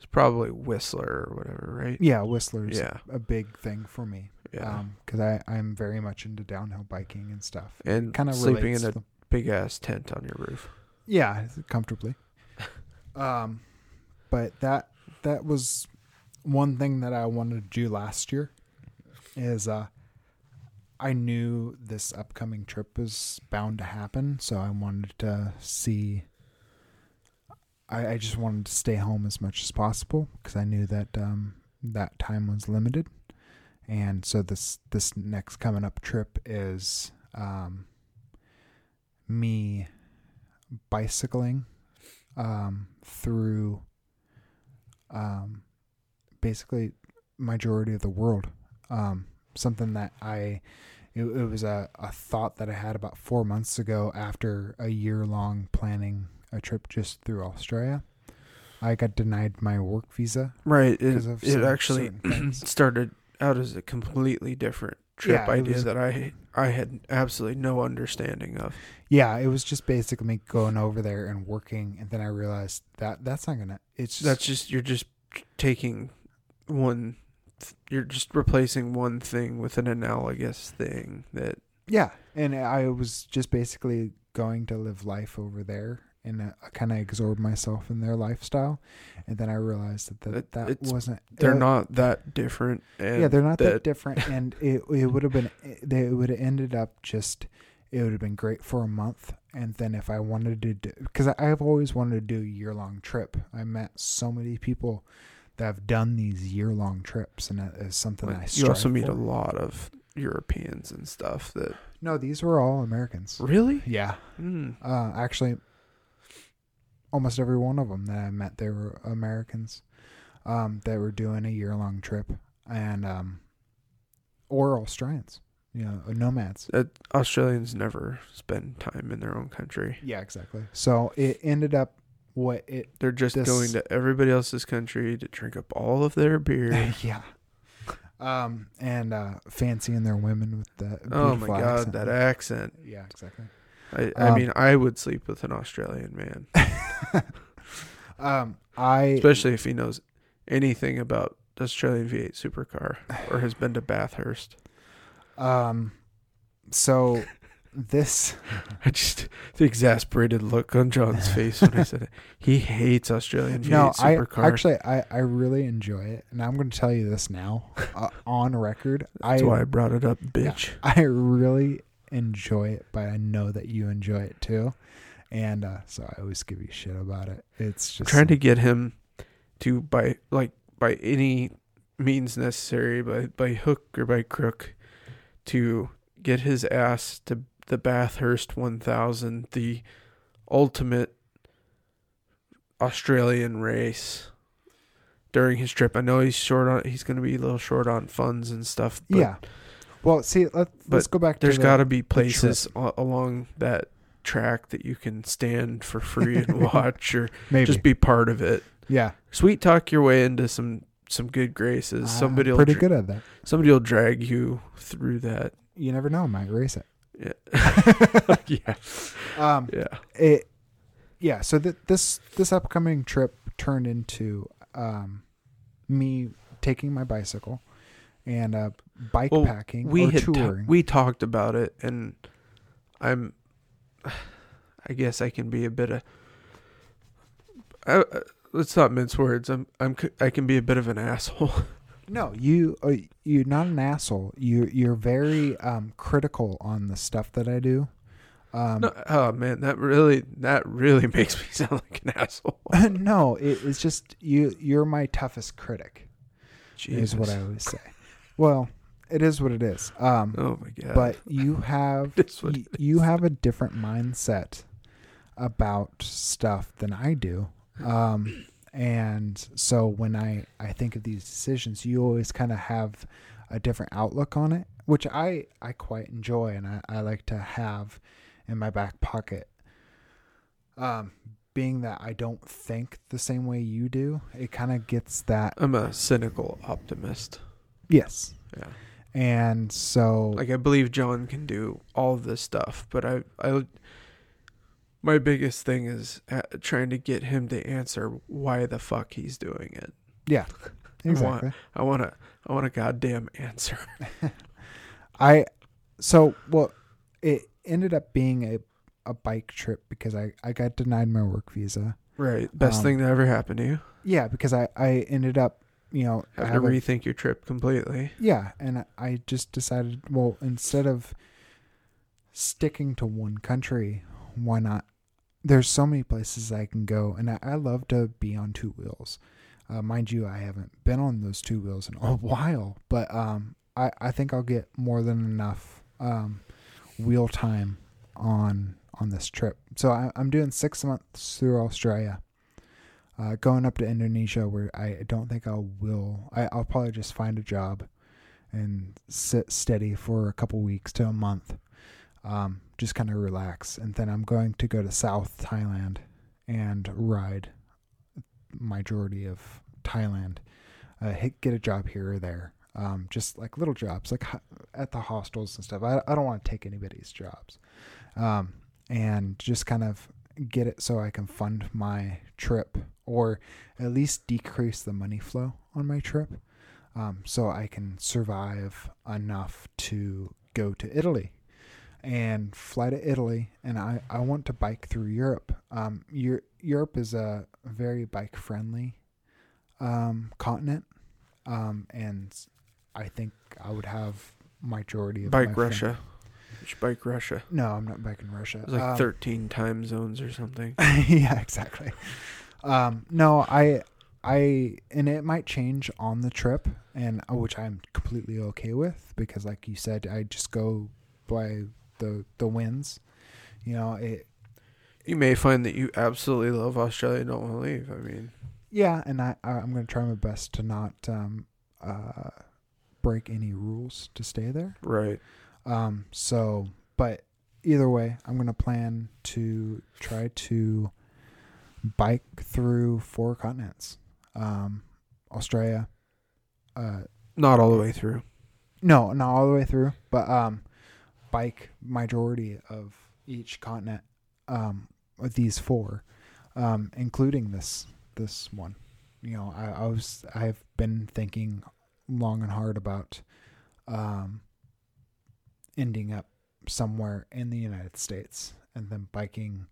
is probably Whistler or whatever, right? Yeah, Whistler's Yeah, a big thing for me yeah. because I I'm very much into downhill biking and stuff. and Kind of sleeping in a big ass tent on your roof. Yeah, comfortably. um, but that that was one thing that I wanted to do last year. Is uh, I knew this upcoming trip was bound to happen, so I wanted to see. I, I just wanted to stay home as much as possible because I knew that um, that time was limited, and so this this next coming up trip is um, me bicycling um, through um, basically majority of the world. Um, something that I it, it was a, a thought that I had about four months ago after a year long planning a trip just through Australia. I got denied my work visa Right. It, of it actually started out as a completely different trip Yeah, idea was- that I I had absolutely no understanding of. Yeah, it was just basically me going over there and working, and then I realized that that's not gonna. It's just, That's just you're just taking one you're just replacing one thing with an analogous thing that Yeah, and I was just basically going to live life over there and uh, kind of absorb myself in their lifestyle, and then I realized that that, that it's- wasn't. they're uh, not that different. And yeah, they're not that, that different, and it it would have been they would have ended up just it would have been great for a month, and then if I wanted to do because I've always wanted to do a year long trip. I met so many people that have done these year long trips, and that is something like, I you also meet for. a lot of Europeans and stuff that No, these were all Americans. really. Yeah, Mm. uh, actually, almost every one of them that I met, they were Americans um, that were doing a year long trip, and um, or Australians, you know, nomads. Uh, Australians never spend time in their own country. Yeah, exactly. So it ended up what it. They're just This- going to everybody else's country to drink up all of their beer. yeah. Um and uh fancying their women with the oh my god, accent. that accent! yeah exactly I, I Um, mean, I would sleep with an Australian man, um I especially if he knows anything about the Australian V8 supercar or has been to Bathurst. um so this I just the exasperated look on John's face when I said it. He hates Australian V8 no I supercar. actually I I really enjoy it and I'm going to tell you this now uh, on record That's I why I brought it up, bitch. I really enjoy it, but I know that you enjoy it too. And uh, so I always give you shit about it. It's I'm just trying to get him to by like by any means necessary, by by hook or by crook, to get his ass to the Bathurst 1000, the ultimate Australian race. During his trip, I know he's short on. He's going to be a little short on funds and stuff. But yeah. Well, see, let, let's go back to there's the- got to be places a- along that track that you can stand for free and watch, or maybe just be part of it. yeah. Sweet talk your way into some some good graces. I'm Somebody will pretty dra- good at that. somebody will drag you through that. You never know, might race it. Yeah, yeah, Um, yeah. it, yeah. So th- this this upcoming trip turned into um, me taking my bicycle and uh, bike Well, packing We or touring. we talked about it, and I'm. I guess I can be a bit of. I, I- let's not mince words. I'm I'm I can be a bit of an asshole. No, you uh, you're not an asshole. You you're very um, critical on the stuff that I do. Um, no, oh man, that really that really makes me sound like an asshole. no, it, it's just you. You're my toughest critic. Is what I always say. Well, it is what it is. Um, Oh my god. but you have It's what y- it you have a different mindset about stuff than I do. Um, and so when I, I think of these decisions, you always kind of have a different outlook on it, which I, I quite enjoy and I, I like to have in my back pocket. Um, being that I don't think the same way you do, it kind of gets that. I'm a cynical optimist. Yes. Yeah. And so, Like I believe John can do all this stuff, but I I my biggest thing is uh, trying to get him to answer why the fuck he's doing it. yeah, I want- exactly. I want to I want a goddamn answer. I so well it ended up being a a bike trip because I I got denied my work visa. Right. Best Um, thing that ever happened to you. Yeah, because I I ended up you know I Have to have a- rethink your trip completely. yeah, and I just decided well instead of sticking to one country, why not? There's so many places I can go, and I, I love to be on two wheels. Uh, mind you, I haven't been on those two wheels in a while, but um, I I think I'll get more than enough um, wheel time on on this trip. So I, I'm doing six months through Australia, uh, going up to Indonesia, where I don't think I will. I, I'll probably just find a job and sit steady for a couple weeks to a month, um, just kind of relax, and then I'm going to go to South Thailand and ride majority of Thailand, uh, hit, get a job here or there. Um, just like little jobs, like at the hostels and stuff. I, I don't want to take anybody's jobs. Um, and just kind of get it so I can fund my trip or at least decrease the money flow on my trip. um, so I can survive enough to go to Italy and fly to Italy. And I, I want to bike through Europe. Um, Eur- Europe is a very bike friendly um, continent. Um, and I think I would have majority of Bike Russia. Bike Russia? No, I'm not biking Russia. There's like Um, 13 time zones or something. yeah, exactly. Um, no, I, I, and it might change on the trip, and uh, which I'm completely okay with because, like you said, I just go by the the winds. You know, it. You may find that you absolutely love Australia and don't want to leave. I mean, Yeah, and I, I I'm gonna try my best to not um, uh, break any rules to stay there. right. Um, so, but either way, I'm gonna plan to try to bike through four continents. Um, Australia. Uh, Not all the way through. no, not all the way through, but um, bike majority of each continent. Um, of these four, um, including this this one. You know, I, I was I've been thinking long and hard about um, ending up somewhere in the United States and then biking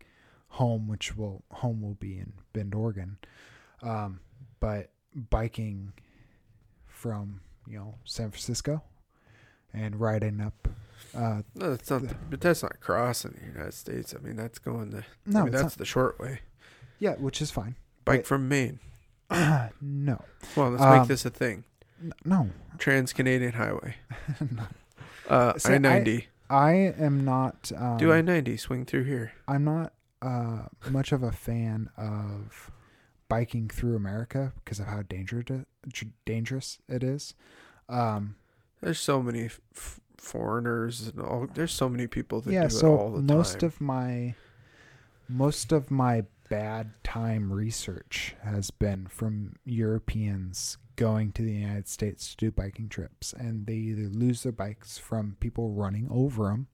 home, which will home will be in Bend, Oregon. Um, but biking from you know San Francisco and riding up. Uh, No, that's not. The, but that's not crossing the United States. I mean, that's going the. no, I mean, that's the short way. yeah, which is fine. Bike But- from Maine. no, Well, let's Um, make this a thing. No. Trans Canadian Highway. No. Uh, I- I ninety. I am not. Um, Do I ninety swing through here? I'm not uh, much of a fan of biking through America because of how dangerous dangerous it is. Um, There's so many f- foreigners and all. There's so many people that yeah, do so it all the most time. of my most of my bad time research has been from Europeans going to the United States to do biking trips, and they either lose their bikes from people running over them,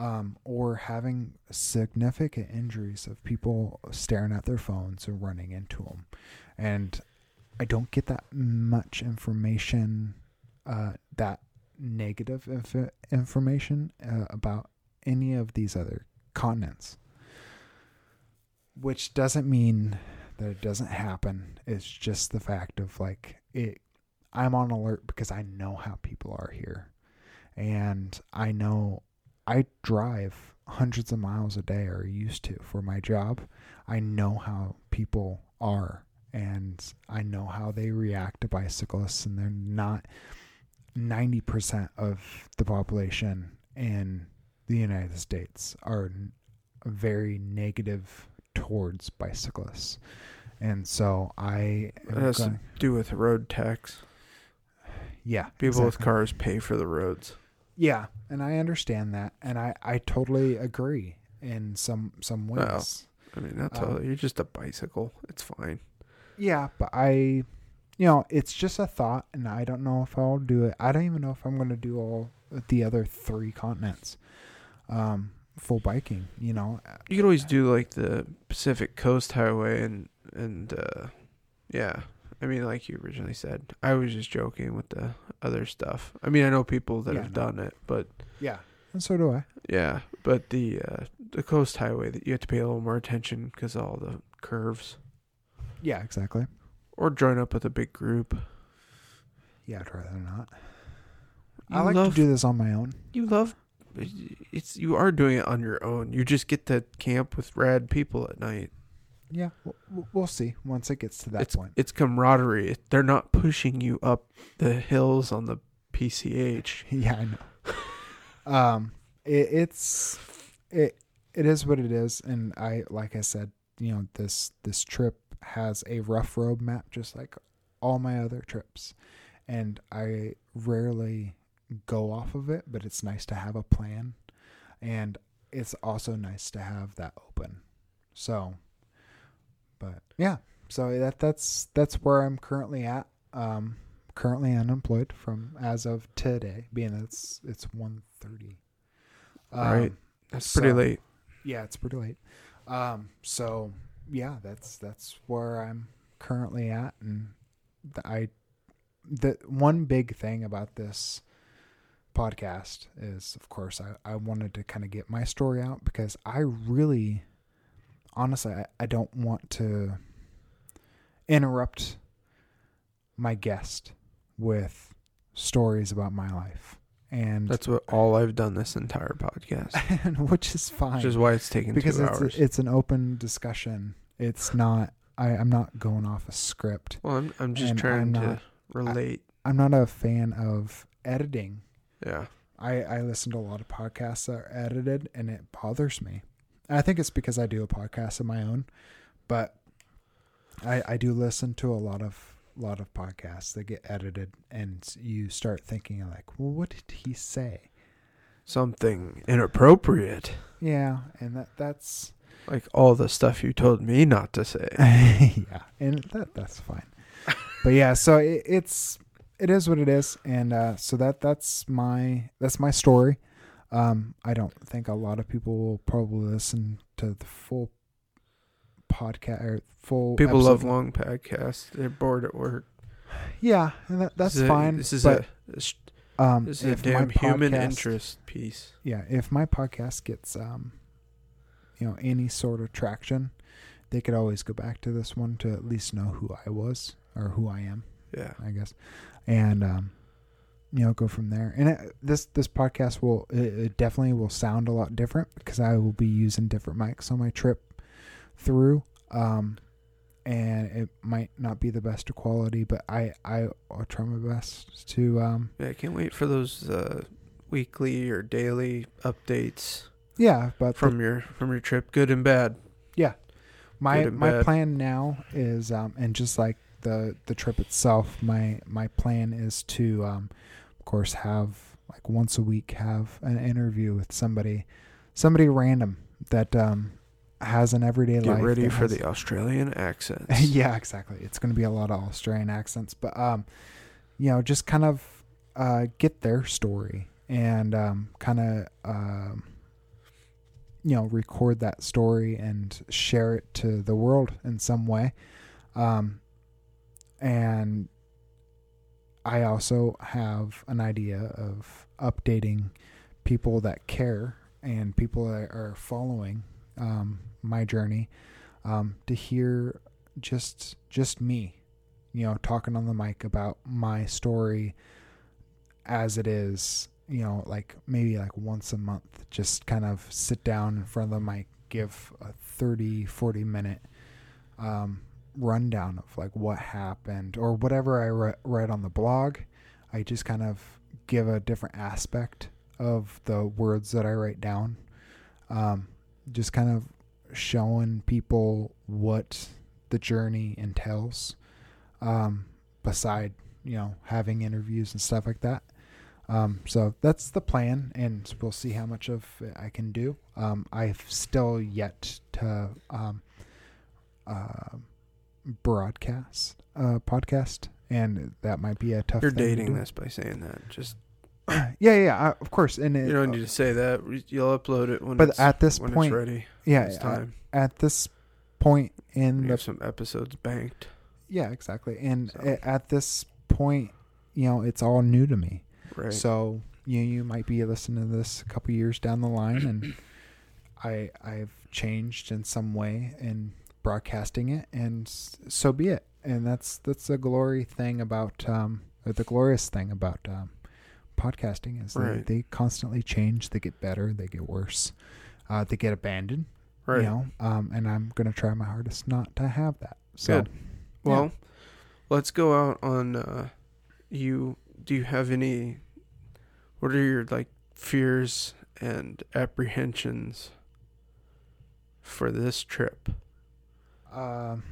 um, or having significant injuries of people staring at their phones and running into them, and I don't get that much information, uh, that negative inf- information uh, about any of these other continents. Which doesn't mean that it doesn't happen. It's just the fact of like it I'm on alert because I know how people are here. And I know I drive hundreds of miles a day or used to for my job. I know how people are and I know how they react to bicyclists and they're not 90% of the population in the United States are very negative towards bicyclists. And so I It has to do with road tax. yeah, People with cars pay for the roads. Yeah, and I understand that and I I totally agree in some some ways. Well, I mean, that's Um. You're just a bicycle. It's fine. Yeah, but I, you know, it's just a thought, and I don't know if I'll do it. I don't even know if I'm going to do all the other three continents, um, full biking. You know, You could always do like the Pacific Coast Highway and and uh, yeah. I mean, like you originally said, I was just joking with the other stuff. I mean, I know people that Yeah, have no. done it, but yeah, and so do I. yeah. But the uh, the Coast Highway that you have to pay a little more attention because all the curves, Yeah, exactly. or join up with a big group. Yeah, I'd rather not. You I like love, to do this on my own. You love. It's you are doing it on your own. You just get to camp with rad people at night. Yeah, we'll, we'll see once it gets to that it's point. it's camaraderie. They're not pushing you up the hills on the PCH. yeah, I know. um, it, it's it it is what it is, and I like I said, you know, this this trip has a rough road map, just like all my other trips, and I rarely go off of it, but it's nice to have a plan, and it's also nice to have that open. So, yeah, so that that's that's where I'm currently at. Um, currently unemployed from as of today, being that it's it's one thirty. Right. That's pretty late. Yeah, it's pretty late. Um, so yeah, that's that's where I'm currently at, and th- I the one big thing about this podcast is, of course, I, I wanted to kind of get my story out because I really, honestly, I, I don't want to interrupt my guest with stories about my life. And That's what all I've done this entire podcast, which is fine which is why it's taken because two it's hours. it's an open discussion. It's not. I, I'm not going off a script. well, I'm I'm just and trying I'm to not- relate. I'm not a fan of editing. yeah. I, I listen to a lot of podcasts that are edited and it bothers me. I think it's because I do a podcast of my own, but I I do listen to a lot of lot of podcasts that get edited and you start thinking like, well, what did he say? Something inappropriate, Yeah, and that that's like all the stuff you told me not to say. yeah, and that that's fine. but yeah, so it, it's it is what it is, and uh, so that that's my that's my story. Um, I don't think a lot of people will probably listen to the full podcast or full. People love long podcasts. They're bored at work. Yeah, and that, that's This is a- fine. This is but, a, um, this is a damn human interest piece. Yeah, if my podcast gets um, you know, any sort of traction, they could always go back to this one to at least know who I was or who I am. Yeah. I guess, and um, you know, go from there. And it, this this podcast will it, it definitely will sound a lot different because I will be using different mics on my trip through. Um, and it might not be the best of quality, but I I will try my best to um Yeah, I can't wait for those uh, weekly or daily updates yeah. But the- from your from your trip, good and bad. Yeah, my my bad. plan now is um and just like the the trip itself, my my plan is to um of course have like once a week have an interview with somebody somebody random that um has an everyday Get life. ready for has- the Australian accents. yeah, exactly. It's going to be a lot of Australian accents, but um, you know, just kind of uh, get their story and um, kind of um, you know record that story and share it to the world in some way. Um, and I also have an idea of updating people that care and people that are following um, my journey um, to hear just just me, you know, talking on the mic about my story as it is, you know, like maybe like once a month, just kind of sit down in front of the mic, give a 30, 40 minute um, rundown of like what happened or whatever I re- read on the blog. I just kind of give a different aspect of the words that I write down. Um, just kind of showing people what the journey entails um, beside you know having interviews and stuff like that um, so that's the plan and we'll see how much of it i can do um, i've still yet to um, uh, broadcast uh, podcast and that might be a tough You're thing to dating do. this by saying that. Just yeah yeah, yeah uh, of course and it, you don't need to say that. You'll upload it when but it's at this when point it's ready. yeah it's uh, time. at this point in the have some episodes banked. Yeah, exactly. And So- at this point, you know, it's all new to me. Right. So you you might be listening to this a couple years down the line, and I I've changed in some way in broadcasting it, and so be it. And that's that's the glory thing about um or the glorious thing about um podcasting is Right. they, they constantly change. They get better. They get worse. Uh, they get abandoned. right. You know. Um, and I'm gonna try my hardest not to have that. So. Good. Well, let's go out on uh you do you have any what are your like fears and apprehensions for this trip Um.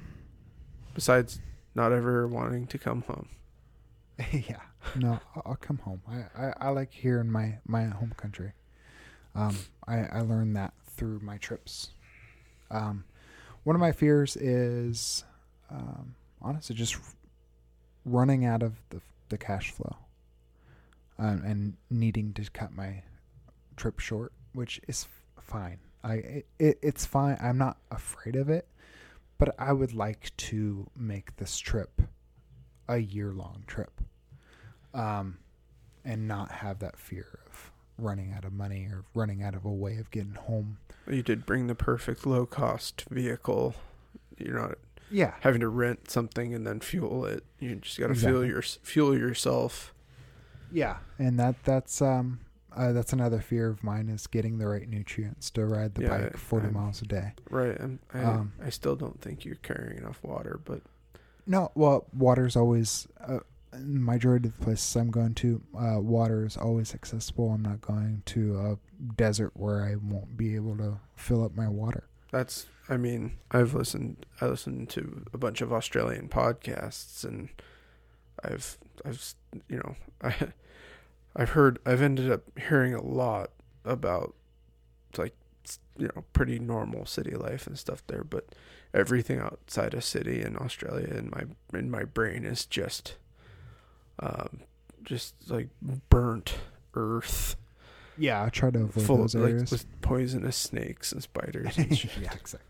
besides not ever wanting to come home? yeah. No, I'll, come home. I, I, I like here in my, my home country. Um, I, I learned that through my trips. Um, one of my fears is, um, honestly, just running out of the, the cash flow um, and needing to cut my trip short, which is fine. I it, it, it's fine. I'm not afraid of it, but I would like to make this trip a year long trip. Um, and not have that fear of running out of money or running out of a way of getting home. You did bring the perfect low cost vehicle. You're not Yeah, having to rent something and then fuel it. You just got to Exactly. fuel your fuel yourself. yeah, and that that's um uh, that's another fear of mine is getting the right nutrients to ride the Yeah, bike 40 I'm- miles a day. Right. And I Um, I still don't think you're carrying enough water, but No, well, water's always uh, majority of the places I'm going to. Uh, water is always accessible. I'm not going to a desert where I won't be able to fill up my water. that's I mean, I've listened I listened to a bunch of Australian podcasts and I've I've you know, I I've heard I've ended up hearing a lot about like you know, pretty normal city life and stuff there, but everything outside a city in Australia in my in my brain is just um just like burnt earth Yeah, I try to avoid full those of, like areas. with poisonous snakes and spiders and yeah, exactly.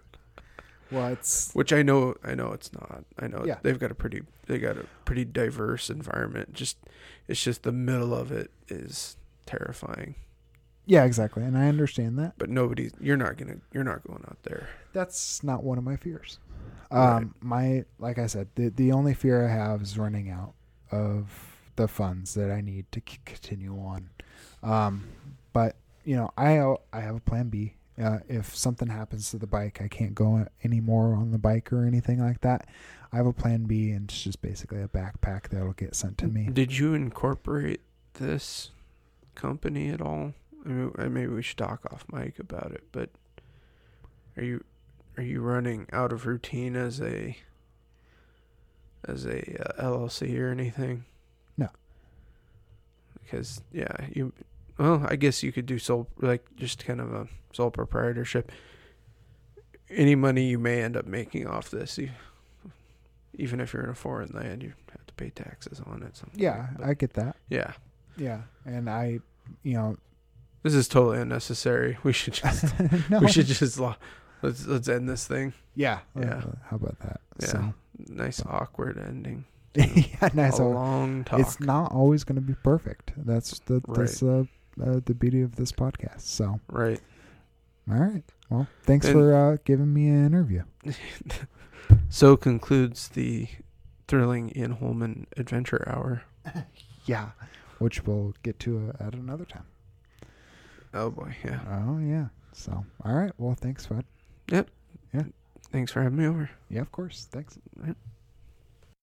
Well, it's Which I know, I know it's not. I know Yeah. they've got a pretty, they got a pretty diverse environment. Just, it's just the middle of it is terrifying. yeah, exactly, and I understand that. But nobody, you're not gonna, you're not going out there. That's not one of my fears. Right. Um, my like I said, the the only fear I have is running out of the funds that I need to c- continue on. Um, but you know, I I have a plan B. Uh, if something happens to the bike, I can't go anymore on the bike or anything like that. I have a plan B, and it's just basically a backpack that'll get sent to me. Did you incorporate this company at all? I mean, maybe we should talk off mic about it. But are you, are you running out of routine as a, as a uh, LLC or anything? No. Because yeah, you. Well, I guess you could do sole like just kind of a sole proprietorship. Any money you may end up making off this, you, even if you're in a foreign land, you have to pay taxes on it. Something Yeah, I get that. yeah. Yeah, and I, you know, This is totally unnecessary. We should just no, we should just let's let's end this thing. yeah, Yeah. how about that? Yeah. So, Nice awkward ending. yeah, nice. a long talk. It's not always going to be perfect. That's the that's uh, uh, the beauty of this podcast. So, right. all right. Well, thanks And- for uh, giving me an interview. So concludes the thrilling Ian Holman adventure hour. Yeah, which we'll get to uh, at another time. Oh boy, yeah. Oh yeah. So, all right. Well, thanks, Fred. Thanks for having me over. Yeah, of course. Thanks. Right.